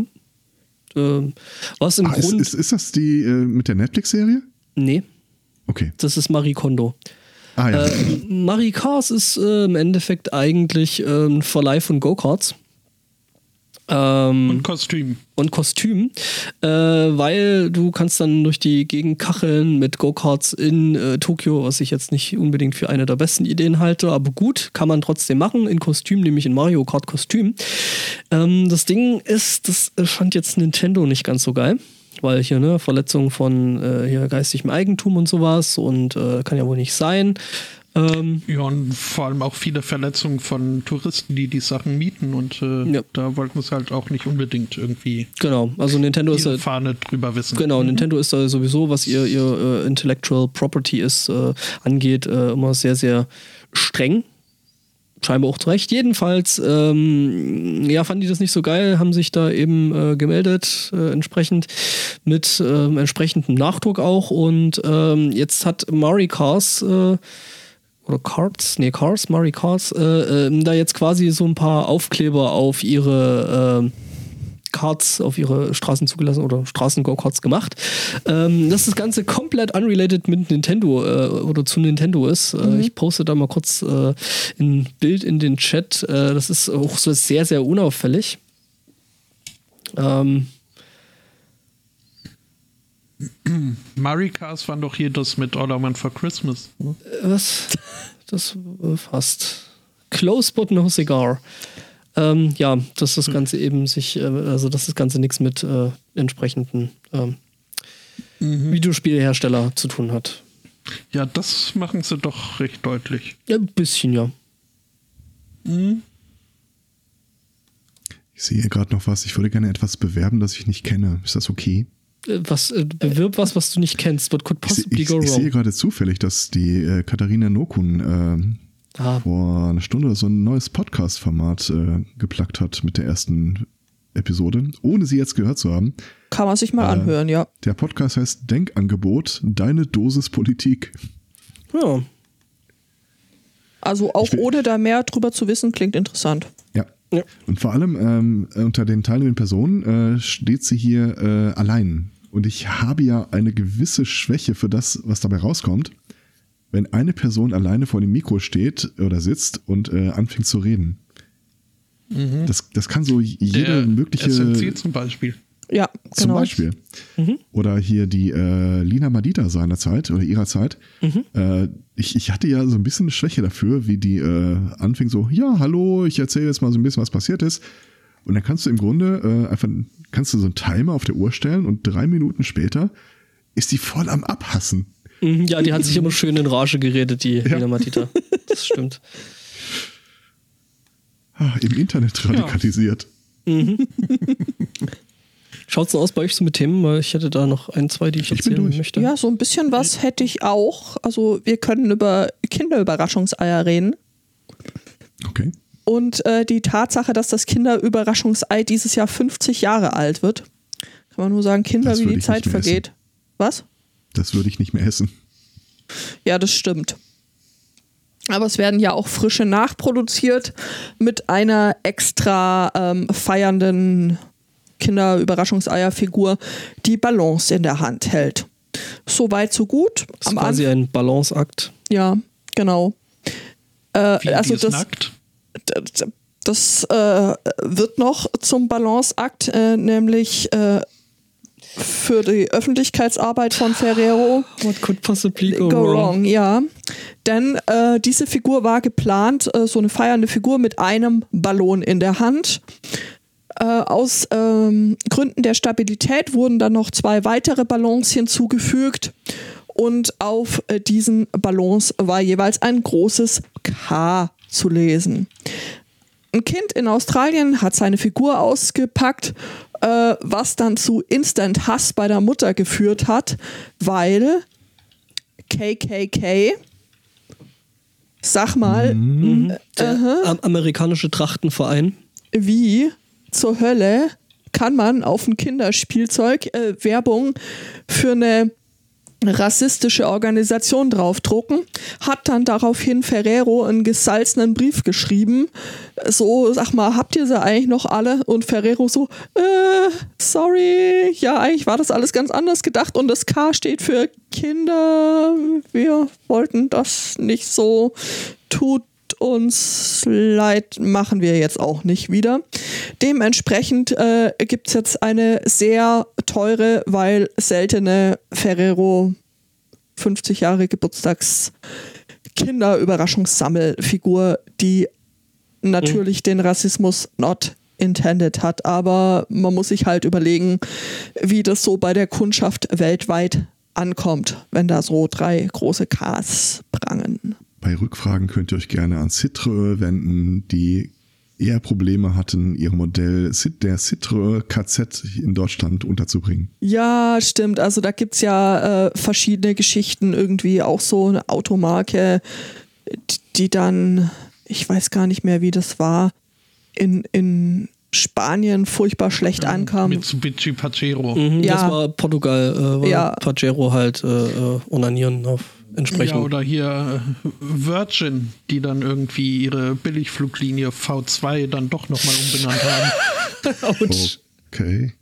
Ähm, was im Ah, ist, Grund. ist, ist das die äh, mit der Netflix-Serie? nee, Okay. das ist Marie Kondo. Ah ja. Äh, Marie Cars ist äh, im Endeffekt eigentlich ähm, ein Verleih von Go-Karts. Ähm, Und Kostüm. und Kostüm, äh, weil du kannst dann durch die Gegend kacheln mit Go-Karts in äh, Tokio, was ich jetzt nicht unbedingt für eine der besten Ideen halte, aber gut, kann man trotzdem machen, in Kostüm, nämlich in Mario Kart Kostüm. Ähm, das Ding ist, das fand jetzt Nintendo nicht ganz so geil. Weil hier, ne, Verletzung von äh, hier geistigem Eigentum und sowas und äh, kann ja wohl nicht sein. Ähm, Ja, und vor allem auch viele Verletzungen von Touristen, die die Sachen mieten. Und äh, Ja. da wollten sie halt auch nicht unbedingt irgendwie genau, also Nintendo ist ihre halt Fahne drüber wissen. Genau, Nintendo ist da sowieso, was ihr, ihr äh, Intellectual Property ist, äh, angeht, äh, immer sehr, sehr streng. Scheinbar auch zu Recht. Jedenfalls, ähm, ja, fanden die das nicht so geil, haben sich da eben äh, gemeldet, äh, entsprechend mit ähm, entsprechendem Nachdruck auch. Und ähm, jetzt hat Mari Cars äh, oder Cards, nee, Cars, Mari Cars, äh, ähm, da jetzt quasi so ein paar Aufkleber auf ihre ähm, Karts, auf ihre Straßen zugelassen oder Straßen-Go-Karts gemacht. Ähm, dass das Ganze komplett unrelated mit Nintendo äh, oder zu Nintendo ist. Äh, ich poste da mal kurz äh, ein Bild in den Chat. Äh, das ist auch so sehr, sehr unauffällig. Ähm, Mario Cars waren doch hier das mit All I Want for Christmas. ne? was? Das äh, fast. Close but no cigar. Ähm, ja, dass das Ganze eben sich, äh, also dass das Ganze nichts mit äh, entsprechenden ähm, Videospielhersteller zu tun hat. Ja, das machen sie doch recht deutlich. Ja, ein bisschen, ja. Ich sehe hier gerade noch was. Ich würde gerne etwas bewerben, das ich nicht kenne. Ist das okay? Äh, Was, äh, bewirb was, was du nicht kennst. What could possibly ich, go ich sehe wrong? gerade zufällig, dass die äh, Katharina Nokun äh, Ah, vor einer Stunde so ein neues Podcast-Format äh, geplackt hat mit der ersten Episode, ohne sie jetzt gehört zu haben. Kann man sich mal Äh, anhören, ja. Der Podcast heißt Denkangebot, deine Dosis Politik. ja. Also auch will- ohne da mehr drüber zu wissen, klingt interessant. Ja. Ja. Und vor allem ähm, unter den teilnehmenden Personen äh, steht sie hier äh, allein. Und ich habe ja eine gewisse Schwäche für das, was dabei rauskommt, wenn eine Person alleine vor dem Mikro steht oder sitzt und äh, anfängt zu reden. Das, das kann so jede Der mögliche. SMC zum Beispiel. Ja, Zum genau. Beispiel. Oder hier die äh, Lina Madida seiner Zeit oder ihrer Zeit. Äh, ich, ich hatte ja so ein bisschen eine Schwäche dafür, wie die äh, anfing so, ja, hallo, ich erzähle jetzt mal so ein bisschen, was passiert ist. Und dann kannst du im Grunde äh, einfach, kannst du so einen Timer auf der Uhr stellen und drei Minuten später ist die voll am Abhassen. Mhm, Ja, die hat sich immer schön in Rage geredet, die Lena Matita. Das stimmt. Ah, Im Internet radikalisiert. Schaut's denn aus bei euch so mit Themen? Weil ich hätte da noch ein, zwei, die ich, Ich erzählen möchte. Ja, so ein bisschen was hätte ich auch. Also wir können über Kinderüberraschungseier reden. Okay. Und äh, die Tatsache, dass das Kinderüberraschungsei dieses Jahr 50 Jahre alt wird. Kann man nur sagen, Kinder, wie die Zeit vergeht. Was? Das würde ich nicht mehr essen. Ja, das stimmt. Aber es werden ja auch frische nachproduziert mit einer extra ähm, feiernden Kinderüberraschungseierfigur, die Balance in der Hand hält. So weit, so gut. Das ist Am quasi Anfang, ein Balanceakt. ja, genau. Äh, Wie, also das, nackt. das, das äh, wird noch zum Balanceakt, äh, nämlich äh, für die Öffentlichkeitsarbeit von Ferrero. What could possibly Go, wrong. ja. Denn äh, diese Figur war geplant, äh, so eine feiernde Figur mit einem Ballon in der Hand. Äh, aus ähm, Gründen der Stabilität wurden dann noch zwei weitere Ballons hinzugefügt. Und auf äh, diesen Ballons war jeweils ein großes K zu lesen. Ein Kind in Australien hat seine Figur ausgepackt, äh, was dann zu Instant Hass bei der Mutter geführt hat, weil KKK, sag mal, Der am- amerikanische Trachtenverein. wie zur Hölle kann man auf ein Kinderspielzeug äh, Werbung für eine rassistische Organisation draufdrucken, hat dann daraufhin Ferrero einen gesalzenen Brief geschrieben. So, sag mal, habt ihr sie eigentlich noch alle? Und Ferrero so, äh, sorry, ja, eigentlich war das alles ganz anders gedacht und das K steht für Kinder. Wir wollten das nicht so. Tut uns leid, machen wir jetzt auch nicht wieder. Dementsprechend äh, gibt es jetzt eine sehr teure, weil seltene Ferrero 50 Jahre Geburtstags Kinderüberraschungssammelfigur, die natürlich den Rassismus not intended hat, aber man muss sich halt überlegen, wie das so bei der Kundschaft weltweit ankommt, wenn da so drei große Ks prangen. Bei Rückfragen könnt ihr euch gerne an Citroën wenden, die eher Probleme hatten, ihr Modell Cit- der Citroën KZ in Deutschland unterzubringen. Ja, stimmt. Also da gibt's ja äh, verschiedene Geschichten, irgendwie auch so eine Automarke, die- dann, ich weiß gar nicht mehr, wie das war, in, in Spanien furchtbar schlecht ankam. Mitsubishi Pajero. Mhm, Ja. Das war Portugal, äh, Ja. Pajero halt äh, äh, onanieren auf entsprechend. Ja, oder hier äh, Virgin, die dann irgendwie ihre Billigfluglinie V2 dann doch nochmal umbenannt haben. Okay.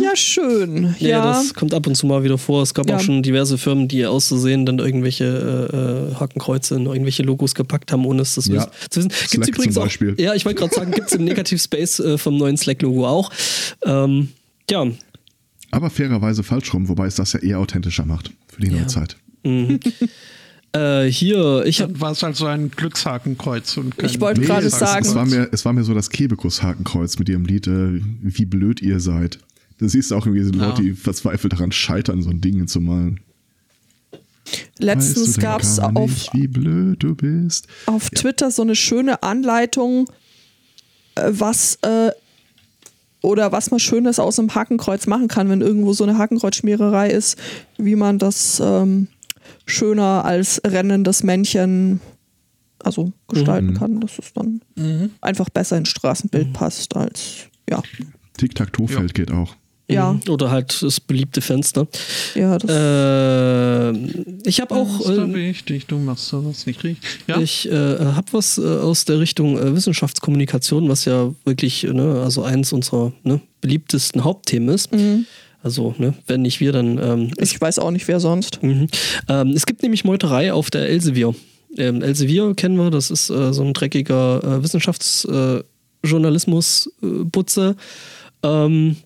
Ja, schön. Ja, Ja, das kommt ab und zu mal wieder vor. Es gab Ja. auch schon diverse Firmen, die auszusehen dann irgendwelche äh, äh, Hakenkreuze in irgendwelche Logos gepackt haben, ohne es das Ja. wissen- zu wissen. Gibt's Slack übrigens zum auch, Beispiel. ja, ich wollte gerade sagen, gibt es im Negativ-Space äh, vom neuen Slack-Logo auch. Ähm, ja, Aber fairerweise falsch rum, wobei es das ja eher authentischer macht für die neue Ja. Zeit. äh, hier, ich habe Dann war es also ein Glückshaakenkreuz. Und Ich wollte Nee, gerade es, sagen- Es war, mir, es war mir so das Kebekus-Hakenkreuz mit ihrem Lied, äh, wie blöd ihr seid. Da siehst du auch irgendwie so Ja. Leute, die verzweifelt daran scheitern, so ein Ding zu malen. letztens Weißt du denn gab's gar auf, nicht, wie blöd du bist. auf Twitter so eine schöne Anleitung, äh, was äh, oder was man Schönes aus einem Hakenkreuz machen kann, wenn irgendwo so eine Hakenkreuzschmiererei ist, wie man das ähm, schöner als rennendes Männchen also gestalten kann, dass es dann einfach besser ins Straßenbild passt als ja. Tic-Tac-Toe-Feld geht auch. Ja, oder halt das beliebte Fenster. ja, das Äh, ich habe auch. Das ist Äh, wichtig, du machst sowas nicht richtig. Ja, Ich äh, habe was äh, aus der Richtung äh, Wissenschaftskommunikation, was ja wirklich ne, also eins unserer ne, beliebtesten Hauptthemen ist. Also, ne, wenn nicht wir, dann ähm, ich weiß auch nicht, wer sonst. Mhm. Ähm, es gibt nämlich Meuterei auf der Elsevier. Ähm, Elsevier kennen wir, das ist äh, so ein dreckiger äh, Wissenschaftsjournalismus-Butze, ähm,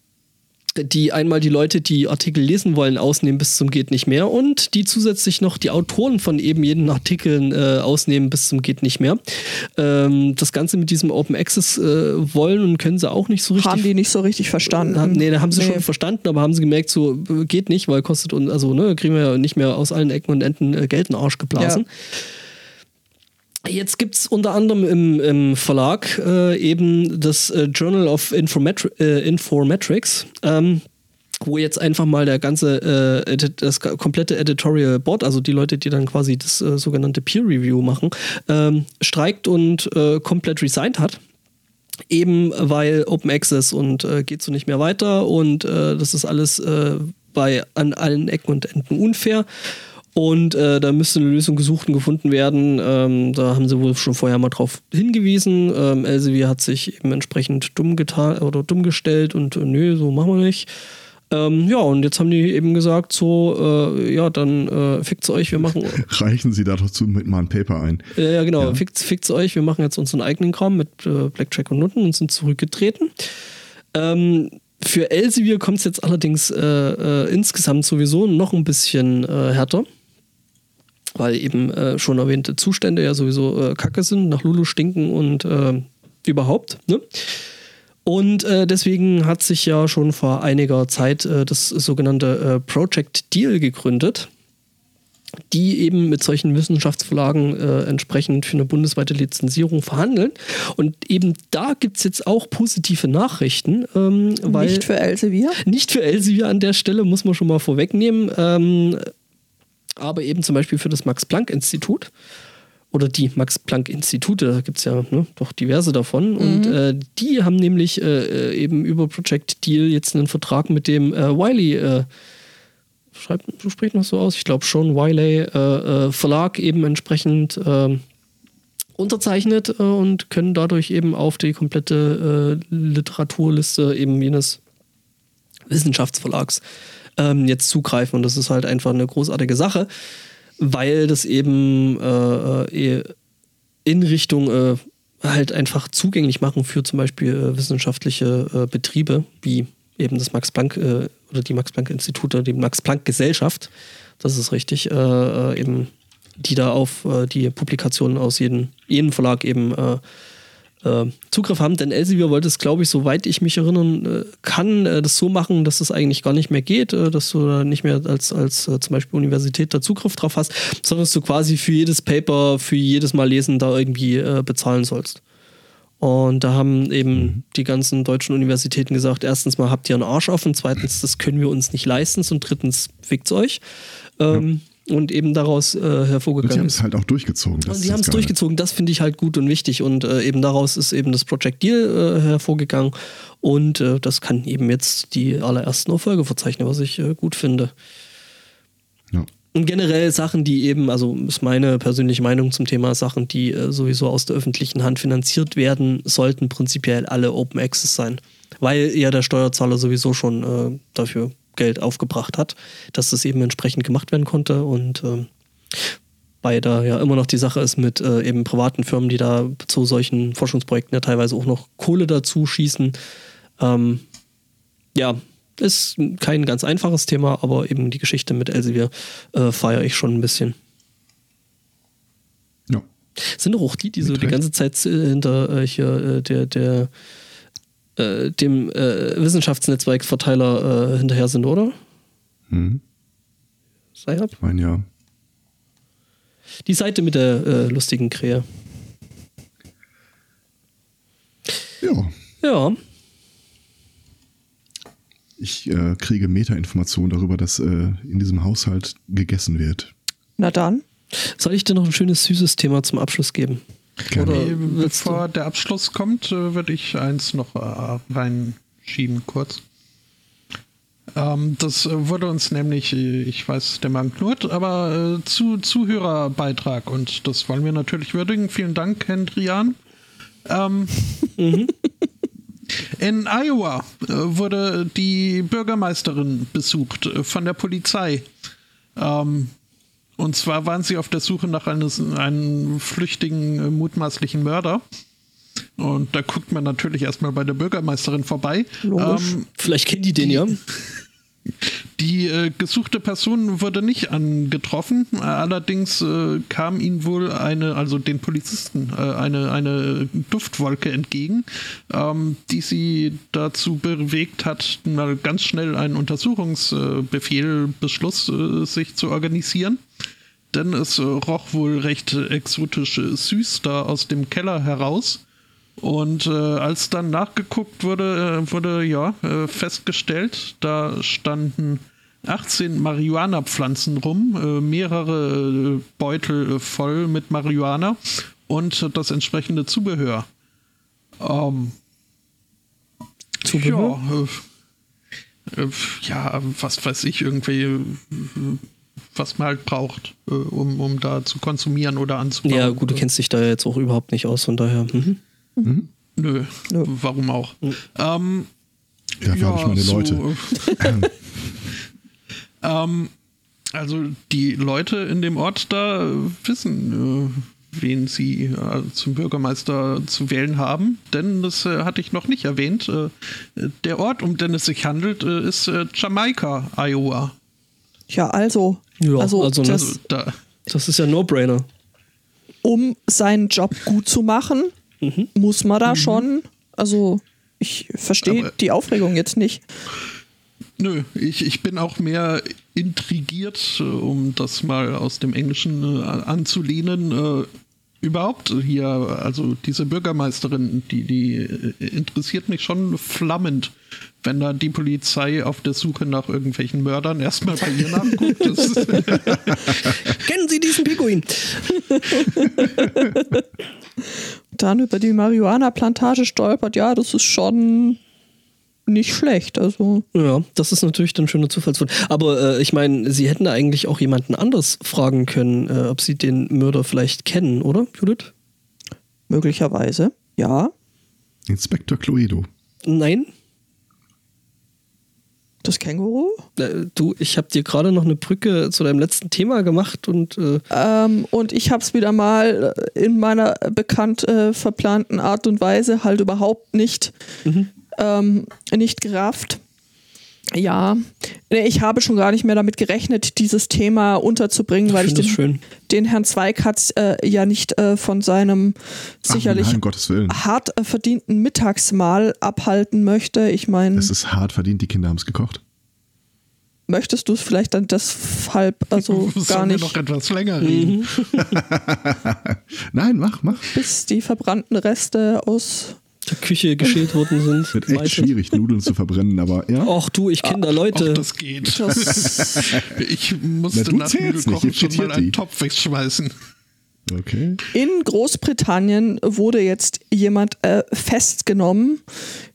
die einmal die Leute, die Artikel lesen wollen, ausnehmen bis zum geht nicht mehr und die zusätzlich noch die Autoren von eben jeden Artikeln äh, ausnehmen bis zum geht nicht mehr. Ähm, das Ganze mit diesem Open Access äh, wollen und können sie auch nicht so richtig Haben die nicht so richtig verstanden. haben, nee, da haben sie Nee. schon verstanden, aber haben sie gemerkt, so äh, geht nicht, weil kostet uns, also ne, kriegen wir ja nicht mehr aus allen Ecken und Enden äh, Geld in den Arsch geblasen. Jetzt gibt es unter anderem im, im Verlag äh, eben das äh, Journal of Informatri äh, Informatics, ähm, wo jetzt einfach mal der ganze, äh, das komplette Editorial Board, also die Leute, die dann quasi das äh, sogenannte Peer Review machen, ähm, streikt und äh, komplett resigned hat. Eben weil Open Access und geht so nicht mehr weiter und das ist alles bei an allen Ecken und Enden unfair. Und äh, da müsste eine Lösung gesucht und gefunden werden. Ähm, da haben sie wohl schon vorher mal drauf hingewiesen. Ähm, Elsevier hat sich eben entsprechend dumm getan oder dumm gestellt und äh, nö, so machen wir nicht. Ähm, ja, und jetzt haben die eben gesagt, so, äh, ja, dann äh, fickt's euch, wir machen Reichen Sie dazu mit mal ein Paper ein. ja, ja, genau. Ja. Fickt's, fickt's euch. Wir machen jetzt unseren eigenen Kram mit äh, Blackjack und Nutten und sind zurückgetreten. Ähm, für Elsevier kommt es jetzt allerdings äh, äh, insgesamt sowieso noch ein bisschen äh, härter. Weil eben äh, schon erwähnte Zustände ja sowieso äh, kacke sind, nach Lulu stinken und äh, überhaupt. Ne? Und äh, deswegen hat sich ja schon vor einiger Zeit äh, das sogenannte äh, Project Deal gegründet die eben mit solchen Wissenschaftsverlagen entsprechend für eine bundesweite Lizenzierung verhandeln. Und eben da gibt es jetzt auch positive Nachrichten, ähm, Nicht für Elsevier. nicht für Elsevier an der Stelle, muss man schon mal vorwegnehmen, ähm, aber eben zum Beispiel für das Max-Planck-Institut. oder die Max-Planck-Institute, da gibt es ja ne, doch diverse davon. Und äh, die haben nämlich äh, äh, eben über Project Deal jetzt einen Vertrag mit dem äh, Wiley, äh, schreibt, spricht noch so aus, ich glaube schon, Wiley äh, Verlag eben entsprechend äh, unterzeichnet und können dadurch eben auf die komplette Literaturliste eben jenes Wissenschaftsverlags ähm, jetzt zugreifen. Und das ist halt einfach eine großartige Sache, weil das eben äh, äh, in Richtung äh, halt einfach zugänglich machen für zum Beispiel äh, wissenschaftliche äh, Betriebe, wie eben das Max Planck äh, oder die Max Planck Institute, die Max Planck Gesellschaft, das ist richtig, eben die da auf die Publikationen aus jedem, jedem Verlag eben äh, Zugriff haben. Denn Elsevier wollte es, glaube ich, soweit ich mich erinnern äh, kann, äh, das so machen, dass es eigentlich gar nicht mehr geht, äh, dass du da nicht mehr als, als äh, zum Beispiel Universität da Zugriff drauf hast, sondern dass du quasi für jedes Paper, für jedes Mal lesen da irgendwie äh, bezahlen sollst. Und da haben eben die ganzen deutschen Universitäten gesagt, erstens mal habt ihr einen Arsch und zweitens, das können wir uns nicht leisten und drittens fickt's euch. Ähm, Und eben daraus äh, Und sie hervorgegangen haben ist. es halt auch durchgezogen. Das ist sie haben es durchgezogen, das finde ich halt gut und wichtig. Und äh, eben daraus ist eben das Project Deal äh, hervorgegangen. Und äh, das kann eben jetzt die allerersten Erfolge verzeichnen, was ich äh, gut finde. Ja. Und generell Sachen, die eben, also ist meine persönliche Meinung zum Thema Sachen, die äh, sowieso aus der öffentlichen Hand finanziert werden, sollten prinzipiell alle Open Access sein. Weil ja der Steuerzahler sowieso schon dafür Geld aufgebracht hat, dass das eben entsprechend gemacht werden konnte. Und ähm, weil da ja immer noch die Sache ist mit äh, eben privaten Firmen, die da zu solchen Forschungsprojekten ja teilweise auch noch Kohle dazu schießen. Ähm, ja, ist kein ganz einfaches Thema, aber eben die Geschichte mit Elsevier äh, feiere ich schon ein bisschen. Ja. Sind doch auch die, die so die ganze Zeit äh, hinter äh, hier äh, der, der äh, dem äh, Wissenschaftsnetzwerkverteiler äh, hinterher sind, oder? Mhm. Sci-Hub? Ich meine, ja. Die Seite mit der äh, lustigen Krähe. Ja. Ja, Ich äh, kriege Meta-Informationen darüber, dass äh, in diesem Haushalt gegessen wird. Na dann. soll ich dir noch ein schönes, süßes Thema zum Abschluss geben? Oder bevor der Abschluss kommt, äh, würde ich eins noch äh, reinschieben, kurz. Ähm, das wurde uns nämlich, äh, ich weiß, der Magen knurrt, aber zu Zuhörerbeitrag und das wollen wir natürlich würdigen. Vielen Dank, Hendrian. Ähm, in Iowa wurde die Bürgermeisterin besucht von der Polizei. Ähm, und zwar waren sie auf der Suche nach eines, einem flüchtigen, äh, mutmaßlichen Mörder. Und da guckt man natürlich erstmal bei der Bürgermeisterin vorbei. Ähm, Vielleicht kennt die den ja. die äh, gesuchte Person wurde nicht angetroffen. Äh, allerdings äh, kam ihnen wohl eine, also den Polizisten, äh, eine, eine Duftwolke entgegen, ähm, die sie dazu bewegt hat, mal ganz schnell einen Untersuchungsbefehl, Beschluss äh, sich zu organisieren. Denn es äh, roch wohl recht äh, exotisch äh, süß da aus dem Keller heraus. Und äh, als dann nachgeguckt wurde, äh, wurde ja äh, festgestellt, da standen 18 Marihuana-Pflanzen rum, äh, mehrere äh, Beutel äh, voll mit Marihuana und das entsprechende Zubehör. Ähm, Zubehör? Ja, ja, was weiß ich, irgendwie, was man halt braucht, um, um da zu konsumieren oder anzubauen. Ja, gut, du kennst dich da jetzt auch überhaupt nicht aus, von daher. Mhm. Nö, Nö. warum auch? Ähm, Dafür habe ich meine so, Leute. äh, ähm, also die Leute in dem Ort da wissen, äh, wen sie äh, zum Bürgermeister zu wählen haben, denn das äh, hatte ich noch nicht erwähnt. Äh, der Ort, um den es sich handelt, äh, ist äh, Jamaika, Iowa. Ja, also. Ja, also, also, das, Also da, Das ist ja ein No-Brainer. um seinen Job gut zu machen, Mhm. muss man da schon. Also, ich verstehe die Aufregung jetzt nicht. Nö, ich, ich bin auch mehr intrigiert, äh, um das mal aus dem Englischen äh, anzulehnen, äh, Überhaupt hier, also diese Bürgermeisterin, die, die interessiert mich schon flammend, wenn da die Polizei auf der Suche nach irgendwelchen Mördern erstmal bei ihr nachguckt. Kennen Sie diesen Pinguin? Dann über die Marihuana-Plantage stolpert, ja, das ist schon nicht schlecht. Also, Ja, das ist natürlich dann schöner Zufallsfund. Aber äh, ich meine, Sie hätten eigentlich auch jemanden anders fragen können, äh, ob Sie den Mörder vielleicht kennen, oder, Judith? möglicherweise, ja. Inspektor Cluedo. Nein? Das Känguru. Äh, du, ich habe dir gerade noch eine Brücke zu deinem letzten Thema gemacht und äh, Ähm, und ich habe es wieder mal äh, in meiner bekannt äh, verplanten Art und Weise halt überhaupt nicht, ähm, nicht gerafft. Ja, ich habe schon gar nicht mehr damit gerechnet, dieses Thema unterzubringen, weil ich finde den, den Herrn Zweikatz äh, ja nicht äh, von seinem sicherlich Ach, nein, hart äh, verdienten Mittagsmahl abhalten möchte. Ich meine, Es ist hart verdient, die Kinder haben es gekocht. möchtest du es vielleicht dann deshalb also gar sollen wir nicht, noch etwas länger reden. Nein, mach, mach. bis die verbrannten Reste aus der Küche geschält worden sind. Wird echt schwierig, Nudeln zu verbrennen, aber ja. Och du, ich kenne da Auch Leute. das geht. das Ich Na, musste du nach Nudelkochen schon mal einen die. Topf wegschmeißen. Okay. In Großbritannien wurde jetzt jemand äh, festgenommen.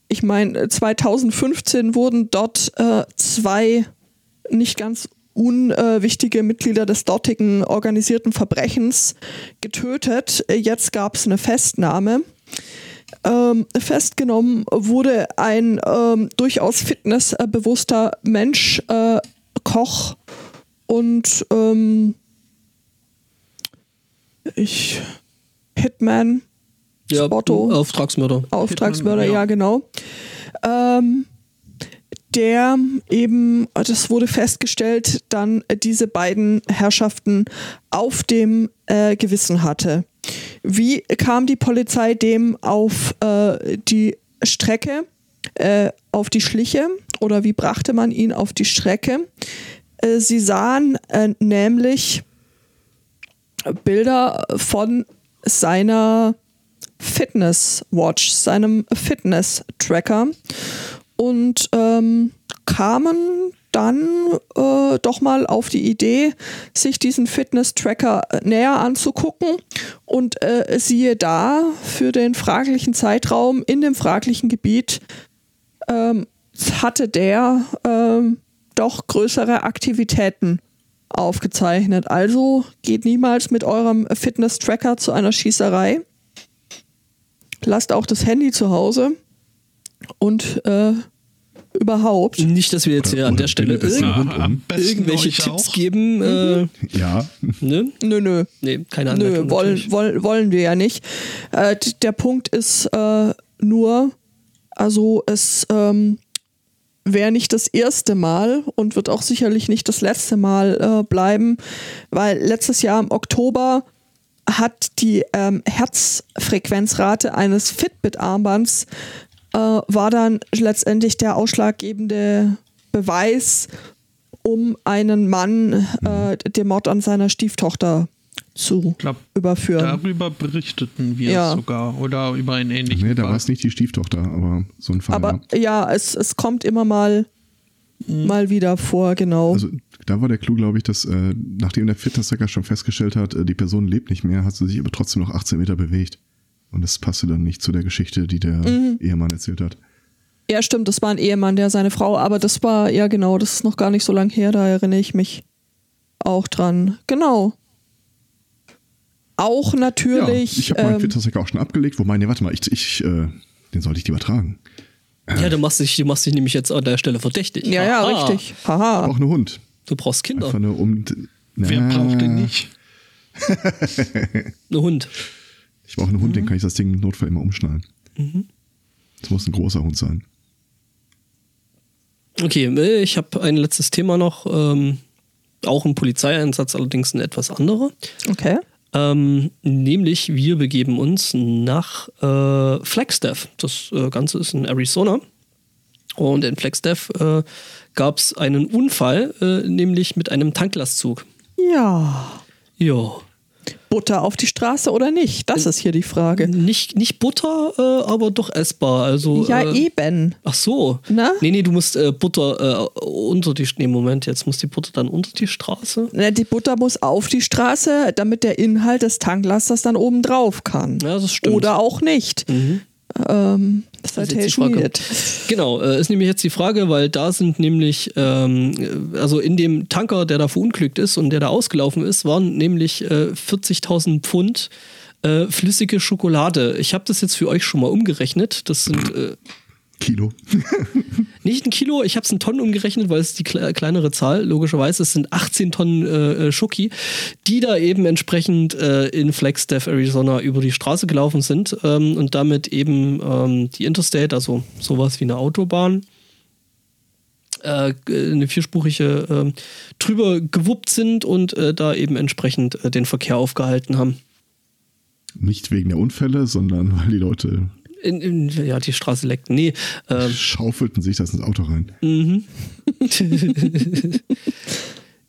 Ich meine, 2015 wurden dort äh, zwei nicht ganz unwichtige Mitglieder des dortigen organisierten Verbrechens getötet. Äh, Jetzt gab es eine Festnahme. Ähm, festgenommen wurde ein ähm, durchaus fitnessbewusster Mensch, äh, Koch und ähm, ich Hitman, ja, Spotto. Auftragsmörder. Auftragsmörder, Hitman, ja. ja. genau. Ähm, der eben, das wurde festgestellt, dann äh, diese beiden Herrschaften auf dem äh, Gewissen hatte. Wie kam die Polizei dem auf äh, die Strecke, äh, auf die Schliche oder wie brachte man ihn auf die Strecke? Äh, sie sahen äh, nämlich Bilder von seiner Fitness Watch, seinem Fitness Tracker und ähm, kamen dann äh, doch mal auf die Idee, sich diesen Fitness Tracker näher anzugucken und äh, siehe da, für den fraglichen Zeitraum in dem fraglichen Gebiet ähm, hatte der ähm, doch größere Aktivitäten aufgezeichnet. Also geht niemals mit eurem Fitness-Tracker zu einer Schießerei. Lasst auch das Handy zu Hause und äh, überhaupt. Nicht, dass wir jetzt hier an der Stelle irgend um. irgendwelche Tipps auch. geben. Äh, Ja. ne? Nö, nö. Nee, keine Anleitung. Nö, wollen, wollen, wollen wir ja nicht. Äh, der Punkt ist äh, nur, also es ähm, wäre nicht das erste Mal und wird auch sicherlich nicht das letzte Mal äh, bleiben, weil letztes Jahr im Oktober hat die ähm, Herzfrequenzrate eines Fitbit-Armbands äh, war dann letztendlich der ausschlaggebende Beweis, um einen Mann äh, den Mord an seiner Stieftochter zu Ich glaube, überführen. darüber berichteten wir Ja. sogar. Oder über einen ähnlichen Nee, da war es nicht die Stieftochter, aber so ein Fall. Aber ja. ja, es, es kommt immer mal, mal wieder vor, genau. Also da war der Clou, glaube ich, dass äh, nachdem der Fitness-Tracker schon festgestellt hat, äh, die Person lebt nicht mehr, hat sie sich aber trotzdem noch 18 Meter bewegt. Und das passte dann nicht zu der Geschichte, die der Mhm. Ehemann erzählt hat. ja, stimmt, das war ein Ehemann, der seine Frau, aber das war, ja genau, das ist noch gar nicht so lang her, da erinnere ich mich auch dran. Genau. Auch natürlich. ja, ich habe meinen ähm, Fitness-Tracker auch schon abgelegt, wobei, nee, warte mal, ich, ich, äh, den sollte ich lieber tragen. Ja, du machst, dich, du machst dich nämlich jetzt an der Stelle verdächtig. ja, ja, richtig. Haha. Auch eine Hund. Du brauchst Kinder. Einfach nur um. Wer Na, braucht den nicht? Ein Hund. Ich brauche einen Mhm. Hund, den kann ich das Ding im Notfall immer umschnallen. Das muss ein großer Hund sein. Okay, äh, ich habe ein letztes Thema noch. Ähm, auch ein Polizeieinsatz, allerdings ein etwas anderer. Okay. Ähm, nämlich, wir begeben uns nach äh, Flagstaff. Das äh, Ganze ist in Arizona. Und in Flagstaff äh, gab es einen Unfall, äh, nämlich mit einem Tanklastzug. Ja. Ja. Butter auf die Straße oder nicht? Das ist hier die Frage. Nicht, nicht Butter, äh, aber doch essbar. Also, Ja, äh, eben. Ach so. Na? Nee, nee, du musst äh, Butter äh, unter die. Nee, Moment, jetzt muss die Butter dann unter die Straße. Ne, Die Butter muss auf die Straße, damit der Inhalt des Tanklasters dann oben drauf kann. Ja, das stimmt. Mhm. Oder auch nicht. Ähm, Das ist jetzt die Citation Frage. needed. Genau, äh, ist nämlich jetzt die Frage, weil da sind nämlich, ähm, also in dem Tanker, der da verunglückt ist und der da ausgelaufen ist, waren nämlich äh, 40.000 Pfund äh, flüssige Schokolade. Ich habe das jetzt für euch schon mal umgerechnet. Das sind äh, Kilo. nicht ein Kilo, ich habe es in Tonnen umgerechnet, weil es die kle kleinere Zahl, logischerweise. Es sind 18 Tonnen äh, äh, Schoki, die da eben entsprechend äh, in Flagstaff, Arizona über die Straße gelaufen sind ähm, und damit eben ähm, die Interstate, also sowas wie eine Autobahn, äh, eine vierspurige ähm, drüber gewuppt sind und äh, da eben entsprechend äh, den Verkehr aufgehalten haben. Nicht wegen der Unfälle, sondern weil die Leute In, in, ja, die Straße leckt. Nee, ähm, schaufelten sich das ins Auto rein.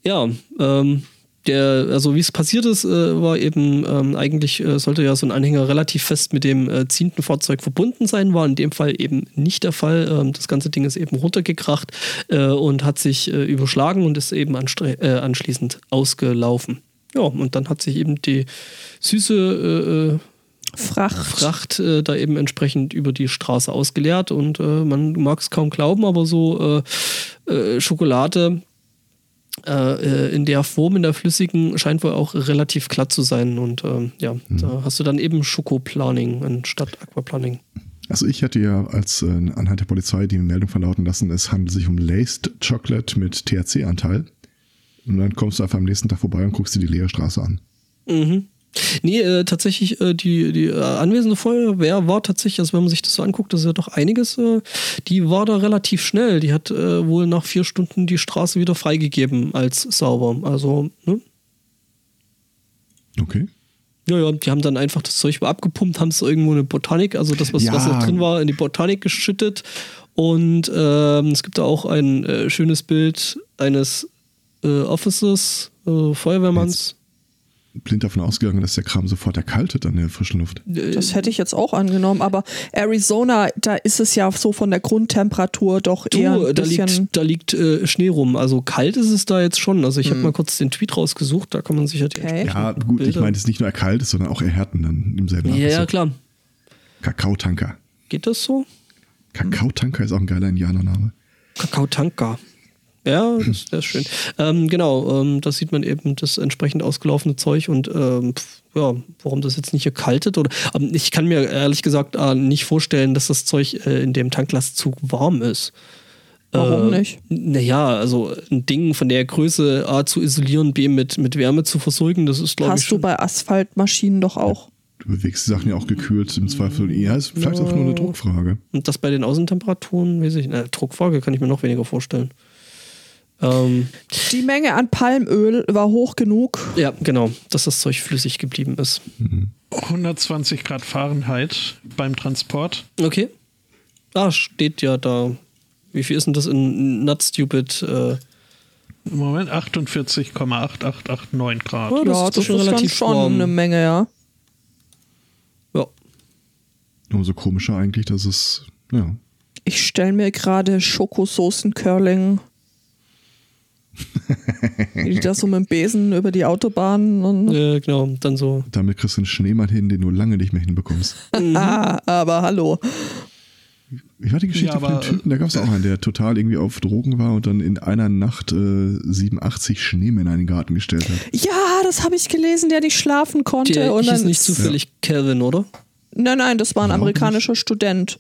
ja, ähm, der, also wie es passiert ist, äh, war eben ähm, eigentlich äh, sollte ja so ein Anhänger relativ fest mit dem äh, ziehenden Fahrzeug verbunden sein, war in dem Fall eben nicht der Fall. Ähm, das ganze Ding ist eben runtergekracht äh, und hat sich äh, überschlagen und ist eben äh, anschließend ausgelaufen. Ja, und dann hat sich eben die süße Fracht. Fracht äh, da eben entsprechend über die Straße ausgeleert und äh, man mag es kaum glauben, aber so äh, äh, Schokolade äh, äh, in der Form, in der flüssigen, scheint wohl auch relativ glatt zu sein und ähm, ja, da hast du dann eben Schokoplaning anstatt Aquaplaning. Also ich hatte ja als äh, anhand der Polizei die Meldung verlauten lassen, es handelt sich um Laced Chocolate mit THC-Anteil. Und dann kommst du einfach am nächsten Tag vorbei und guckst dir die leere Straße an. Mhm. Nee, äh, tatsächlich, äh, die, die äh, anwesende Feuerwehr war tatsächlich, also wenn man sich das so anguckt, das ist ja doch einiges, äh, die war da relativ schnell. Die hat äh, wohl nach vier Stunden die Straße wieder freigegeben als sauber. Also, ne? Okay. Ja, ja, die haben dann einfach das Zeug abgepumpt, haben es irgendwo in eine Botanik, also das, was, Ja. was noch drin war, in die Botanik geschüttet. Und ähm, es gibt da auch ein äh, schönes Bild eines Officers, Feuerwehrmanns. Blind davon ausgegangen, dass der Kram sofort erkaltet an der frischen Luft. Das hätte ich jetzt auch angenommen, aber Arizona, da ist es ja so von der Grundtemperatur doch eher Du, ein da bisschen. liegt, da liegt äh, Schnee rum. Also kalt ist es da jetzt schon. Also ich habe mal kurz den Tweet rausgesucht, da kann man sich ja die Hm. Okay. Ja, gut, ich Bilder- meine, es ist nicht nur erkaltet, sondern auch erhärten dann im selben Ja, ja, klar. Kakaotanker. Geht das so? Kakaotanker ist auch ein geiler Indianername. Kakaotanka. Ja, das, das ist schön. Ähm, genau, ähm, da sieht man eben das entsprechend ausgelaufene Zeug und ähm, ja, warum das jetzt nicht erkaltet oder ähm, ich kann mir ehrlich gesagt äh, nicht vorstellen, dass das Zeug äh, in dem Tanklastzug warm ist. Warum Äh, nicht? Naja, also ein Ding von der Größe A zu isolieren, B mit, mit Wärme zu versorgen, das ist glaube ich Hast du schon. bei Asphaltmaschinen doch auch. Du bewegst die Sachen ja auch gekühlt im Zweifel. Ja, ist vielleicht auch nur eine Druckfrage. Und das bei den Außentemperaturen, weiß ich, na, Druckfrage kann ich mir noch weniger vorstellen. Ähm, Die Menge an Palmöl war hoch genug. ja, genau, dass das Zeug flüssig geblieben ist. 120 Grad Fahrenheit beim Transport. Okay. Ah, steht ja da. Wie viel ist denn das in Not Stupid? Äh, Im Moment 48,8889 Grad. Oh, das ja, ist das schon ist relativ schon warm. eine Menge, ja. ja. Umso komischer eigentlich, dass es, ja. Ich stelle mir gerade Schokosoßen-Curling. Wie die da so mit dem Besen über die Autobahn und Äh, genau, dann so. Damit kriegst du einen Schneemann hin, den du lange nicht mehr hinbekommst. ah, aber hallo. Ich war die Geschichte Ja, von dem Typen, da gab es auch einen, der total irgendwie auf Drogen war und dann in einer Nacht äh, 87 Schneemänner in den Garten gestellt hat. Ja, das habe ich gelesen, der nicht schlafen konnte. Der und dann nicht zufällig Calvin, oder? Nein, nein, das war ein Glaub amerikanischer Student.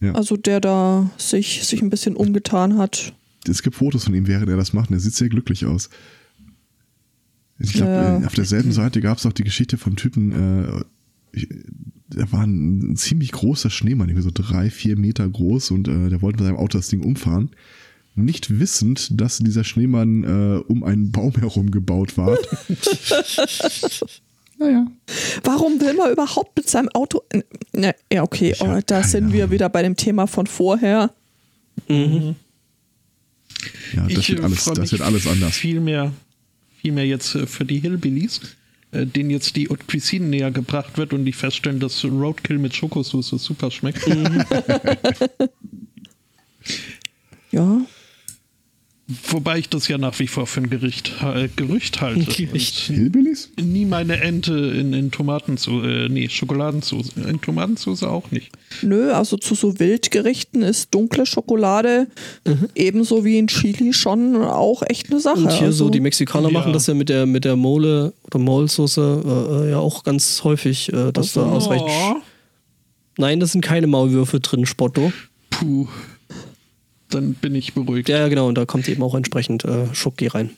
Ja. Also der da sich, sich ein bisschen umgetan hat. Es gibt Fotos von ihm, während er das macht, und er sieht sehr glücklich aus. Ich glaube, Ja. auf derselben Seite gab es auch die Geschichte vom Typen, äh, der war ein, ziemlich großer Schneemann, irgendwie so drei, vier Meter groß und äh, der wollte mit seinem Auto das Ding umfahren. Nicht wissend, dass dieser Schneemann äh, um einen Baum herum gebaut war. naja. Warum will man überhaupt mit seinem Auto. Ne, ja, okay, oh, da sind wir wieder bei dem Thema von vorher. Ja, das, Ich, wird äh, alles, freu das mich wird alles anders. Viel mehr, viel mehr jetzt äh, für die Hillbillies, äh, denen jetzt die Haute Cuisine näher gebracht wird und die feststellen, dass Roadkill mit Schokosauce super schmeckt. Ja. Wobei ich das ja nach wie vor für ein Gericht, äh, Gerücht halte. Gericht. Hillbillies? Nie meine Ente in, in Tomatensauce, äh, nee, Schokoladensauce. In Tomatensauce auch nicht. Nö, also zu so Wildgerichten ist dunkle Schokolade ebenso wie in Chili schon auch echt eine Sache. Und hier also, so, die Mexikaner Ja. machen das ja mit der, mit der Mole oder Maulsoße äh, äh, ja auch ganz häufig, äh, dass da ausreichend. Oh, Nein, da sind keine Maulwürfe drin, Spotto. puh. Dann bin ich beruhigt. Ja, genau, und da kommt eben auch entsprechend äh, Schoki rein.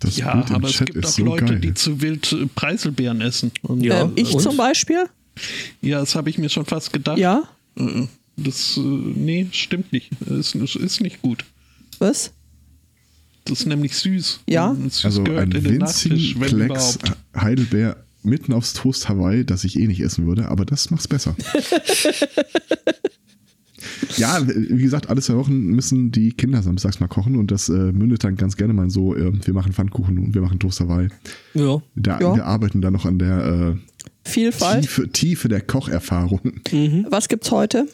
Das Ja, Bild im aber es Chat gibt auch so Leute, geil. die zu wild äh, Preiselbeeren essen. Und, Ja, ähm, ich und? zum Beispiel? ja, das habe ich mir schon fast gedacht. Ja. Äh, Das, äh, nee, stimmt nicht. Ist, ist nicht gut. Was? Das ist nämlich süß. Ja. Süß Also gehört ein in den Nachtisch, winzigen Klecks. Heidelbeer mitten aufs Toast Hawaii, das ich eh nicht essen würde, aber das macht's besser. ja, wie gesagt, alle zwei Wochen müssen die Kinder samstags mal kochen und das äh, mündet dann ganz gerne mal so, äh, wir machen Pfannkuchen und wir machen Toast Hawaii. Ja. Da, Ja. Wir arbeiten da noch an der äh, Vielfalt. Tiefe, Tiefe der Kocherfahrung. Was gibt's heute?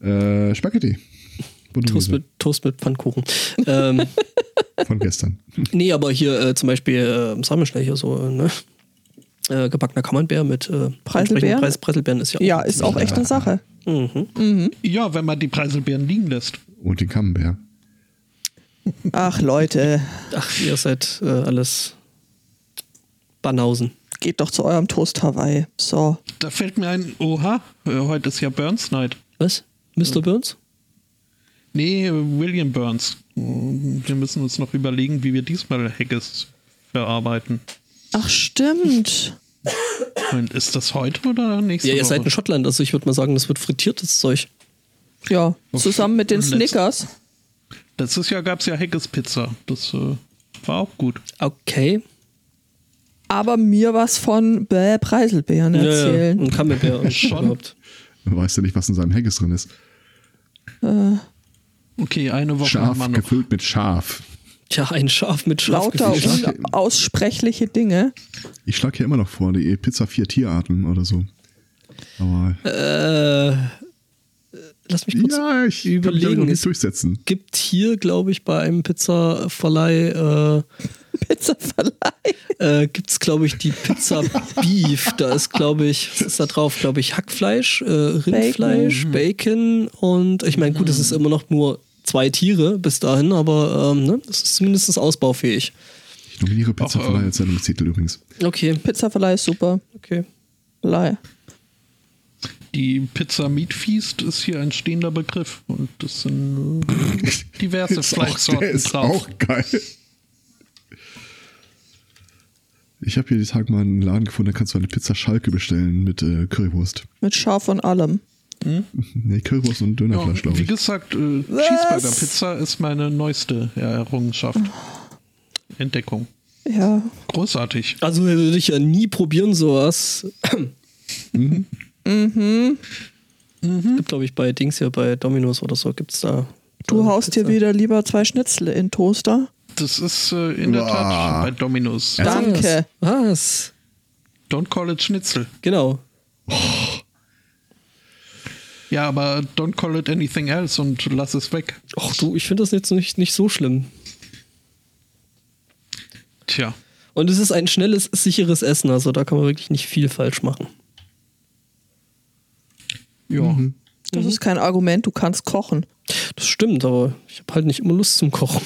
Äh, Spaghetti. Toast mit, Toast mit Pfannkuchen. ähm, von gestern. nee, aber hier äh, zum Beispiel, äh, sagen wir schnell hier so, ne? Äh, gebackener Camembert mit äh, Preiselbeeren? Preis, Preiselbeeren ist ja auch. Ja, ist auch echt eine Sache. Ja, wenn man die Preiselbeeren liegen lässt. Und den Camembert. Ach Leute, Ach, ihr seid äh, alles Banausen. geht doch zu eurem Toast Hawaii. So. Da fällt mir ein, oha, äh, heute ist ja Burns Night. Was? Mr. Burns? Nee, William Burns. Wir müssen uns noch überlegen, wie wir diesmal Haggis verarbeiten. Ach stimmt. Und ist das heute oder nächste Ja, ihr Woche? seid in Schottland, also ich würde mal sagen, das wird frittiertes Zeug. Ja, zusammen mit den Letzt- Snickers. Letztes Jahr gab es ja Haggis-Pizza. Das äh, war auch gut. Okay. Aber mir was von Bäh Preiselbeeren Ja, ja. erzählen. Und und Schon. überhaupt. Man weiß ja nicht, was in seinem Haggis drin ist. Okay, eine Woche Scharf, haben wir noch. gefüllt mit Scharf. Tja, ein Schaf mit Lauter Schafgefühl. unaussprechliche Dinge. Ich schlage ja immer noch vor, die Pizza vier Tierarten oder so. Aber Äh, lass mich kurz ja, ich kann mich überlegen. aber noch nicht Es durchsetzen. gibt hier, glaube ich, bei einem Pizzaverleih äh, Pizzaverleih. äh, gibt es, glaube ich, die Pizza Beef. Da ist, glaube ich, was ist da drauf? Glaube ich, Hackfleisch, äh, Rindfleisch, Bacon. und ich meine, gut, es ist immer noch nur zwei Tiere bis dahin, aber ähm, ne, es ist zumindest ausbaufähig. Ich nominiere Pizza Ach, Verleih ähm, als Sendungstitel übrigens. Okay, Pizzaverleih ist super. okay. Leih. Die Pizza Meat Feast ist hier ein stehender Begriff. Und das sind äh, diverse auch, der Fleischsorten ist drauf. auch geil. Ich habe hier die Tag mal einen Laden gefunden, da kannst du eine Pizza Schalke bestellen mit äh, Currywurst. Mit Schaf und allem. Nee, Currywurst und Ja, Dönerfleisch, glaube wie ich. gesagt, äh, Cheeseburger Pizza ist meine neueste Errungenschaft. Entdeckung. Ja. Großartig. Also würde ich ja nie probieren, sowas. Mhm. Gibt, glaube ich, bei Dings hier, bei Domino's oder so, gibt es da. Du haust dir wieder lieber zwei Schnitzel in Toaster. Das ist äh, in der Boah. Tat bei Dominos. Danke. Was? Don't call it Schnitzel. Genau. Ja, aber don't call it anything else und lass es weg. Ach du, ich finde das jetzt nicht, nicht so schlimm. Tja. Und es ist ein schnelles, sicheres Essen, also da kann man wirklich nicht viel falsch machen. Ja. Das ist kein Argument, du kannst kochen. Das stimmt, aber ich habe halt nicht immer Lust zum Kochen.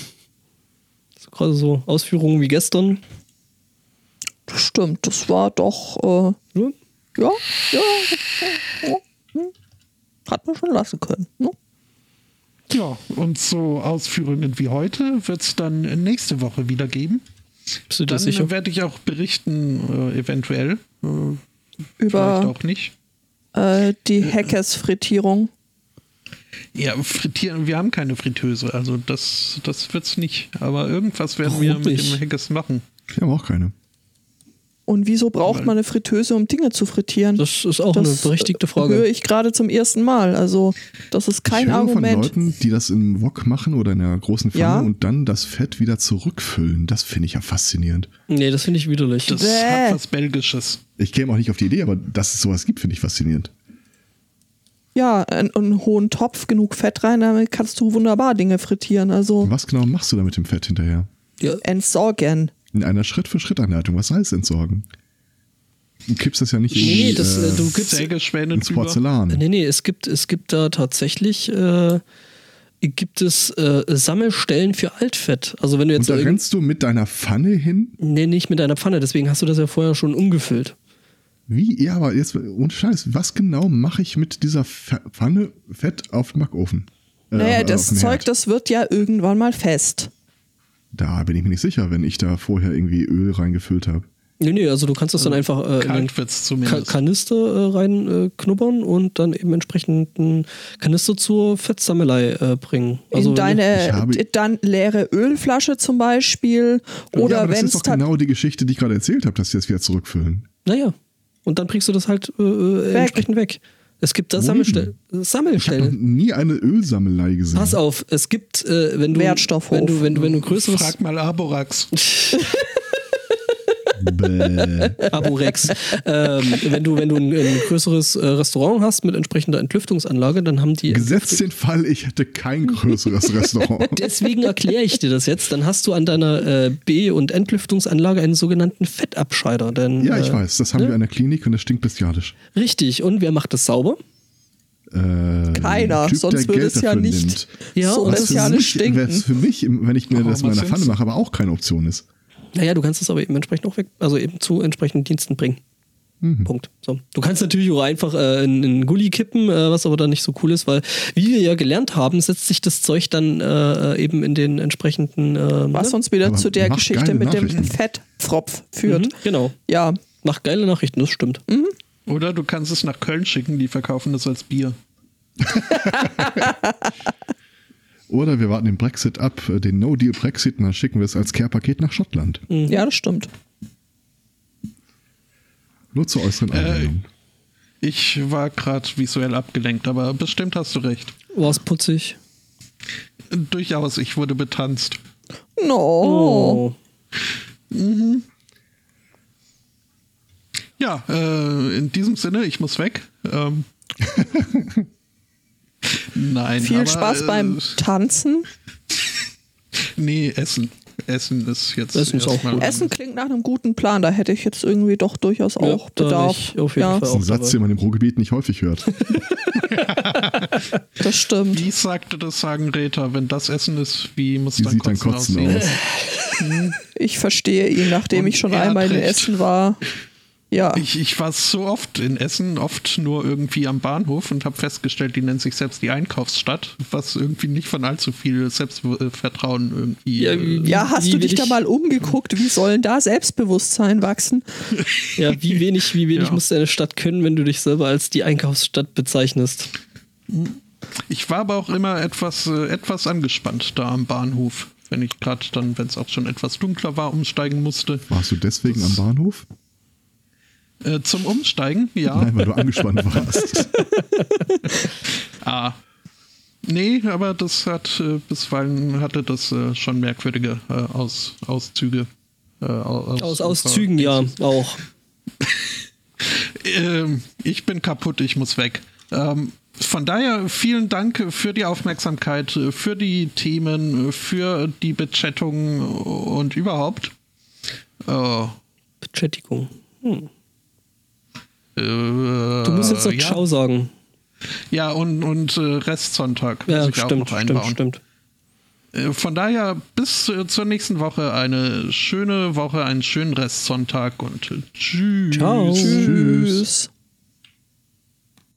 So, Gerade so Ausführungen wie gestern. Das stimmt, das war doch, äh, Ja, ja, ja, ja, hm. Hat man schon lassen können. Ne? Ja, und so Ausführungen wie heute wird es dann nächste Woche wieder geben. bist du dir Dann sicher? werde ich auch berichten, äh, eventuell. Äh, vielleicht Über auch nicht. äh, die Hackers-Frittierung. Ja, frittieren, wir haben keine Fritteuse, also das, das wird's nicht. Aber irgendwas werden Warum wir mit nicht? dem Haggis machen. Ich habe auch keine. Und wieso braucht man eine Fritteuse, um Dinge zu frittieren? Das ist auch eine berechtigte Frage. höre ich gerade zum ersten Mal. Also, das ist kein ich höre Argument. von Leuten, die das im Wok machen oder in einer großen Pfanne Ja. und dann das Fett wieder zurückfüllen. Das finde ich ja faszinierend. Nee, das finde ich widerlich. Das Bäh. hat was Belgisches. Ich käme auch nicht auf die Idee, aber dass es sowas gibt, finde ich faszinierend. Ja, einen, einen hohen Topf, genug Fett rein, damit kannst du wunderbar Dinge frittieren. Also Was genau machst du da mit dem Fett hinterher? ja. entsorgen. In einer Schritt-für-Schritt-Anleitung. Was heißt entsorgen? Du kippst das ja nicht in, Nee, die, das, äh, äh, du gibst, Sägespäne ins. Porzellan. Nee, nee, es gibt, es gibt da tatsächlich äh, gibt es äh, Sammelstellen für Altfett. Also wenn du Und jetzt da irgend- rennst du mit deiner Pfanne hin? Nee, nicht mit deiner Pfanne, deswegen hast du das ja vorher schon umgefüllt. Wie? Ja, aber jetzt ohne Scheiß, was genau mache ich mit dieser Pfanne Fett auf dem Backofen? Äh, Naja, auf- das Zeug, Herd? das wird ja irgendwann mal fest. Da bin ich mir nicht sicher, wenn ich da vorher irgendwie Öl reingefüllt habe. Nee, nee, also du kannst das dann einfach äh, in einen. Kanister äh, rein äh, knubbern und dann eben entsprechend einen Kanister zur Fettsammelei äh, bringen. Also in deine habe- dann leere Ölflasche zum Beispiel. Oder ja, aber das wenn ist es doch genau die Geschichte, die ich gerade erzählt habe, dass sie das wieder zurückfüllen. Naja. Und dann bringst du das halt äh, äh, entsprechend weg. Es gibt da Wohin? Sammelstell Ich habe Sammelstellen. nie eine Ölsammelei gesehen. Pass auf, es gibt, äh, wenn du Wertstoffhof. wenn du wenn du wenn du größeres Frag mal Aborax. Bäh. Aborex. ähm, wenn du wenn du ein, ein größeres äh, Restaurant hast mit entsprechender Entlüftungsanlage, dann haben die Gesetzt den Fall, ich hätte kein größeres Restaurant. Deswegen erkläre ich dir das jetzt. Dann hast du an deiner äh, B- und Entlüftungsanlage einen sogenannten Fettabscheider. Denn, Ja, ich äh, weiß, das haben ne? wir an der Klinik und das stinkt bestialisch. Richtig. Und wer macht das sauber? Äh, Keiner, ein typ, sonst würde Geld es ja nicht nimmt. Ja, so und Was das für bestialisch mich, stinken. was für mich, wenn ich mir Oh, das in meiner Pfanne mache, aber auch keine Option ist. Naja, du kannst es aber eben entsprechend auch weg, also eben zu entsprechenden Diensten bringen. Mhm. Punkt. So. Du kannst natürlich auch einfach äh, in, in Gully kippen, äh, was aber dann nicht so cool ist, weil, wie wir ja gelernt haben, setzt sich das Zeug dann äh, eben in den entsprechenden. Äh, was ne? uns wieder Aber zu der Geschichte mit dem. Fettpfropf führt. Mhm, genau. Ja, Macht geile Nachrichten, das stimmt. Oder du kannst es nach Köln schicken, die verkaufen das als Bier. Oder wir warten den Brexit ab, äh, den No-Deal-Brexit, und dann schicken wir es als Care-Paket nach Schottland. ja, das stimmt. Nur zur äußeren Äh, Anwendung. Ich war gerade visuell abgelenkt, aber bestimmt hast du recht. War's putzig. Durchaus, ich wurde betanzt. No. Oh. Ja, äh, in diesem Sinne, ich muss weg. Ähm, Nein, Viel aber, Spaß äh, beim Tanzen. Nee, Essen. Essen ist jetzt. Essen ist auch gut. Essen klingt nach einem guten Plan. Da hätte ich jetzt irgendwie doch durchaus Ja, auch da Bedarf. auf jeden ja, Fall Das ist ein Satz, den man im Ruhrgebiet nicht häufig hört. das stimmt. Wie sagte das Sagen Räter, wenn das Essen ist, wie muss Wie dann sieht dein Kotzen, Kotzen aussehen? aus? Ich verstehe ihn, nachdem Und ich schon einmal in. Essen war. Ja, Ich, ich war so oft in Essen, oft nur irgendwie am Bahnhof und habe festgestellt, die nennt sich selbst die Einkaufsstadt, was irgendwie nicht von allzu viel Selbstvertrauen irgendwie. Ja, äh, ja hast du dich da mal umgeguckt? Wie sollen da Selbstbewusstsein wachsen? Ja, wie wenig, wie wenig Ja. muss deine Stadt können, wenn du dich selber als die Einkaufsstadt bezeichnest? Ich war aber auch immer etwas, äh, etwas angespannt da am Bahnhof, wenn ich gerade dann, wenn es auch schon etwas dunkler war, umsteigen musste. Warst du deswegen am Bahnhof? Äh, zum Umsteigen, ja. Nein, weil du angespannt warst. Ah. Nee, aber das hat äh, bisweilen hatte das äh, schon merkwürdige äh, Aus, Auszüge. Äh, aus, Aus Auszügen, ja, auch. Ähm, ich bin kaputt, ich muss weg. Ähm, von daher vielen Dank für die Aufmerksamkeit, für die Themen, für die Bechattung und überhaupt. Äh, Beschädigung. Hm. Äh, Du musst jetzt noch ja, Ciao sagen. Ja, und, und äh, Restsonntag Ja, muss ich auch stimmt, noch stimmt, stimmt. Äh, Von daher bis äh, zur nächsten Woche eine schöne Woche, einen schönen Restsonntag und tschüss. Ciao. Tschüss.